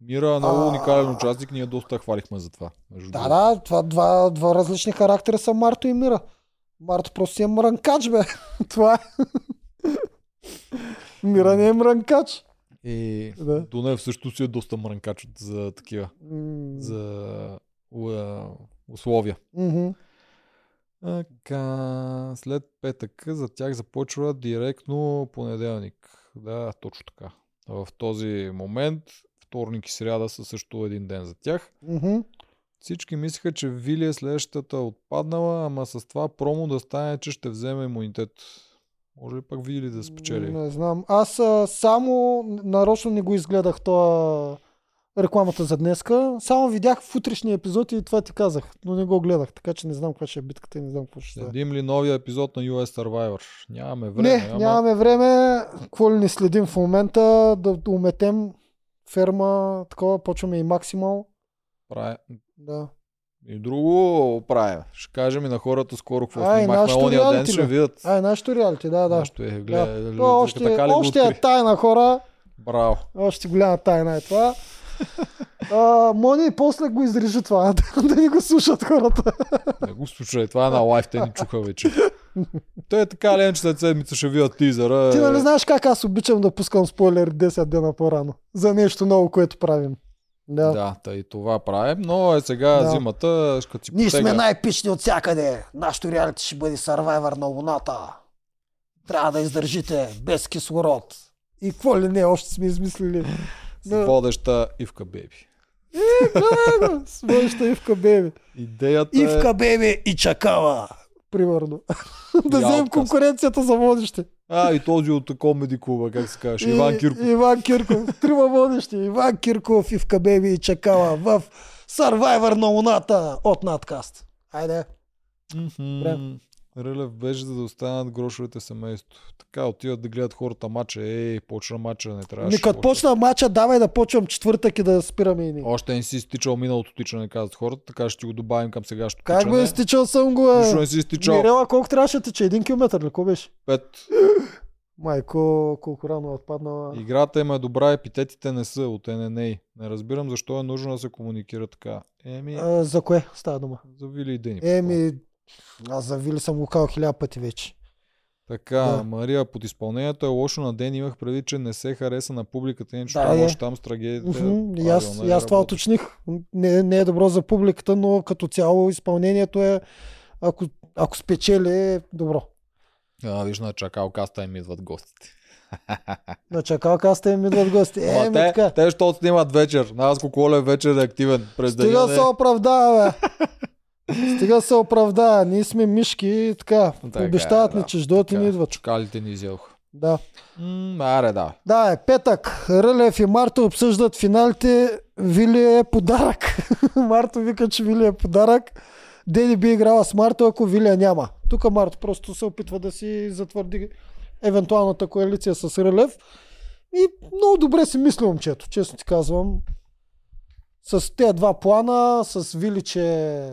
Мира е много уникален участник, ние доста хвалихме за това. Да, да, това два, два различни характера са Марто и Мира. Марто просто си е мрънкач, бе. това е. Мира не е мрънкач. И Да. Дунев също си е доста мрънкач за такива, за условия. мгм. Така, след петък за тях започва директно понеделник. Да, точно така. В този момент вторник и сряда са също един ден за тях. Мгм. Всички мислеха, че Вили е следващата отпаднала, ама с това промо да стане, че ще вземе имунитет. Може ли пак Вили да спечели? Не знам. Аз а, само нарочно не го изгледах това рекламата за днеска. Само видях в утрешния епизод и това ти казах, но не го гледах, така че не знам каква ще е битката и не знам какво ще стане. Следим ли новия епизод на US Survivor? Нямаме време. Не, ама... нямаме време. Какво ли не следим в момента? Да уметем ферма, такова, почваме и максимал. Прави... Да. И друго правим. Ще кажем и на хората скоро какво Ай, снимахме ония ден, ще видят. А, е нашето реалити, да, да. Нашето е, да. гледа, То още, така ли още е тайна, хора. Браво. Още голяма тайна е това. А, Мони и после го изрежи това, да, да ни го слушат хората. Не го слушай, това е на лайф, те ни чуха вече. Той е така ли, че след седмица ще видят тизъра. Ти нали знаеш как аз обичам да пускам спойлери 10 дена по-рано? За нещо ново, което правим. Да. Да, тъй това правим, но е сега Да. зимата, като си Ние сме потегля. най-пични от всякъде. Нашето реалити ще бъде Survivor на Луната. Трябва да издържите без кислород. И какво ли не, още сме измислили. С Да. водеща Ивка Беби. Го, С водеща Ивка Беби. Идеята е... Ивка Беби и Чакала. Примерно. да вземем конкуренцията за водещи. А, и този от Комеди клуба, как се казваш, Иван Кирков. Иван Кирков. Трима водещи. Иван Кирков, Ивка Беби и Чакала в Survivor на Луната от надкаст. Айде. Мгм. Добре. Рълев беше за да останат грошовете семейство. Така отиват да гледат хората матча. Ей, почна матча, не трябваше. Ми като почна матча, давай да почвам четвъртък и да спираме и ние. Още не си изтичал миналото тичане, казват хората, така ще го добавим към сегашното Как тичане. го изтичал съм го, Нищо е? не си изтичал. Мирела, колко трябваше да тече? Един километър ли? Какво беше? Пет. Майко, колко рано е отпаднала. Играта им е добра, епитетите не са от ННА. Не разбирам защо е нужно да се комуникира така. Еми, А, за кое става дума? за Вили и Дени. Еми, аз за Вили съм го казал хиляда пъти вече. Така, Да. Мария, под изпълнението е лошо на ден. Имах преди, че не се хареса на публиката. Иначе Да, да, е. там с трагедията. И аз, и аз това уточних. Не, не е добро за публиката, но като цяло изпълнението е, ако, ако спечели, е добро. А, виж на чакалкаста им идват гостите. На чакалка аз те им идват гости. Е, Ама ми те, така. те ще снимат вечер. Аз колко е вечер е активен. През Стига деня се оправдава, бе. Стига се оправдава. Ние сме мишки и така. Така е, Обещават ни, да, че дойдат и така ни е. идват. Чакалите ни изядоха. Да. М, аре, да. Да, е петък. Рълев и Марто обсъждат финалите. Вили е подарък. Марто вика, че Вили е подарък. Дени би играла с Марто, ако Вилия няма. Тук Марто просто се опитва да си затвърди евентуалната коалиция с Рълев. И много добре си мисля момчето, честно ти казвам. С тези два плана, с Вили, че е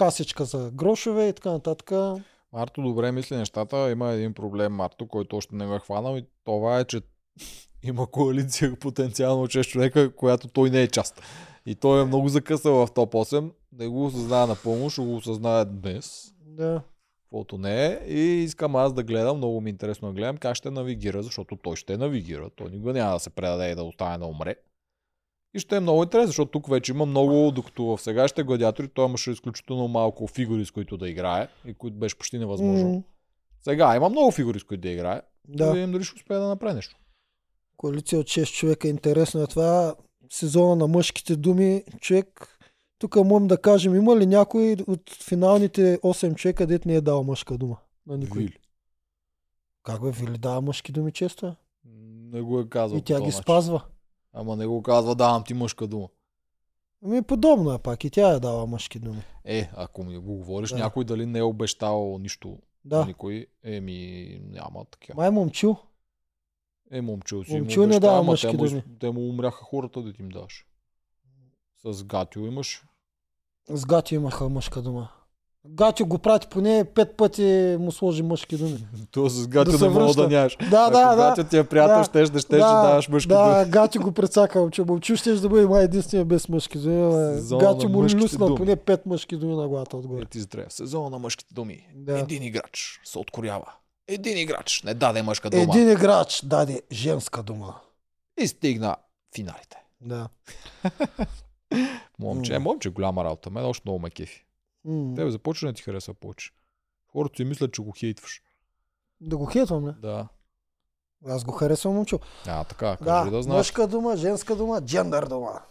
касичка за грошове и така нататък. Марто добре мисли нещата. Има един проблем, Марто, който още не го е хванал и това е, че има коалиция потенциално от 6 човека, която той не е част. И той е много закъсал в топ 8. Не го осъзнава напълно, ще го осъзнае днес. Да. Каквото не е. И искам аз да гледам, много ми интересно да гледам как ще навигира, защото той ще навигира. Той никога няма да се предаде и да остане да умре. И ще е много интересно, защото тук вече има много, докато в сегашните гладиатори той имаше изключително малко фигури, с които да играе и които беше почти невъзможно. М, Сега има много фигури, с които да играе. Да. Да. видим дали ще успее да направи нещо. Коалиция от 6 човека. Интересно е това. Сезона на мъжките думи. Човек, тук можем да кажем, има ли някой от финалните 8 човека, дет не е дал мъжка дума? На никой. Вили. Как бе, Вили дава мъжки думи често? е? Не го е казал. И тя ги начин. спазва. Ама не го казва, давам ти мъжка дума. Ами подобно е пак. И тя е дала мъжки думи. Е, ако ми го говориш, Да. някой дали не е обещал нищо Да. никой, еми няма такива. Май момчил. Е, момчил си. Момчил не дава мъжки те думи. те му умряха хората да ти им даш. С Гатио имаш. С Гатю имаха мъжка дума. Гатю го прати поне пет пъти му сложи мъжки думи. То с Гатио Да не мога да нямаш. Да, Ако да, да. Гатио ти е приятел, Да. щеш да щеш да даваш мъжки да, думи. Гатю го прецакал, че момчил ще да бъде май единствения без мъжки думи. бе. Зона Гатю на му люсна думи. поне пет мъжки думи на главата отгоре. Е, ти здраве. Сезона на мъжките думи. Да. Един играч се откорява. Един играч не даде мъжка дума. Един играч даде женска дума. И стигна финалите. Да. Момче, момче, голяма работа. Мен още много ме кефи. М. Тебе започва да ти харесва повече. Хората си мислят, че го хейтваш. Да го хейтвам, не? Да. Аз го харесвам момчил. А, така, Да, кажи да, знаеш. мъжка дума, женска дума, джендър дума.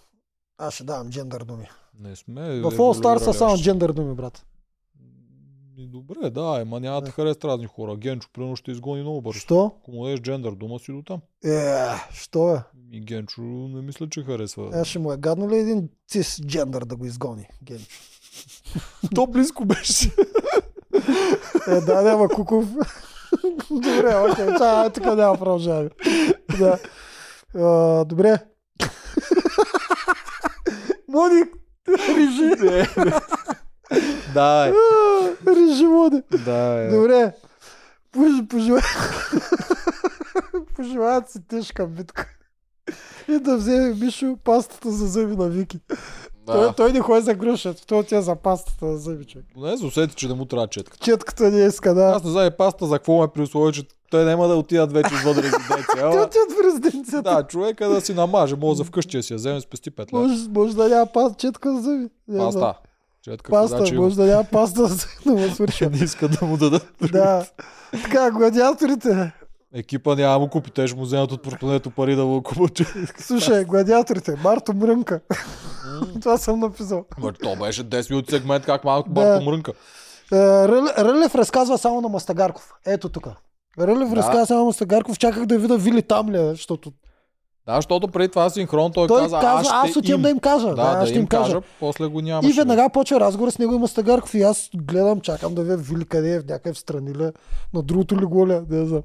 Аз ще давам джендър думи. Не сме. В All Star са само джендър думи, брат. И добре, да, ема няма да те харесат разни хора. Генчо, примерно, ще изгони много бързо. Що? Ако му дадеш джендър дума си до там. Е, що е? И Генчо не мисля, че харесва. Е, ще му е гадно ли един цис джендър да го изгони? Ген. То близко беше. Е, да, няма куков. добре, окей, чай, тук няма продължаваме. Да. А, добре. Моди, режи. да, е. А, Режи, Моди. Да, е. Добре. Пож- Пожелай... Пожелаят си тежка битка. И да вземе Мишо пастата за зъби на Вики. Той, Да. той не ходи за грушата, той отива за пастата за зъби, човек. Не се усети, че да му трябва четка. Четката не иска, да. Аз не знам паста за какво ме при условие, че той няма да отидат вече извън резиденция. Той Ама, отива в резиденцията. да, човека да си намаже, може за вкъщи да си я вземе, спести 5 лева. Може, може да няма паста, четка за зъби. Не. Паста. Четка, Паста, има. може да няма паста за но му свърши. не иска да му дадат. да. Така, гладиаторите. Екипа няма да му купи, те ще му вземат от портмонето пари да му купат. Слушай, гладиаторите. Марто Мрънка. Това съм написал. Ма, То беше 10 минути сегмент, как малко. Марко мрънка. Е, Ръл- Рълев разказва само на Мастагарков. Ето тук. Рълев Да. разказва само на Мастагарков. Чаках да видя Вили там ли е, защото Да, защото преди това синхрон той, Той каза, казва, аз, ще отивам им. да им кажа. Да, Да, аз да ще им кажа. кажа, после го нямаше. И веднага почва разговор с него и Мастагарков и аз гледам, чакам да видя Вили къде е, в някакъв страни ли, е, на другото ли го ли, не знам.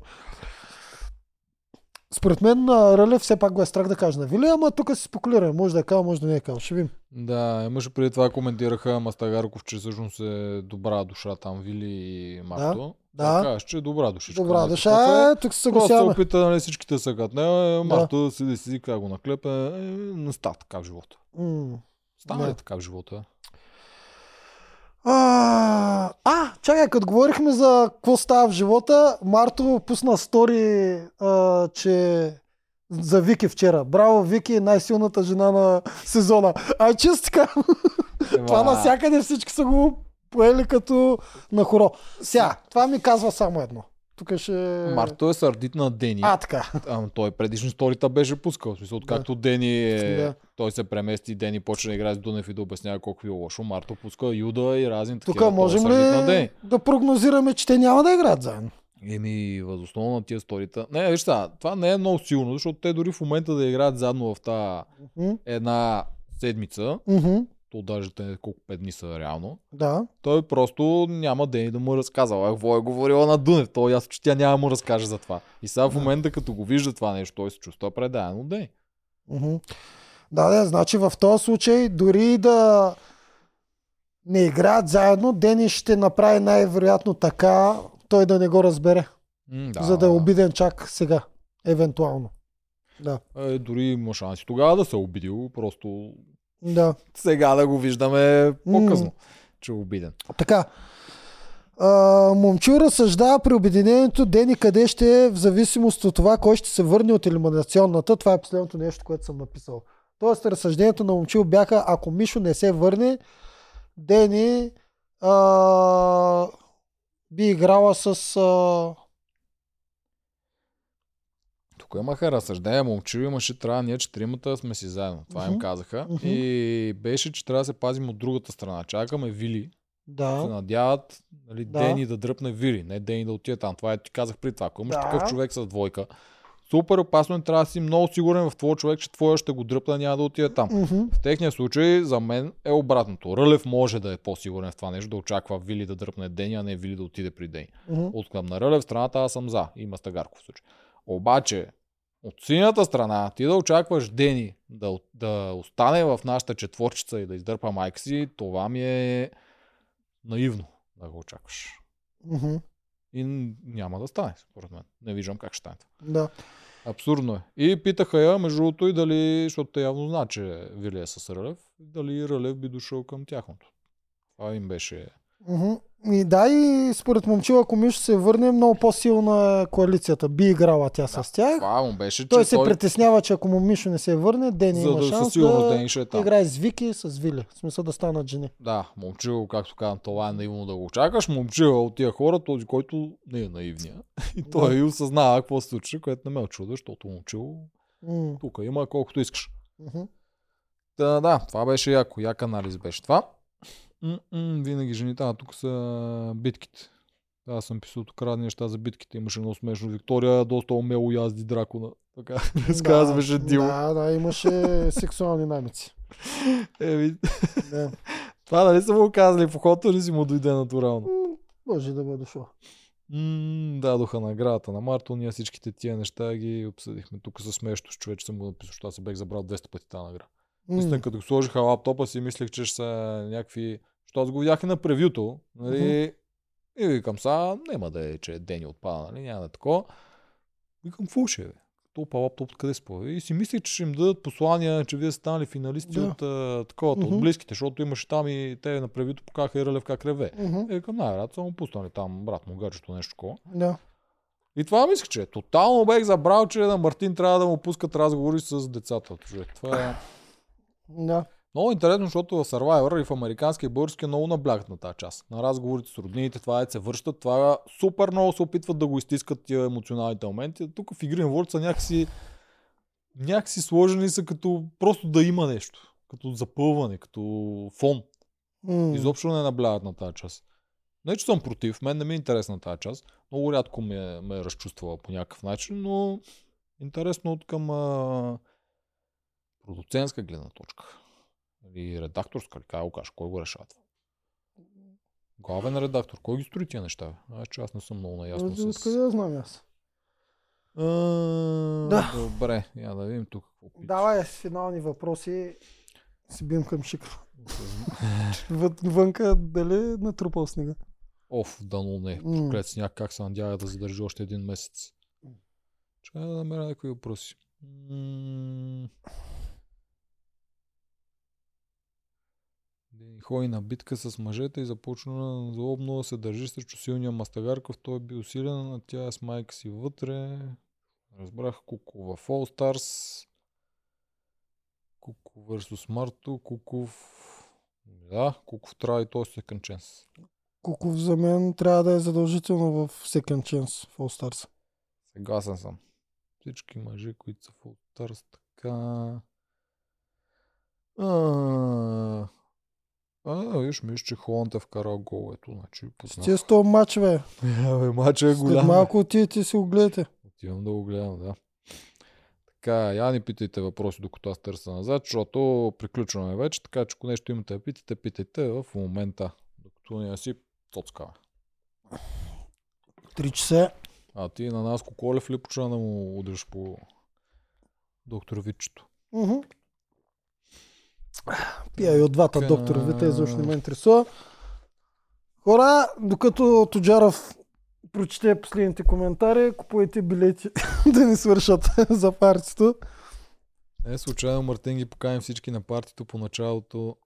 Според мен Рълев все пак го е страх да каже на Вили, ама тук си спекулира. Може да е кал, може да не е кал. Ще видим. Да, имаше преди това коментираха Мастагарков, че всъщност е добра душа там Вили и Марто. да. Така, че е добра душичка. Добра душа, е, тук се Просто се съгласяваме. опита нали, всичките са като него. Марто седи си, как го наклепе. Е, не става така в живота. М. Става Да. ли така в живота? А, а, чакай, като говорихме за какво става в живота, Марто пусна стори, а, че за Вики вчера. Браво, Вики, най-силната жена на сезона. А чисто така, това Ема, навсякъде всички са го поели като на хоро. Сега, това ми казва само едно. Тук ще... Марто е сърдит на Дени. А, така. Ама той предишни сторита беше пускал. В смисъл, Да. откакто Дени е... Да. той се премести, Дени почна да играе с Дунев и да обяснява колко е лошо. Марто пуска Юда и разни Тук такива. Е можем ли да прогнозираме, че те няма да играят заедно? Еми, възоснова на тия сторита. Не, виж сега, това не е много силно, защото те дори в момента да играят заедно в тази една седмица, мгм, то даже те колко пет дни са реално, Да. той просто няма Дени да му е разказал. Какво е говорила на Дунев? То ясно, че тя няма да му разкаже за това. И сега в момента, като го вижда това нещо, той се чувства предаден от. Мгм. Да, да, значи в този случай дори да не играят заедно, Дени ще направи най-вероятно така, той да не го разбере, М, да, за да е обиден чак сега, евентуално. Да, Е, дори има шанси тогава да се е обидил, просто да. сега да го виждаме по-късно, че е обиден. Така. А, момчил разсъждава при обединението Дени къде ще е в зависимост от това, кой ще се върне от елиминационната. Това е последното нещо, което съм написал. Тоест, разсъждението на момчил бяха, ако Мишо не се върне, Дени а, би играла с... А, Тук имаха разсъждение, момчил имаше, трябва ние четиримата сме си заедно. Това им казаха. И беше, че трябва да се пазим от другата страна. Чакаме Вили. Се да. надяват нали, Да. Дени да дръпне Вили, не Дени да отиде там. Това е, ти казах при това. Ако имаш Да. такъв човек с двойка, супер опасно е, трябва да си много сигурен в твоя човек, че твоя ще го дръпне, няма да отиде там. Мгм. В техния случай за мен е обратното. Рълев може да е по-сигурен в това нещо, да очаква Вили да дръпне Дени, а не Вили да отиде при Дени. Мгм. От към на Рълев страната аз съм за. Има Стагарков в случай. Обаче, от синята страна, ти да очакваш Дени да, да остане в нашата четворчица и да издърпа майка си, това ми е наивно да го очакваш. Мгм. И няма да стане, според мен. Не виждам как ще стане. Да. Абсурдно е. И питаха я, между другото, и дали, защото те явно знаят, че Вили е с Рълев, дали Рълев би дошъл към тяхното. Това им беше... Мгм. И да, и според момчил, ако Мишо се върне, много по-силна коалицията. Би играла тя с тях. Това му беше, Той се притеснява, че ако му Мишо не се върне, Дени за има да шанс със сигурност да Дени ще е там. играе с Вики, с Вили. В смисъл да станат жени. Да, момчил, както казвам, това е наивно да го очакваш. Момчил от тия хора, този, който не е наивния. И той Да. и осъзнава какво се случи, което не ме очуда, защото момчил М, тук има колкото искаш. мгм. Да, да, това беше яко. Як анализ беше това. М-м, винаги жените, а тук са битките. Аз съм писал тук разни неща за битките. Имаше много смешно. Виктория доста умело язди дракона. Така да, Дил. Да, да, имаше сексуални намици. Еми, Да. това нали са му казали в охото или си му дойде натурално? М, Може да бъде дошло. М, дадоха наградата на Марто. Ние всичките тия неща ги обсъдихме. Тук с смешно с човек, че съм го написал, защото аз се бех забрал 200 пъти тази награда. М, Наистина, като сложиха лаптопа си, мислех, че ще са някакви... Защото аз го видях и на превюто. Нали? И викам, сега няма да е, че Дени отпада, нали? няма да е такова. Викам, какво ще е? Топа лаптоп откъде появи? И си мислех, че ще им дадат послания, че вие сте станали финалисти Да. от а, такова, Мгм. от близките, защото имаше там и те на превюто покаха и Рълев как реве. мгм, Е, викам, най-рад са му пуснали там брат му гаджето нещо такова. Да. И това мислех, че е. Тотално бех забрал, че на Мартин трябва да му пускат разговори с децата. Това е... Да. Много интересно, защото в Survivor и в американски и български много наблягат на тази част. На разговорите с роднините, това е се връщат, това супер много се опитват да го изтискат тия емоционалните моменти. Тук в Игри на World са някакси, някакси сложени са като просто да има нещо. Като запълване, като фон. М, Изобщо не наблягат на тази част. Не, че съм против, мен не ми е интересна тази част. Много рядко ме, ме е разчувствала по някакъв начин, но интересно от към а, продуцентска гледна точка. Или редакторска, ли, как го кажеш, кой го решава това? Главен редактор, кой ги строи тия неща? бе? А, че аз не съм много наясно Откъде с... да знам аз? А, Да. Добре, я да видим тук какво питаш. Давай с финални въпроси. Си бием към. Вън- Вънка дали е натрупал снега? Оф, дано не. Проклет сняг, как се надяга да задържи още един месец. Чакай да намеря някакви въпроси. М. Дени ходи на битка с мъжете и започна злобно да се държи срещу силния Мастагарков. Той бил силен, а тя е с майка си вътре. Разбрах Куко в All Stars. Куко versus Марто. Куков... Да, Куков трябва и той second chance. Куков за мен трябва да е задължително в Second Chance в All Stars. Съгласен съм. Всички мъже, които са в All Stars, така... А, а, виж, мисля, че Холанд е вкарал гол. Ето, значи, познах. Сте 100 мачове. Абе, мача е След голям. малко отидете си го гледате. Отивам да го гледам, да. Така, я не питайте въпроси, докато аз търся назад, защото приключваме вече, така че ако нещо имате да питате, питайте в момента, докато не си тоцкава. 3 часа. А ти на нас Колев ли почна да му удриш по доктор Вичето? Мгм. Пия и от двата Така. доктора, вите изобщо не ме интересува. Хора, докато Тоджаров прочете последните коментари, купувайте билети да ни свършат за партито. Не, случайно Мартин ги покани всички на партито по началото,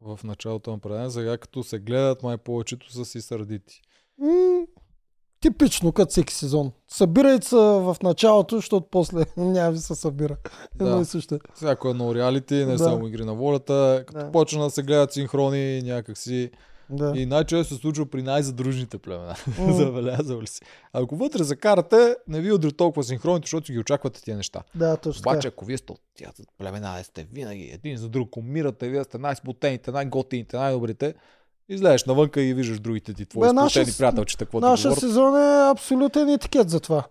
в началото на предаване. Сега като се гледат, май повечето са си сърдити. М, типично, като всеки сезон. Събирайте се в началото, защото после няма ви се събира. Едно Да. и също. Всяко едно реалити, не Да. само игри на волята. Като Да. почна да се гледат синхрони някакси. Да. И най-често се случва при най-задружните племена. М. Забелязал ли си? Ако вътре закарате, не ви удря толкова синхроните, защото ги очаквате тия неща. Да, точно Обаче, ако вие сте от тия племена, сте винаги един за друг, умирате, вие сте най-сплутените, най-готините, най-добрите, излезеш навънка и виждаш другите ти твои Бе, наша сплутени с- приятелчета, какво Нашия сезон е абсолютен етикет за това.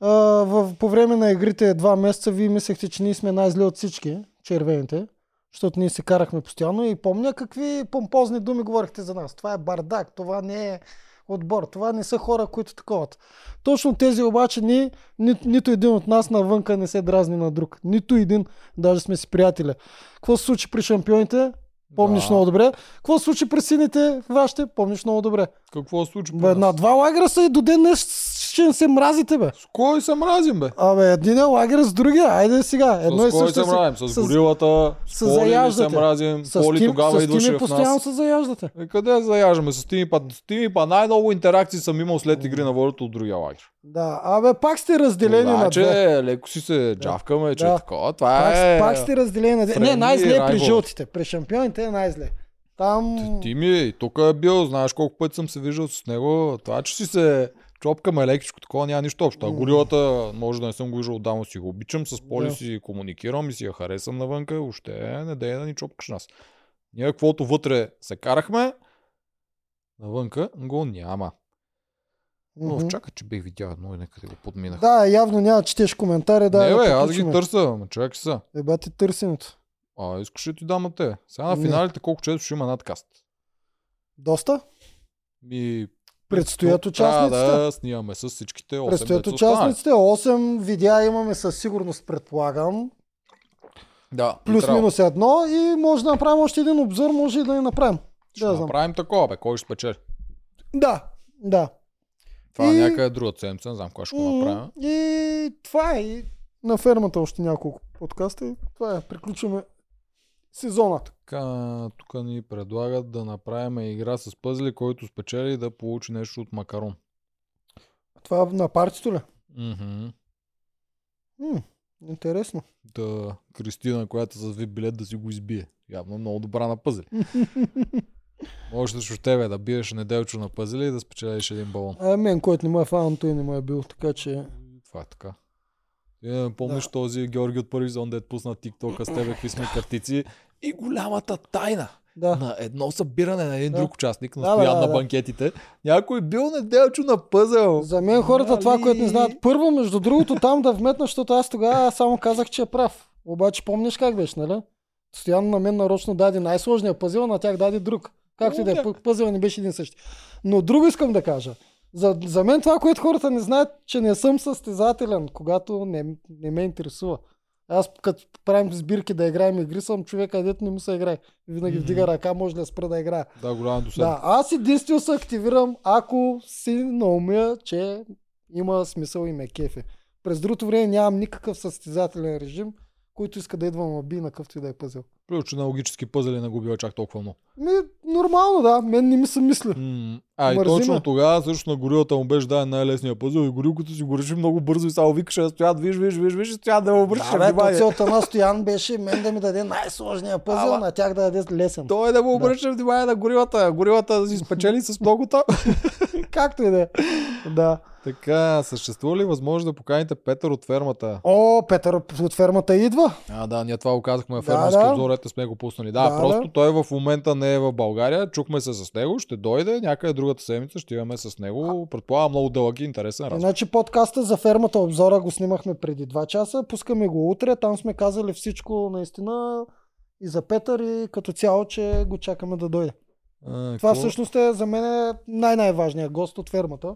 А, в, по време на игрите два месеца вие мислехте, че ние сме най-зле от всички, червените, защото ние се карахме постоянно и помня какви помпозни думи говорихте за нас. Това е бардак, това не е отбор, това не са хора, които таковат. Точно тези обаче ни, ни, нито един от нас навънка не се дразни на друг. Нито един, даже сме си приятели. Какво се случи при шампионите? Помниш Да. много добре. Какво се случи при сините вашите? Помниш много добре. Какво се случи? при нас? на два лагера са и до ден днес ще се мразите, бе. С кой се мразим, бе? Абе, един е лагер с другия. Айде сега. Едно и с кой се мразим? С, горилата, с, с Поли ли се мразим? С Поли Тим, тогава с идваше в постоянно нас. се заяждате. Е, къде да заяждаме? С Тими па, с Тими па най-много интеракции съм имал след игри на волята от другия лагер. Да, абе, пак сте разделени на Обаче, две. леко си се джавкаме, че Да. е такова. Това Пак, е... пак сте разделени на две. Не, най-зле е при жълтите. При шампионите е най-зле. Там... Ти ми, тук е бил, знаеш колко пъти съм се виждал с него. Това, че си се чопкаме лекичко, такова няма нищо общо. А горилата, може да не съм го виждал отдавна, си го обичам, с Поли Да. си комуникирам и си я харесам навънка, въобще не дей да ни чопкаш нас. Ние каквото вътре се карахме, навънка го няма. Но Мгм. чакай, че бих видял едно и нека да го подминах. Да, явно няма четеш коментари. Да, не, бе, аз ги търся, ма чакай са. Еба ти търсенето. А, искаш ли ти дам на те? Сега на Не. финалите колко често ще има надкаст? Доста? Ми, Предстоят трябва участниците. да снимаме с всичките 8 Предстоят участниците. 8 видеа имаме със сигурност, предполагам. Да, и Плюс трябва. минус едно и може да направим още един обзор, може и да ни направим. Ще Да, направим такова, бе, кой ще спечели. Да, да. Това е И- някъде друга седмица, не знам кога ще го М, направим. И това е. И на фермата още няколко подкаста. Това е. Приключваме сезона. Така, тук ни предлагат да направим игра с пъзли, който спечели да получи нещо от макарон. Това на партито ли? М, интересно. Да, Кристина, която вип билет да си го избие. Явно много добра на пъзли. Може срещу тебе да биеш неделчо на пъзли и да спечелиш един балон. А мен, който не му е фан, той не му е бил. Така че... Това е така. Не помниш Да. този Георги от първи зон, да пусна тиктока с тебе, какви сме картици. И голямата тайна Да. на едно събиране на един Да. друг участник, на Да, Стоян да, на да. банкетите. Някой бил неделчо на пъзел. За мен хората това, Нали? което не знаят. Първо, между другото, там да вметна, защото аз тогава само казах, че е прав. Обаче помниш как беше, нали? Стоян на мен нарочно даде най-сложния пъзел, на тях даде друг. Както и да е, пъзел не беше един същи. Но друго искам да кажа. За, за мен това, което хората не знаят, че не съм състезателен, когато не, не ме интересува. Аз като правим сбирки да играем игри, съм човек, където не му се играе. Винаги Мгм. вдига ръка, може да спра да играе. Да, голяма досада. Да, аз единствено се активирам, ако си наумя, че има смисъл и ме кефи. През другото време нямам никакъв състезателен режим, който иска да идвам на би на къвто и да е пъзел. Плюс, че на логически пъзели не го бива чак толкова много. Ми, нормално, да. Мен не ми се мисли. М, А, и Мързи точно тогава също на горилата му беше даден най-лесния пъзел и горилката си го реши много бързо и само викаше да стоят, виж, виж, виж, виж, и стоят да обръща Да, бе, целта на Стоян беше мен да ми даде най-сложния пъзел, Ама- на тях да даде лесен. Той да му обръща внимание на горилата. Горилата да си спечели с много там. Както и да е. Да. така, съществува ли възможност да поканите Петър от фермата? О, Петър от фермата идва. А, да, ние това го казахме в фермерски да. обзор, ето сме го пуснали. Да, Да, просто да. той в момента не е в България, чухме се с него, ще дойде, някъде другата седмица ще имаме с него. Предполагам много дълъг и интересен разговор. Иначе подкаста за фермата обзора го снимахме преди 2 часа, пускаме го утре, там сме казали всичко наистина и за Петър и като цяло, че го чакаме да дойде. А, Това какво? всъщност е за мен най-най-важният гост от фермата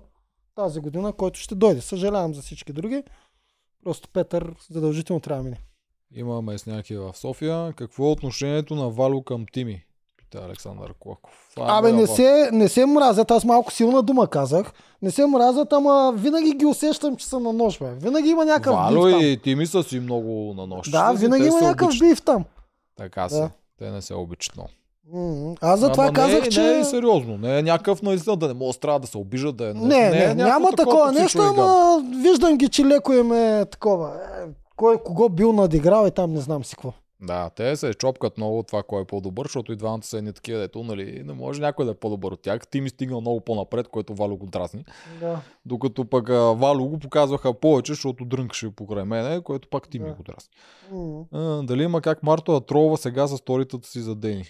тази година, който ще дойде. Съжалявам за всички други. Просто Петър задължително трябва да мине. Има месняки в София. Какво е отношението на Вало към Тими? Пита Александър Клаков. Е Абе, не въпрос. се, не се мразят, аз малко силна дума казах. Не се мразят, ама винаги ги усещам, че са на нож, бе. Винаги има някакъв Вало биф там. и Тими са си много на нощ. Да, винаги има някакъв биф там. Така Да. се. Те не се обичат много. Аз затова Ама казах, не, че... Не е сериозно. Не е някакъв наистина да не могат да страдат, да се обижат, да е... Не, не, е някакво няма такова нещо, ама виждам ги, че леко им е такова. Е, кой кого бил надиграл и там не знам си какво. Да, те се чопкат много от това кой е по-добър, защото и двамата са едни такива, дето, нали, не може някой да е по-добър от тях. Ти ми стигнал много по-напред, което Вало го дразни. Да. Докато пък Вало го показваха повече, защото дрънкаше покрай мене, което пак ти ми Да. го дразни. А, дали има как Марто да тролва сега с сторитата си за Дени?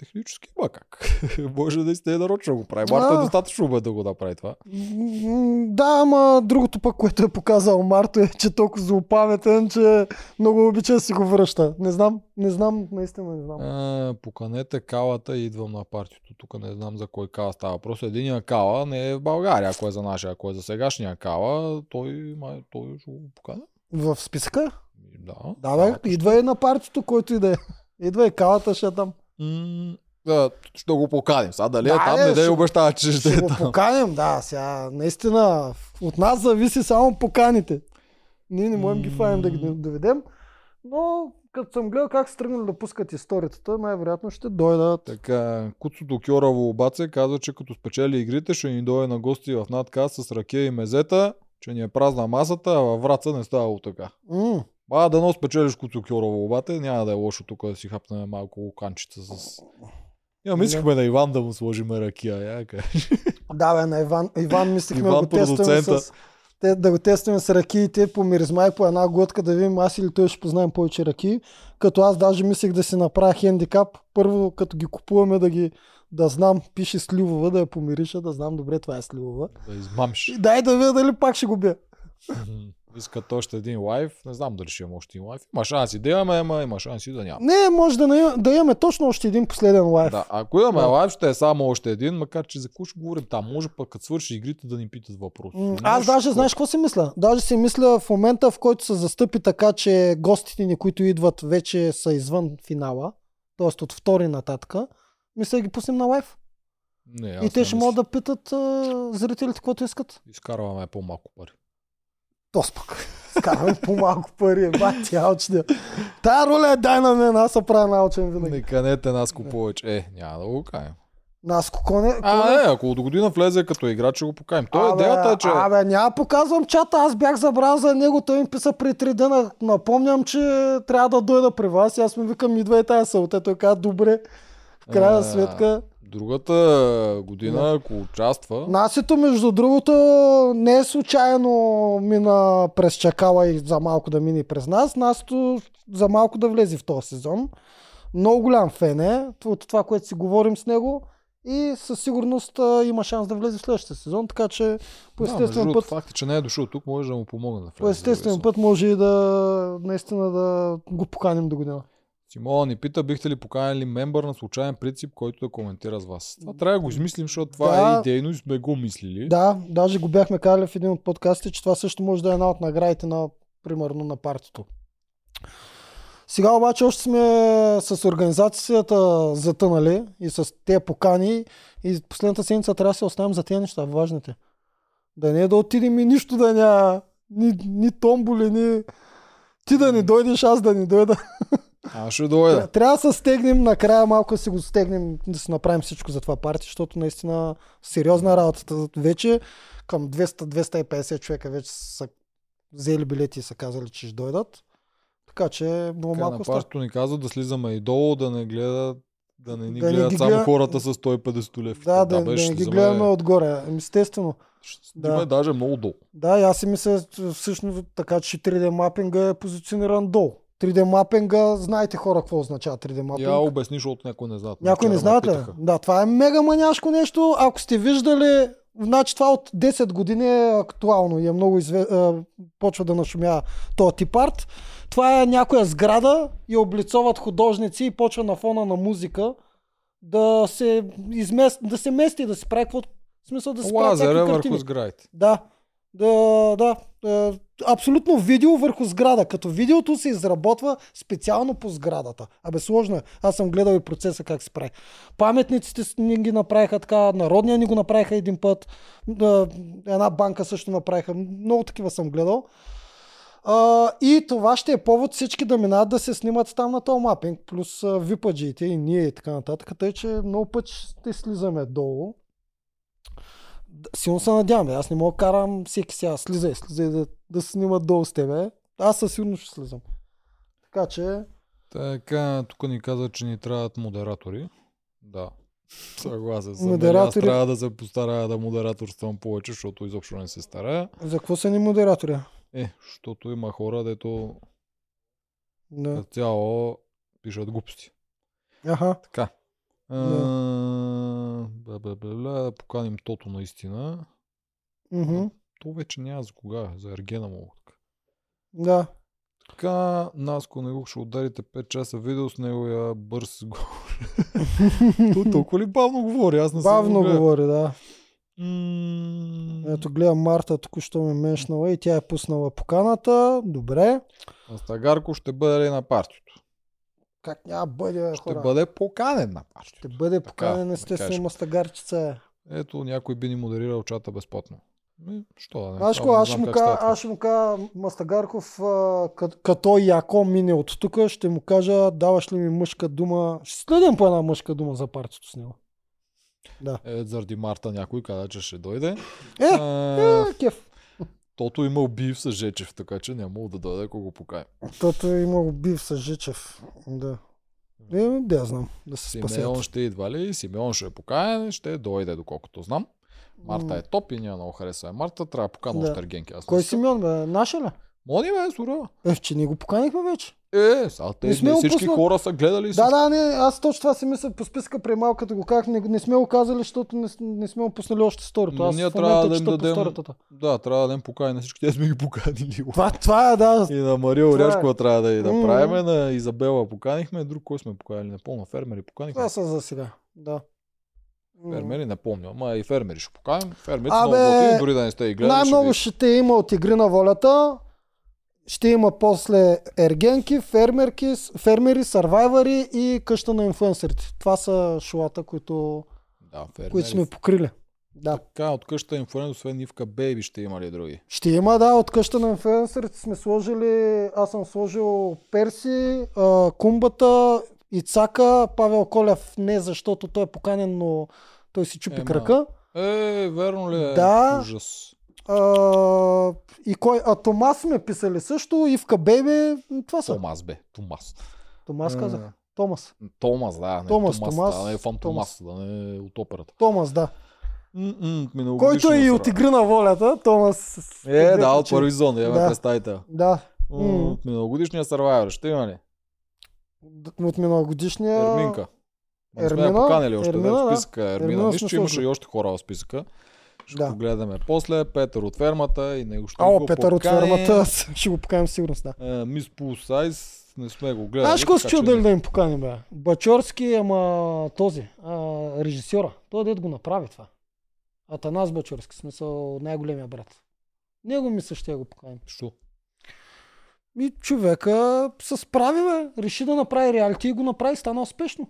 Технически има как. Може да сте нарочно го прави. Марто е достатъчно убед да го направи това. Да, ама другото пък, което е показал Марто е, че толкова злопаметен, че много обича да си го връща. Не знам, не знам, наистина не знам. А, поканете калата и идвам на партито. Тук не знам за кой кала става. Просто единия кала не е в България, ако е за нашия. Ако е за сегашния кала, той, май, той ще го покана. В списъка? Да. Да, бе, Калата идва и на партито, който и да е. Идва и калата, ще е там. М, да, ще го поканим. Сега дали Да, е там, не да ще- обещава, че ще Ще е го там. поканим, да, сега наистина от нас зависи само поканите. Ние не можем ги фанем да ги доведем, но като съм гледал как са тръгнали да пускат историята, най-вероятно ще дойдат. Така, Куцото Кьорово обаче казва, че като спечели игрите, ще ни дойде на гости в надказ с ракия и мезета, че ни е празна масата, а във Враца не ставало така. М, А, да но спечелиш Куцо Кьорово обаче, няма да е лошо тук да си хапнем малко канчица с... Я мислихме на Иван да му сложим ракия, яка. Да, бе, на Иван, Иван мислихме Иван да го тестваме с... Те, да го тестваме с ракиите по миризма и по една глътка да видим аз или той ще познаем повече ракии. Като аз даже мислех да си направя хендикап. Първо, като ги купуваме да ги да знам, пише сливова, да я помириша, да знам добре това е сливова. Да измамш. И дай да видя дали пак ще го бия. Искат още един лайв. Не знам дали ще има още един лайв. Има шанси да имаме, ама има шанси да няма. Не, може да, не, да имаме точно още един последен лайф. Да, ако имаме Да. лайв, ще е само още един, макар че за какво ще говорим там. Може пък като свърши игрите да ни питат въпроси. М, Аз даже, знаеш какво си мисля? Даже си мисля в момента, в който се застъпи така, че гостите ни, които идват, вече са извън финала, т.е. от втори нататък, мисля да ги пуснем на лайф. Не, И те не ще могат да питат а, зрителите каквото искат. Изкарваме по-малко пари. Тос пък. Скараме по-малко пари, бати, алчня. Тая роля е дай на мен, аз се правя научен винаги. Не канете нас повече. Е, няма да го кажем. Нас коне, А, не, ако до година влезе като играч, ще го покажем. Той Абе, идеята е, че... Абе, няма показвам чата, аз бях забрал за него, той ми писа при три дена. Напомням, че трябва да дойда при вас и аз му викам, идва и тази сълта. Той каза, добре, в крайна сметка. Другата година, ако участва... Насито, между другото, не е случайно мина през чакала и за малко да мине през нас. Насито за малко да влезе в този сезон. Много голям фен е от това, което си говорим с него. И със сигурност а, има шанс да влезе в следващия сезон, така че по Да, естествен другото, път Факт е, че не е дошъл тук, може да му помогне да влезе. По естествен път може и да наистина да го поканим до година. Симона ни пита, бихте ли поканили мембър на случайен принцип, който да коментира с вас. Това трябва да го измислим, защото това Да. е идейно и сме го мислили. Да, даже го бяхме казали в един от подкастите, че това също може да е една от наградите на, примерно, на партито. Сега обаче още сме с организацията затънали и с тези покани и последната седмица трябва да се оставим за тези неща, важните. Да не е да отидем и нищо да няма, ни, ни томболи, ни... Ти да не дойдеш, аз да не дойда. Аз ще дойда. Трябва да се стегнем, накрая малко да си го стегнем, да си направим всичко за това парти, защото наистина сериозна работата. Вече към 200-250 човека вече са взели билети и са казали, че ще дойдат. Така че много Така, малко става. ни казват да слизаме и долу, да не гледат да не ни Да не гледат ги само гледа- хората с 150 лев. Да, да, да, бе, не ги гледаме отгоре. Ами, Естествено. Ще Да. даже много долу. Да, и аз си мисля всъщност така, че 3D мапинга е позициониран долу. 3D мапинга, знаете хора какво означава 3D мапинг. Я обясни, защото някой не знаят. Някой не знаете? питаха. Да, това е мега маняшко нещо. Ако сте виждали, значи това от 10 години е актуално и е много изве... почва да нашумя този тип арт. Това е някоя сграда и облицоват художници и почва на фона на музика да се, измест... да се мести, да се прави какво... В смисъл да се Лазера всякакви върху сградите. Да. Да, да. Е, абсолютно видео върху сграда. Като видеото се изработва специално по сградата. Абе сложно е. Аз съм гледал и процеса как се прави. Паметниците ни ги направиха така, народния ни го направиха един път. Е, Една банка също направиха. Много такива съм гледал. И това ще е повод всички да минат да се снимат там на този мапинг, плюс випаджиите и ние и така нататък. Тъй, че много пъти ще слизаме долу. Силно се надявам. бе. Аз не мога да карам всеки сега. Слизай, слизай да, да снимат долу с тебе. Аз със сигурност ще слизам. Така че, Така, тук ни каза, че ни трябват модератори. Да. Съгласен съм. Модератори- Аз трябва да се постарая да модераторствам повече, защото изобщо не се старая. за какво са ни модератори? Е, защото има хора, дето Да. цяло пишат глупости. Аха. Така. А, Да. бла, бла, бла, бла, да поканим Тото наистина. Мгм. То вече няма за кога, за Ергена му. Да. Така, Наско не го ще ударите 5 часа видео с неговия бърз гол. То толкова ли бавно говори? Аз не съм Бавно го гледал. говори, да. Ето гледам Марта, току-що ме меншнала и тя е пуснала поканата. Добре. Астагарко ще бъде ли на партито? Как няма бъде, бе, Ще хора? бъде поканен на партито. Ще бъде Така, поканен да естествено мастагарчица. Ето, някой би ни модерирал чата безплатно. Ми, що да не? Аз ще му кажа, аз ще му кажа Мастагарков, а, кът- като яко мине от тук, ще му кажа, даваш ли ми мъжка дума. Ще следим по една мъжка дума за партито с него. Да. Е, заради Марта някой каза, че ще дойде. Е, А, е, кеф. Тото имал бив с Жечев, така че няма да дойде, ако го покая. Тото е имал бив с Жичев. Да. Е, да знам. Да се Симеон спасят. ще идва ли? Симеон ще е покаен, ще дойде, доколкото знам. Марта е топ и ние много харесваме Марта. Трябва да покана Да. още Ергенки. Аз Кой. Симеон, бе? Наша ли? Мони бе, сурова. Е, че ние го поканихме вече. Е, сега те Не не сме всички пуснали. хора са гледали. Да, да, не, аз точно това си мисля по списка при малко, като го казах, не, не сме го казали, защото не, не сме го пуснали още сторито. Аз ние трябва да им дадем- сторитата. да, трябва да дадем покани на всички. Те сме ги поканили. Това, това е, да. И на Мария е. Оряшкова трябва да и да правиме. На Изабела поканихме. Друг кой сме поканили? Не помня. Фермери поканихме. Това са за сега. Да. Фермери не помня. Ама и фермери ще поканим. Фермерите Абе, много готини, дори да не сте и гледали. Най-много ще ще има от игри на волята. Ще има после ергенки, фермерки, фермери, сървайвари и къща на инфуенсерите. Това са шоата, които, Да, фермери. които сме покрили. Да. Така, от къщата инфлуенс, освен Нивка Бейби, ще има ли други? Ще има, да, от къща на инфуенсерите сме сложили, аз съм сложил Перси, Кумбата, Ицака, Павел Колев не, защото той е поканен, но той си чупи Ема, крака. Е, верно ли е? Да. Ужас. А, и кой? А Томас сме писали също, Ивка Бейбе, това са. Томас бе. Томас. Томас казах. А, Томас. Томас, да. Не Томас, Томас, Томас, да, не Фан Томас. Томас, да не е от операта. Томас, да. М-м, Който е и от игри на волята, Томас. Е, да, от причини. първи зон, имаме Да. представител. Да. От миналогодишния Survivor, ще има ли? От миналогодишния... Ерминка. Не сме я поканили още Ермина, да, в списъка. Ермина, Ермина мисля, че имаше и още хора в списъка. Ще Да. го гледаме после. Петър от фермата и него ще Ало, го Петър от поканим. фермата, ще го покажем сигурност, да. Е, Мис Пул Сайз, не сме го гледали. Аз какво се дали да им поканим, бе? Бачорски, ама този, а, режисьора. Той дед го направи това. Атанас Бачорски, смисъл най-големия брат. Него мисля, ще го поканим. Що? И човека се справи, бе. Реши да направи реалити и го направи, стана успешно.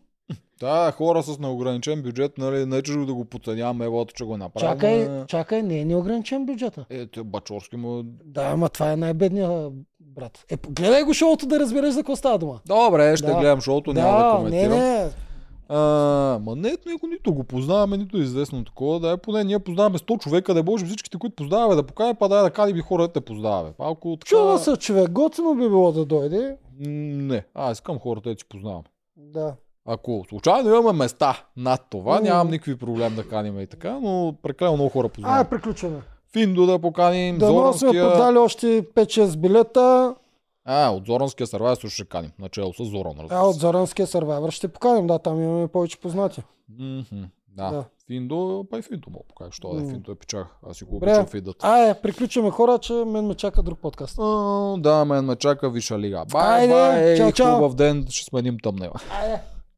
Да, хора с неограничен бюджет, нали, не че да го подценяваме, евото, че го направи. Чакай, чакай, не е неограничен бюджета. Е, те Бачорски му... Да, ама това е най-бедният брат. Е, гледай го шоуто да разбереш за какво става дума. Добре, ще Да. гледам шоуто, няма да не, коментирам. не. А, ма не, него нито го познаваме, нито е известно такова. Да е поне ние познаваме 100 човека, да може всичките, които познаваме, да покажем, па да, да кадим и хората да познаваме. Малко така... Чува се човек, готино би било да дойде. Не, аз искам хората да си познавам. Да. Ако случайно имаме места над това, М. нямам никакви проблем да каним и така, но прекалено много хора познавам. приключваме. Финдо да поканим, Да но сме Зоранския... продали още 5-6 билета. А, от Зоранския сървайвер също ще каним. Начало с Зоран, разбира А, от. Зоранския сървайвер ще поканим. Да, там имаме повече познати. Мгм, Да. Да. Финдо, па и Финдо мога покажа. Що да е. Финдо е печах. Аз си го обичам Финдът. Ай, приключваме хора, че мен ме чака друг подкаст. А, Да, мен ме чака Виша лига. Бай, Айде, бай, чао, чао. хубав ден, ще сменим тъмнела. Айде.